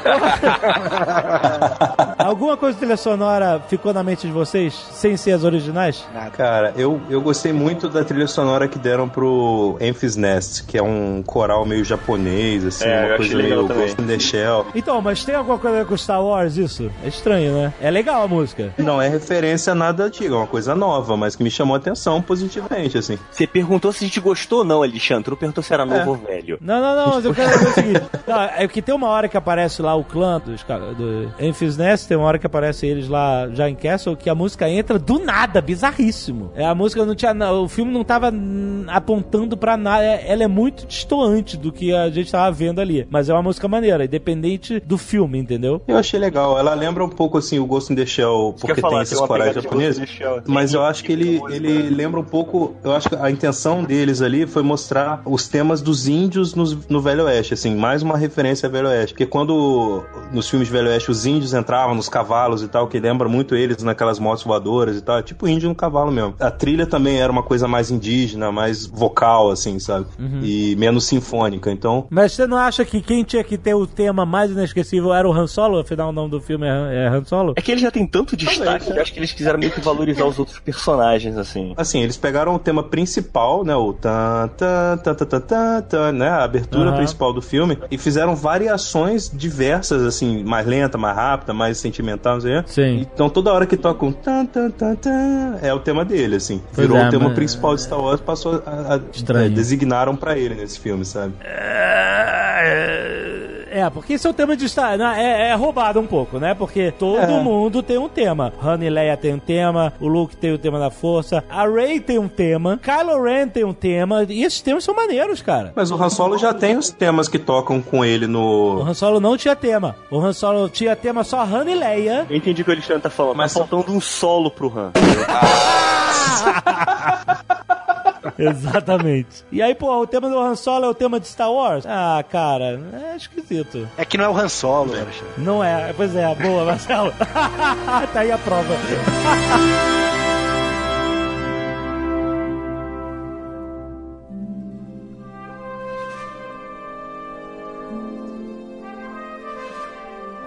Alguma coisa de trilha sonora ficou na mente de vocês, sem ser as originais? Cara, eu, eu gostei muito da trilha sonora que deram pro Emphis Nest, que é um coral meio japonês, assim, É, eu uma coisa meio também. Ghost in the Shell. Então, mas tem alguma coisa a ver com Star Wars isso? É estranho, né? É legal a música. Não é referência a nada antigo, é uma coisa nova, mas que me chamou a atenção positivamente, assim. Você perguntou se a gente gostou ou não, Alexandre. Tu não perguntou se era novo ou velho. Não, não, não, mas eu quero ver o seguinte. Não, é que tem uma hora que aparece lá o clã dos do Emphis Nest, tem uma hora que aparece eles lá já em Castle, que a música entra do nada, bizarríssimo. É, a música não tinha. O filme não tava apontando pra nada. é- Ela é muito distoante do que a gente tava vendo ali. Mas é uma música maneira, independente do filme, entendeu? Eu achei legal. Ela lembra um pouco, assim, o Ghost in the Shell, porque falar, tem esses corais japoneses. Shell. Mas eu acho que ele, ele lembra um pouco. Eu acho que a intenção deles ali foi mostrar os temas dos índios nos- no Velho Oeste, assim, mais uma referência ao Velho Oeste. Porque quando nos filmes de Velho Oeste os índios entravam nos cavalos e tal, que lembra muito eles naquelas motos voadoras e tal, é tipo índio no cavalo mesmo. A trilha também era uma coisa mais indígena, mais vocal, assim, sabe? E menos sinfônica. Então, Mas você não acha que quem tinha que ter o tema mais inesquecível era o Han Solo? Afinal, o nome do filme é Han, é Han Solo? É que ele já tem tanto destaque que eu acho que eles quiseram meio que valorizar os outros personagens, assim. Assim, eles pegaram o tema principal, né? O tan, tan, tan, tan, tan, tan, tan, né? A abertura Aham. principal do filme. E fizeram variações diversas, assim, mais lenta, mais rápida, mais sentimental, não sei. Sim. Então toda hora que toca um tan, tan, tan, tan, é o tema dele, assim. Pois Virou é, o tema mas- principal de Star Wars, passou a, a- Estranho. é, designaram pra ele nesse filme, sabe? É, porque esse é o tema de Star não, é, é roubado um pouco, né? Porque todo É. mundo tem um tema. Han e Leia tem um tema, o Luke tem o tema da força, a Rey tem um tema, Kylo Ren tem um tema, e esses temas são maneiros, cara. Mas o Han Solo já tem os temas que tocam com ele O no. Han Solo não tinha tema. O Han Solo tinha tema só Han e Leia. Eu entendi o que o Alexandre tá falando, mas Mas- tá faltando um solo pro Han. Exatamente. E aí, pô, o tema do Han Solo é o tema de Star Wars? Ah, cara, é esquisito. É que não é o Han Solo, Alexandre. Não é, pois é, boa, Marcelo. tá aí a prova.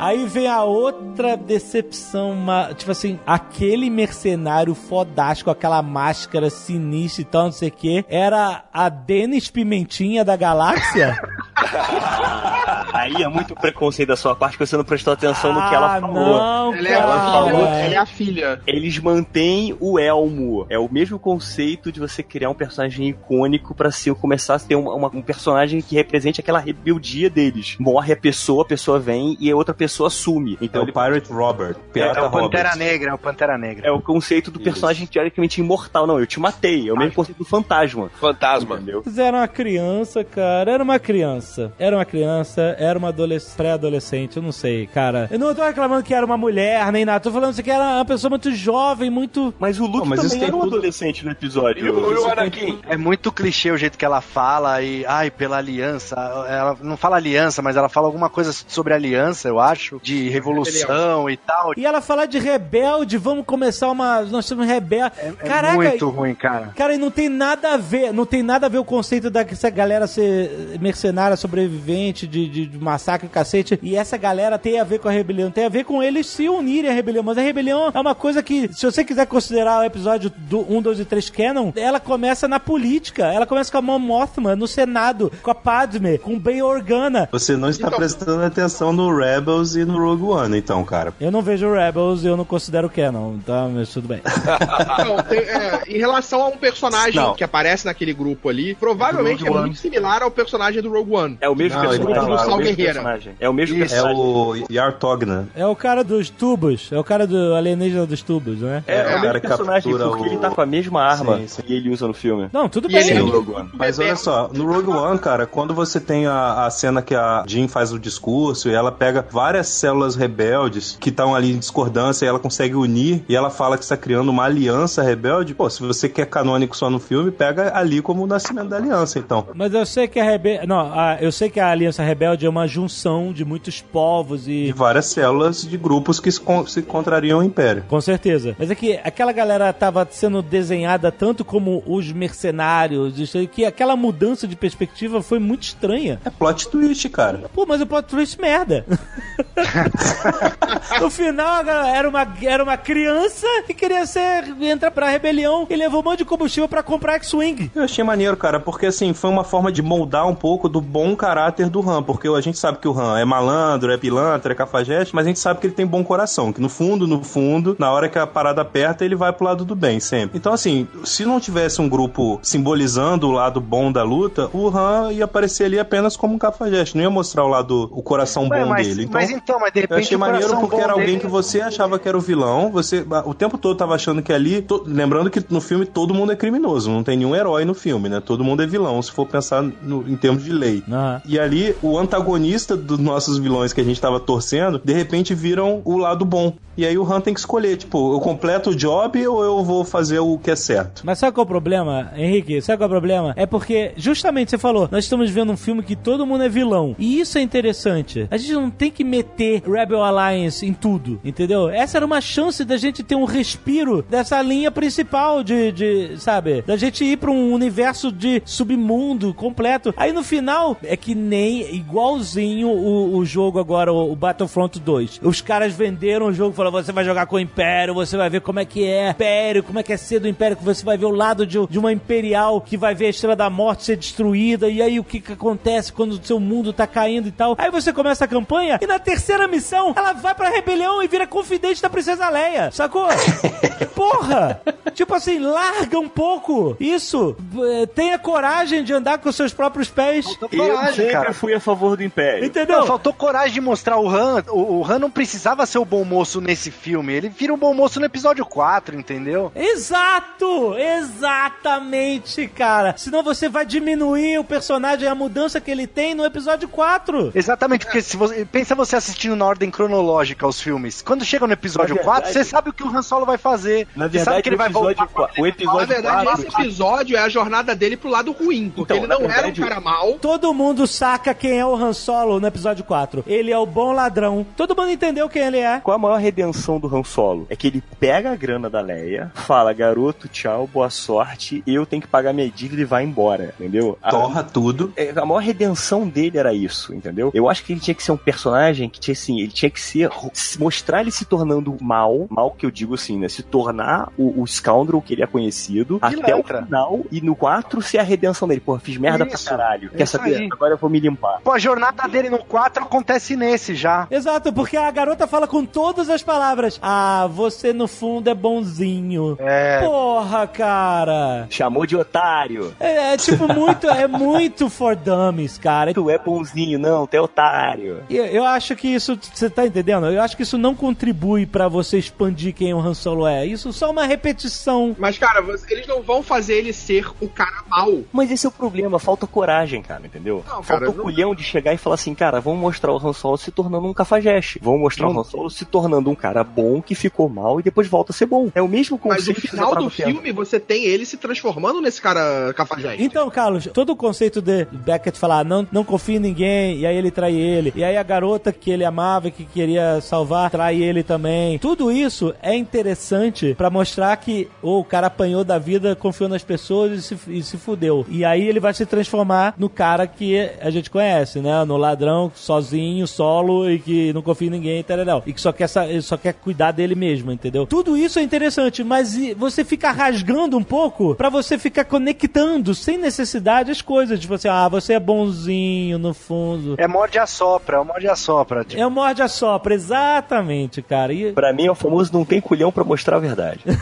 Aí vem a outra decepção, uma- tipo assim, aquele mercenário fodástico, aquela máscara sinistra e tal, não sei o que, era a Denis Pimentinha da galáxia? Aí é muito preconceito da sua parte que você não prestou atenção no que ela Ah, falou. não, Ela é, cara. ela falou, ela é a filha. Eles mantêm o elmo. É o mesmo conceito de você criar um personagem icônico pra se começar a ter uma- uma- um personagem que represente aquela rebeldia deles. Morre a pessoa, a pessoa vem e a outra pessoa assume. É Então o ele Pirate Robert. Pirata É o Pantera Robert. Negra, é o Pantera Negra. é o conceito do personagem teoricamente imortal. Não, eu te matei. É o mesmo conceito do fantasma. Fantasma. Entendeu? Mas era uma criança, cara. Era uma criança. Era uma criança, era uma adolesc- pré-adolescente, eu não sei, cara. Eu não tô reclamando que era uma mulher, nem nada. Tô falando que era uma pessoa muito jovem, muito. Mas o Luke Não, mas isso também tem era um tudo- adolescente no episódio. E o, e o Anakin? É muito clichê o jeito que ela fala e, ai, pela aliança. Ela não fala aliança, mas ela fala alguma coisa sobre aliança, eu acho, de revolução e tal. E ela falar de rebelde, vamos começar uma. Nós somos rebeldes. É Caraca, muito ruim, cara. Cara, e não tem nada a ver, não tem nada a ver o conceito dessa galera ser mercenária, sobrevivente, de, de, de massacre, cacete. E essa galera tem a ver com a rebelião, tem a ver com eles se unirem à rebelião. Mas a rebelião é uma coisa que, se você quiser considerar o episódio do 1, 2 e 3 canon, ela começa na política. Ela começa com a Mon Mothma no Senado, com a Padme, com o Bail Organa. Você não está prestando atenção no Rebels e no Rogue One, então, cara. Eu não vejo Rebels e eu não considero canon, tá? Mas tudo bem. Não, tem- é, em relação a um personagem Não. que aparece naquele grupo ali, provavelmente é muito similar ao personagem do Rogue One. É o mesmo Não, personagem. tá lá, é o Sal mesmo personagem. É o mesmo É personagem. o Yartogna. É o cara dos tubos, é o cara do alienígena dos tubos, né? É, é o o mesmo cara personagem, porque o- ele tá com a mesma arma Sim, sim. que ele usa no filme. Não, tudo E bem. ele é no Rogue One. Mas olha só, no Rogue One, cara, quando você tem a, a cena que a Jean faz o discurso e ela pega várias células rebeldes que estão ali em discordância e ela consegue unir e ela fala que está criando uma aliança rebelde, pô, se você quer canônico só no filme, pega ali como o nascimento da aliança, então. Mas eu sei que a Rebe... Não, a- eu sei que a Aliança Rebelde é uma junção de muitos povos De e... várias células de grupos que se, con- se contrariam ao Império. Com certeza. Mas é que aquela galera tava sendo desenhada tanto como os mercenários, isso aí, que aquela mudança de perspectiva foi muito estranha. É plot twist, cara. Pô, mas o plot twist merda. no final, era uma, era uma criança que queria ser, entrar pra rebelião e levou um monte de combustível pra comprar X-Wing. Eu achei maneiro, cara, porque assim, foi uma forma de moldar um pouco do bom caráter do Han, porque a gente sabe que o Han é malandro, é pilantra, é cafajeste, mas a gente sabe que ele tem bom coração, que no fundo, no fundo, na hora que a parada aperta, ele vai pro lado do bem, sempre. Então, assim, se não tivesse um grupo simbolizando o lado bom da luta, o Han ia aparecer ali apenas como um cafajeste, não ia mostrar o lado, o coração Ué, bom mas, dele. Então, mas então, mas de eu repente achei o maneiro porque bom era alguém dele- que você achava que era o vilão, você o tempo todo tava achando que ali, to- lembrando que no filme todo mundo é criminoso, não tem nenhum herói no filme, né? Todo mundo é vilão, se for pensar no- em termos de lei. Aham. E ali, o antagonista dos nossos vilões que a gente tava torcendo, de repente viram o lado bom. E aí o Han tem que escolher, tipo, eu completo o job ou eu vou fazer o que é certo? Mas sabe qual é o problema, Henrique? Sabe qual é o problema? É porque, justamente, você falou, nós estamos vendo um filme que todo mundo é vilão. E isso é interessante. A gente não tem que meter Rebel Alliance em tudo, entendeu? Essa era uma chance da gente ter um respiro dessa linha principal de, de sabe? Da gente ir pra um universo de submundo completo. Aí no final, é que nem igualzinho o, o jogo agora, o, o Battlefront 2. Os caras venderam o jogo, falaram, você vai jogar com o Império, você vai ver como é que é Império, como é que é ser do Império, que você vai ver o lado de, de uma Imperial que vai ver a Estrela da Morte ser destruída, e aí o que que acontece quando o seu mundo tá caindo e tal. Aí você começa a campanha, e na terceira missão, ela vai pra rebelião e vira confidente da Princesa Leia, sacou? Porra! Tipo assim, larga um pouco isso. Tenha coragem de andar com os seus próprios pés. Coragem, sempre cara. fui a favor do Império. Entendeu? Não, faltou coragem de mostrar o Han. O, o Han não precisava ser o bom moço nesse filme. Ele vira um bom moço no episódio 4, entendeu? Exato! Exatamente, cara. Senão você vai diminuir o personagem, a mudança que ele tem no episódio 4. Exatamente, porque se você pensa você assistindo na ordem cronológica os filmes. Quando chega no episódio Na 4, verdade- você sabe o que o Han Solo vai fazer. Na você sabe verdade, que ele vai voltar. o Na episódio verdade, 4... esse episódio é a jornada dele pro lado ruim, porque Então, ele não na era um verdade, cara mal. Todo mundo saca quem é o Han Solo no episódio 4. Ele é o bom ladrão. Todo mundo entendeu quem ele é. Qual a maior redenção do Han Solo? É que ele pega a grana da Leia, fala, garoto, tchau, boa sorte, eu tenho que pagar minha dívida e vai embora, entendeu? A- Torra tudo. é, a maior redenção dele era isso, entendeu? Eu acho que ele tinha que ser um personagem que tinha assim, ele tinha que ser se mostrar ele se tornando mal, mal que eu digo assim, né? Se tornar o, o scoundrel que ele é conhecido até o Pilantra. final e no 4 ser a redenção dele. Pô, fiz merda Isso, pra caralho. Quer isso saber? Agora eu vou me limpar. Pô, a jornada dele no 4 acontece nesse já. Exato, porque a garota fala com todas as palavras. Ah, você no fundo é bonzinho. É. Porra, cara. Chamou de otário. É, é tipo muito, é muito for dummies, cara. Tu é bonzinho, não, tu é otário. Eu, eu acho que isso, você tá entendendo? Eu acho que isso não contribui pra você expandir quem o Han Solo é. Isso só é uma repetição. Mas, cara, você- eles não vão fazer ele ser o cara mal. Mas esse é o problema, falta coragem, cara, entendeu? Não, falta cara, o não- culhão de chegar e falar assim, cara, vamos mostrar o Han Solo se tornando um cafajeste. Vamos mostrar o Han Solo se tornando um cara bom que ficou mal e depois volta a ser bom. É o mesmo Mas conceito no que final você do tendo. filme, você tem ele se transformando nesse cara cafajeste. Então, Carlos, todo o conceito de Beckett falar não, não confia em ninguém, e aí ele trai ele, e aí a garota que ele amava e que queria salvar trai ele também. Tudo isso é interessante pra mostrar que oh, o cara apanhou da vida, confiou nas pessoas e se, e se fudeu. E aí ele vai se transformar no cara que a gente conhece, né? No ladrão, sozinho, solo e que não confia em ninguém, entendeu? E que só quer, só quer cuidar dele mesmo, entendeu? Tudo isso é interessante, mas e- você fica rasgando um pouco pra você ficar conectando sem necessidade as coisas. Tipo assim, ah, você é bonzinho no fundo. É morde a sopra, é morde a sopra. Tipo. É o morde a sopra, exatamente, cara. E... Pra mim é o famoso não tem culhão pra mostrar a verdade.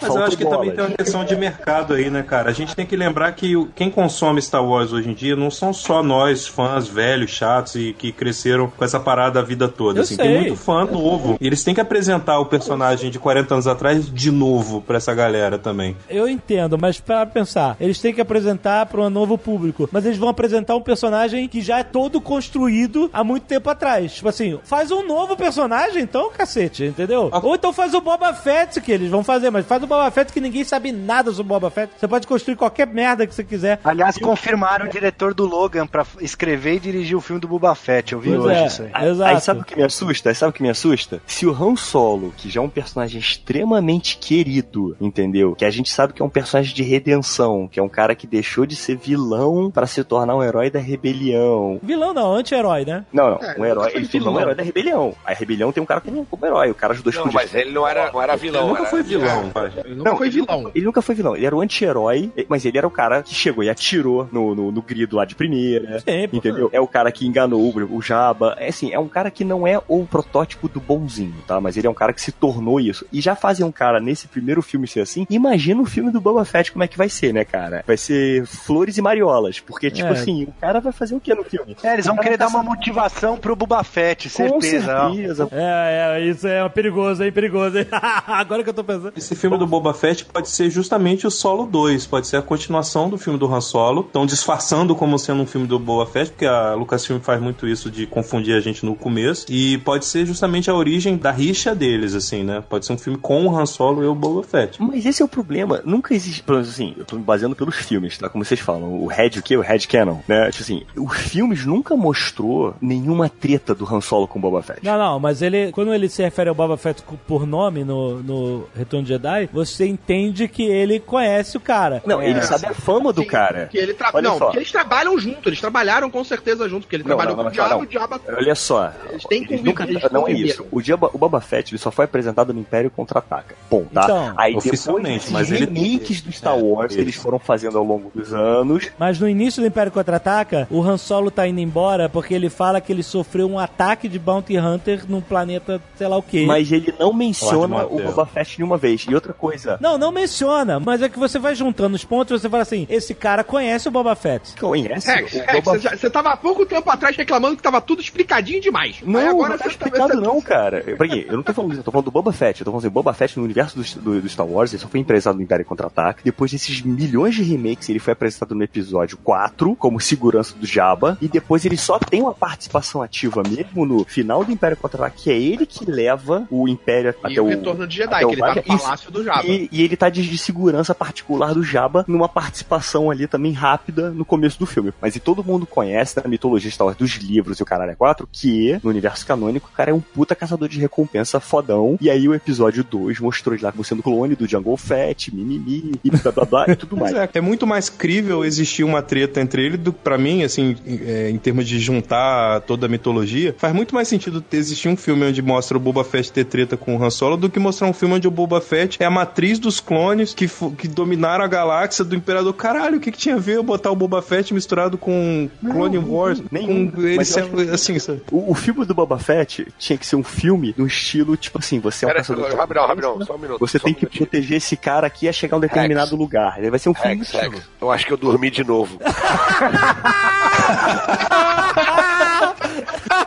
Mas eu acho que também tem uma questão de mercado aí, né, cara? A gente tem que lembrar que quem consome Star Wars hoje em dia não são só nós, fãs velhos, chatos e que cresceram com essa parada a vida toda. Eu assim. sei. Tem muito fã novo. E eles têm que apresentar o personagem de 40 anos atrás de novo pra essa galera também. Eu entendo, mas para pensar, eles têm que apresentar para um novo público, mas eles vão apresentar um personagem que já é todo construído há muito tempo atrás. Tipo assim, faz um novo personagem, então, cacete, entendeu? Ou então faz o Boba Fett que eles vão fazer, mas faz o Boba Fett que ninguém sabe nada sobre o Boba Fett. Você pode construir qualquer merda que você quiser. Aliás, confirmaram o diretor do Logan pra escrever e dirigir o filme do Boba Fett. Eu vi Pois hoje é. isso aí. Aí- Exato. Aí sabe o que me assusta? Sabe o que me assusta? Se o Han Solo, que já é um personagem extremamente querido, entendeu? Que a gente sabe que é um personagem de redenção, que é um cara que deixou de ser vilão pra se tornar um herói da rebelião. Vilão não, anti-herói, né? Não, não, É, um herói, ele foi tornou um vilão. herói da rebelião. A rebelião tem um cara como, como herói, o cara ajudou a Não, explodir. mas ele não era, não era vilão. Ele nunca era- foi vilão. Ele nunca foi vilão. Ele nunca foi vilão, ele era o anti-herói, mas ele era o cara que chegou e atirou no, no, no grido lá de primeira. Sim, pô. Entendeu? É o cara que enganou o, o Jabba. É assim, é um cara que não é o protótipo do bonzinho, tá? Mas ele é um cara que se tornou isso. E já fazer um cara nesse primeiro filme ser assim, imagina o filme do Boba Fett como é que vai ser, né, cara? Vai ser flores e mariolas. Porque, tipo É. assim, o cara vai fazer o que no filme? É, eles vão querer dar vai uma motivação pro Boba Fett, Com certeza. ó. certeza. É, é, isso é perigoso, hein? Perigoso, hein? Agora que eu tô pensando. Esse filme do Boba Fett pode ser justamente o Solo 2, pode ser a continuação do filme do Han Solo. Estão disfarçando como sendo um filme do Boba Fett, porque a Lucasfilm faz muito isso de confundir a gente no começo. E pode ser justamente a origem da rixa deles, assim, né? Pode ser um filme com o Han Solo e o Boba Fett. Mas esse é o problema. Nunca existe. Pelo menos assim, eu tô me baseando pelos filmes, tá? Como vocês falam, o Red o quê? O Red Canon, né? Tipo assim, os filmes nunca mostrou nenhuma treta do Han Solo com o Boba Fett. Não, não, mas ele, quando ele se refere ao Boba Fett por nome no, no Retorno de Jedi, você entende que ele conhece o cara. Não, ele É. sabe a fama do Sim, cara. Que ele tra... Olha Não, só. porque eles trabalham junto, eles trabalharam com certeza junto, porque ele Não, trabalhou não, com o não, Diabo, não. o Diabo... Olha só. Eles têm eles nunca, eles não é isso. O, Diaba- o Boba Fett ele só foi apresentado no Império Contra-Ataca. Bom, tá? Então, Aí oficialmente, depois, mas ele- remakes do Star É, Wars isso. eles foram fazendo ao longo dos anos. Mas no início do Império Contra-Ataca, o Han Solo tá indo embora porque ele fala que ele sofreu um ataque de Bounty Hunter num planeta, sei lá o quê. Mas ele não menciona o. Boba Fett nenhuma vez. E outra coisa. Não, não menciona, mas é que você vai juntando os pontos e você fala assim, esse cara conhece o Boba Fett. Conhece? Rex, o Rex, Boba você, você tava há pouco tempo atrás reclamando que tava tudo explicadinho demais. Não, Aí agora não tá você explicado você- não, cara. Peraí, eu não tô falando disso, eu tô falando do Boba Fett. Eu tô falando assim, Boba Fett no universo do, do, do Star Wars, ele só foi apresentado no Império Contra-Ataque. Depois desses milhões de remakes, ele foi apresentado no episódio 4, como segurança do Jabba. E depois ele só tem uma participação ativa mesmo no final do Império Contra-Ataque, que é ele que leva o Império E até o o... Retorno de Jedi, que ele tá no Isso. Palácio do Jabba. E, e ele tá de, de segurança particular do Jabba numa participação ali também rápida no começo do filme. Mas e todo mundo conhece na mitologia Star Wars dos livros e o caralho é 4 que no universo canônico o cara é um puta caçador de recompensa fodão. E aí o episódio 2 mostrou ele lá como sendo clone do Jungle Fett, mimimi e blá blá blá e tudo mais. é, é muito mais crível existir uma treta entre ele do pra mim, assim, é, em termos de juntar toda a mitologia, faz muito mais sentido ter- existir um filme onde mostra o Boba Fett ter treta com o Han Solo do que mostrar um filme onde o Boba Fett é a matriz dos clones que, que dominaram a galáxia do Imperador. Caralho, o que, que tinha a ver eu botar o Boba Fett misturado com Clone Wars? nenhum. Com ele ser, assim, sabe? O, o filme do Boba Fett tinha que ser um filme no estilo, tipo assim, você é um Pera, caçador rapidão, rapidão, só um minuto. Você tem um que minutinho. proteger esse cara aqui a chegar a um determinado Rex. lugar. Ele vai ser um filme estilo. Rex, eu acho que eu dormi de novo.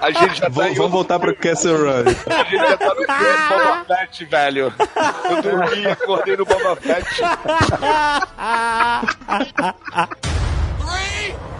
A gente já tá Vamos, voltar pro Castle Run. A gente já tá no do Boba Fett, velho. Eu dormi e acordei no Boba Fett.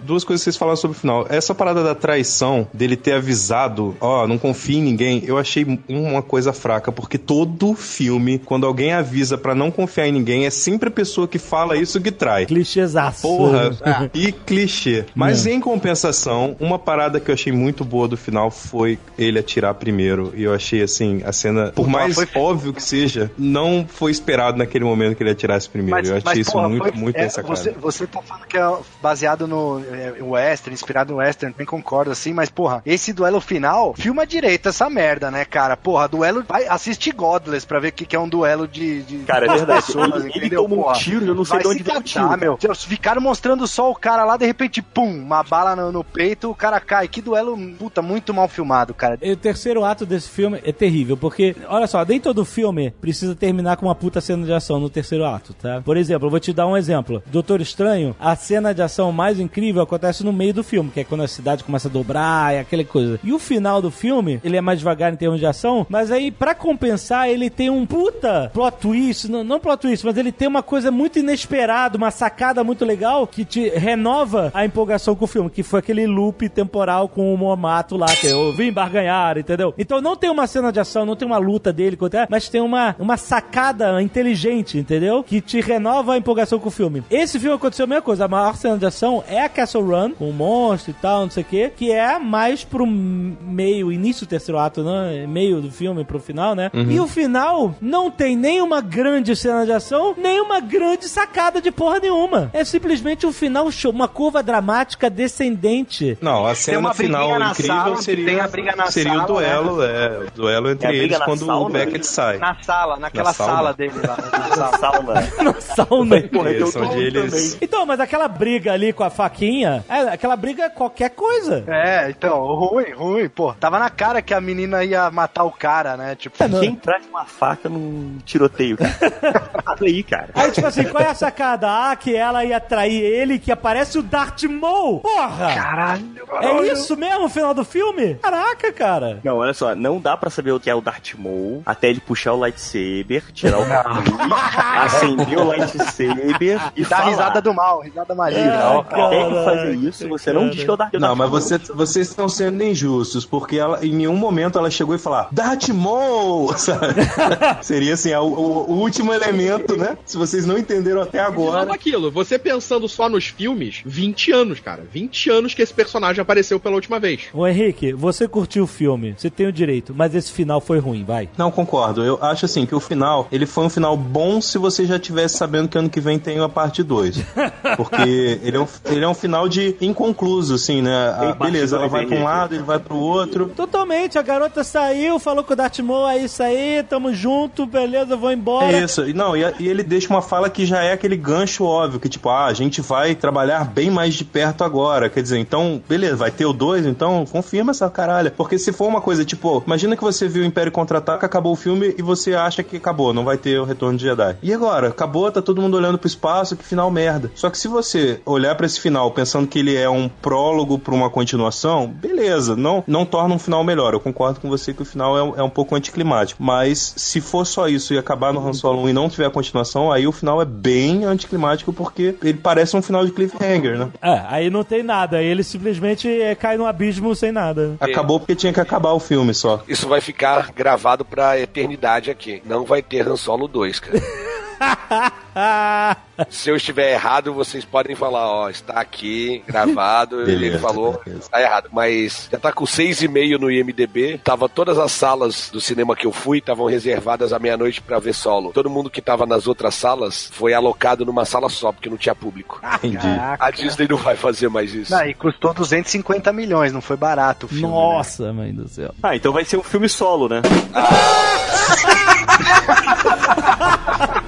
Duas coisas que vocês falaram sobre o final. Essa parada da traição, dele ter avisado, ó, não confia em ninguém, eu achei uma coisa fraca, porque todo filme, quando alguém avisa pra não confiar em ninguém, é sempre a pessoa que fala isso que trai. Clichêzaço. Porra, e clichê. Mas em compensação, uma parada que eu achei muito boa do final foi ele atirar primeiro. E eu achei assim, a cena, por mais foi- óbvio que seja, não foi esperado naquele momento que ele atirasse primeiro. eu achei isso porra, muito, foi- muito é, bem sacado. você, você tá falando que é baseado no é, western, inspirado no western, também concordo assim, mas porra, esse duelo final, filma direito essa merda, né, cara? Porra, duelo, vai, assiste Godless pra ver o que, que é um duelo de, de Cara, é verdade. pessoas, Ele- ele entendeu? tomou um tiro, eu não sei vai de onde veio o tiro, meu. Ficaram mostrando só o cara lá, de repente, pum, uma bala no, no peito, o cara cai. Que duelo, puta, muito mal filmado, cara. E O terceiro ato desse filme é terrível, porque, olha só, nem todo filme precisa terminar com uma puta cena de ação no terceiro ato, tá? Por exemplo, eu vou te dar um exemplo. Doutor Estranho, a cena de ação mais incrível acontece no meio do filme, que é quando a cidade começa a dobrar e aquela coisa. E o final do filme, ele é mais devagar em termos de ação, mas aí, pra compensar, ele tem um puta plot twist, não, não plot twist, mas ele tem uma coisa muito inesperada, uma sacada muito legal, que te renova a empolgação com o filme, que foi aquele loop temporal com o Momato lá, que eu vim barganhar, entendeu? Então não tem uma cena de ação, não tem uma luta dele mas tem uma, uma sacada inteligente, entendeu? Que te renova a empolgação com o filme. Esse filme aconteceu a mesma coisa, a maior cena de ação é a Castle Run, com o monstro e tal, não sei o que, que é mais pro meio, início do terceiro ato, né? Meio do filme pro final, né? E o final não tem nem uma grande cena de ação, nem uma grande sacada de porra nenhuma. É simplesmente um final show, uma curva dramática descendente. Não, a cena final na incrível sala, seria, tem a briga na seria sala, o duelo, é, o duelo entre É eles quando o sauna? Beckett sai. Na sala, naquela Na sauna? sala dele lá. na sala. Sauna. Na sauna. Porra, onde eles-. Então, mas aquela briga ali com a faquinha, é, aquela briga é qualquer coisa. É, então, ruim, ruim, pô. Tava na cara que a menina ia matar o cara, né? Tipo, Quem traz uma faca num tiroteio, cara? Nada aí, cara. Aí, tipo assim, qual é a sacada? Ah, que ela ia trair ele, que aparece o Darth Maul. Porra! caralho. É isso mesmo o final do filme? Caraca, cara. Não, olha só, não dá pra saber o que é o Darth Maul até ele puxar o lightsaber, tirar o capuz, acender o lightsaber e Dá falar. risada do mal, risada maligna. É, ó. Até ele Caraca, fazer isso, você não diz que é o Darth Não, Darth mas você, vocês estão sendo injustos, porque ela, em nenhum momento ela chegou e falou Darth Maul? Seria assim, o, o- o último elemento, né? Se vocês não entenderam até Agora agora. aquilo, você pensando só nos filmes, 20 anos, cara. 20 anos que esse personagem apareceu pela última vez. Ô Henrique, você curtiu o filme, você tem o direito, mas esse final foi ruim, vai. Não, concordo. Eu acho assim que o final, ele foi um final bom se você já tivesse sabendo que ano que vem tem a parte 2. Porque ele é um, ele é um final de inconcluso, assim, né? Parte beleza, ela dois vai pra um lado, ele vai pro outro. Totalmente, a garota saiu, falou com o Darth Maul, é isso aí, tamo junto, beleza, vou embora. É isso. Não, e, a- e ele deixa uma fala que já é aquele gancho óbvio, que tipo, ah, a gente vai trabalhar bem mais de perto agora. Quer dizer, então, beleza, vai ter o 2, então confirma essa caralho. Porque se for uma coisa, tipo, imagina que você viu o Império Contra-Ataca, acabou o filme e você acha que acabou, não vai ter o Retorno de Jedi. E agora? Acabou, tá todo mundo olhando pro espaço, que final merda. Só que se você olhar pra esse final pensando que ele é um prólogo pra uma continuação, beleza, não, não torna um final melhor. Eu concordo com você que o final é, um- é um pouco anticlimático. Mas se for só isso e acabar no Han Solo 1 e não tiver a continuação, aí o final é bem anticlimático porque ele parece um final de cliffhanger, né? É, aí não tem nada, aí ele simplesmente é, cai no abismo sem nada. Acabou porque tinha que acabar o filme só. Isso vai ficar gravado pra eternidade aqui. Não vai ter Han Solo 2, cara. Se eu estiver errado, vocês podem falar, ó, está aqui gravado, ele Beleza, falou, beleza. tá errado. Mas já tá com 6,5 no IMDB, tava todas as salas do cinema que eu fui, estavam reservadas à meia-noite pra ver solo. Todo mundo que tava nas outras salas foi alocado numa sala só, porque não tinha público. Entendi. Caraca. A Disney não vai fazer mais isso. Não, e custou 250 milhões, não foi barato o filme. né? Nossa, mãe do céu. Ah, então vai ser um filme solo, né?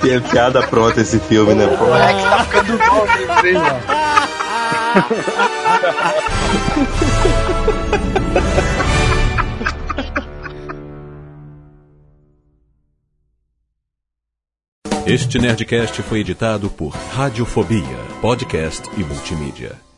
Tem piada pronta esse filme, né? Pô. É que tá ficando trem, ó. Este Nerdcast foi editado por Radiofobia, podcast e multimídia.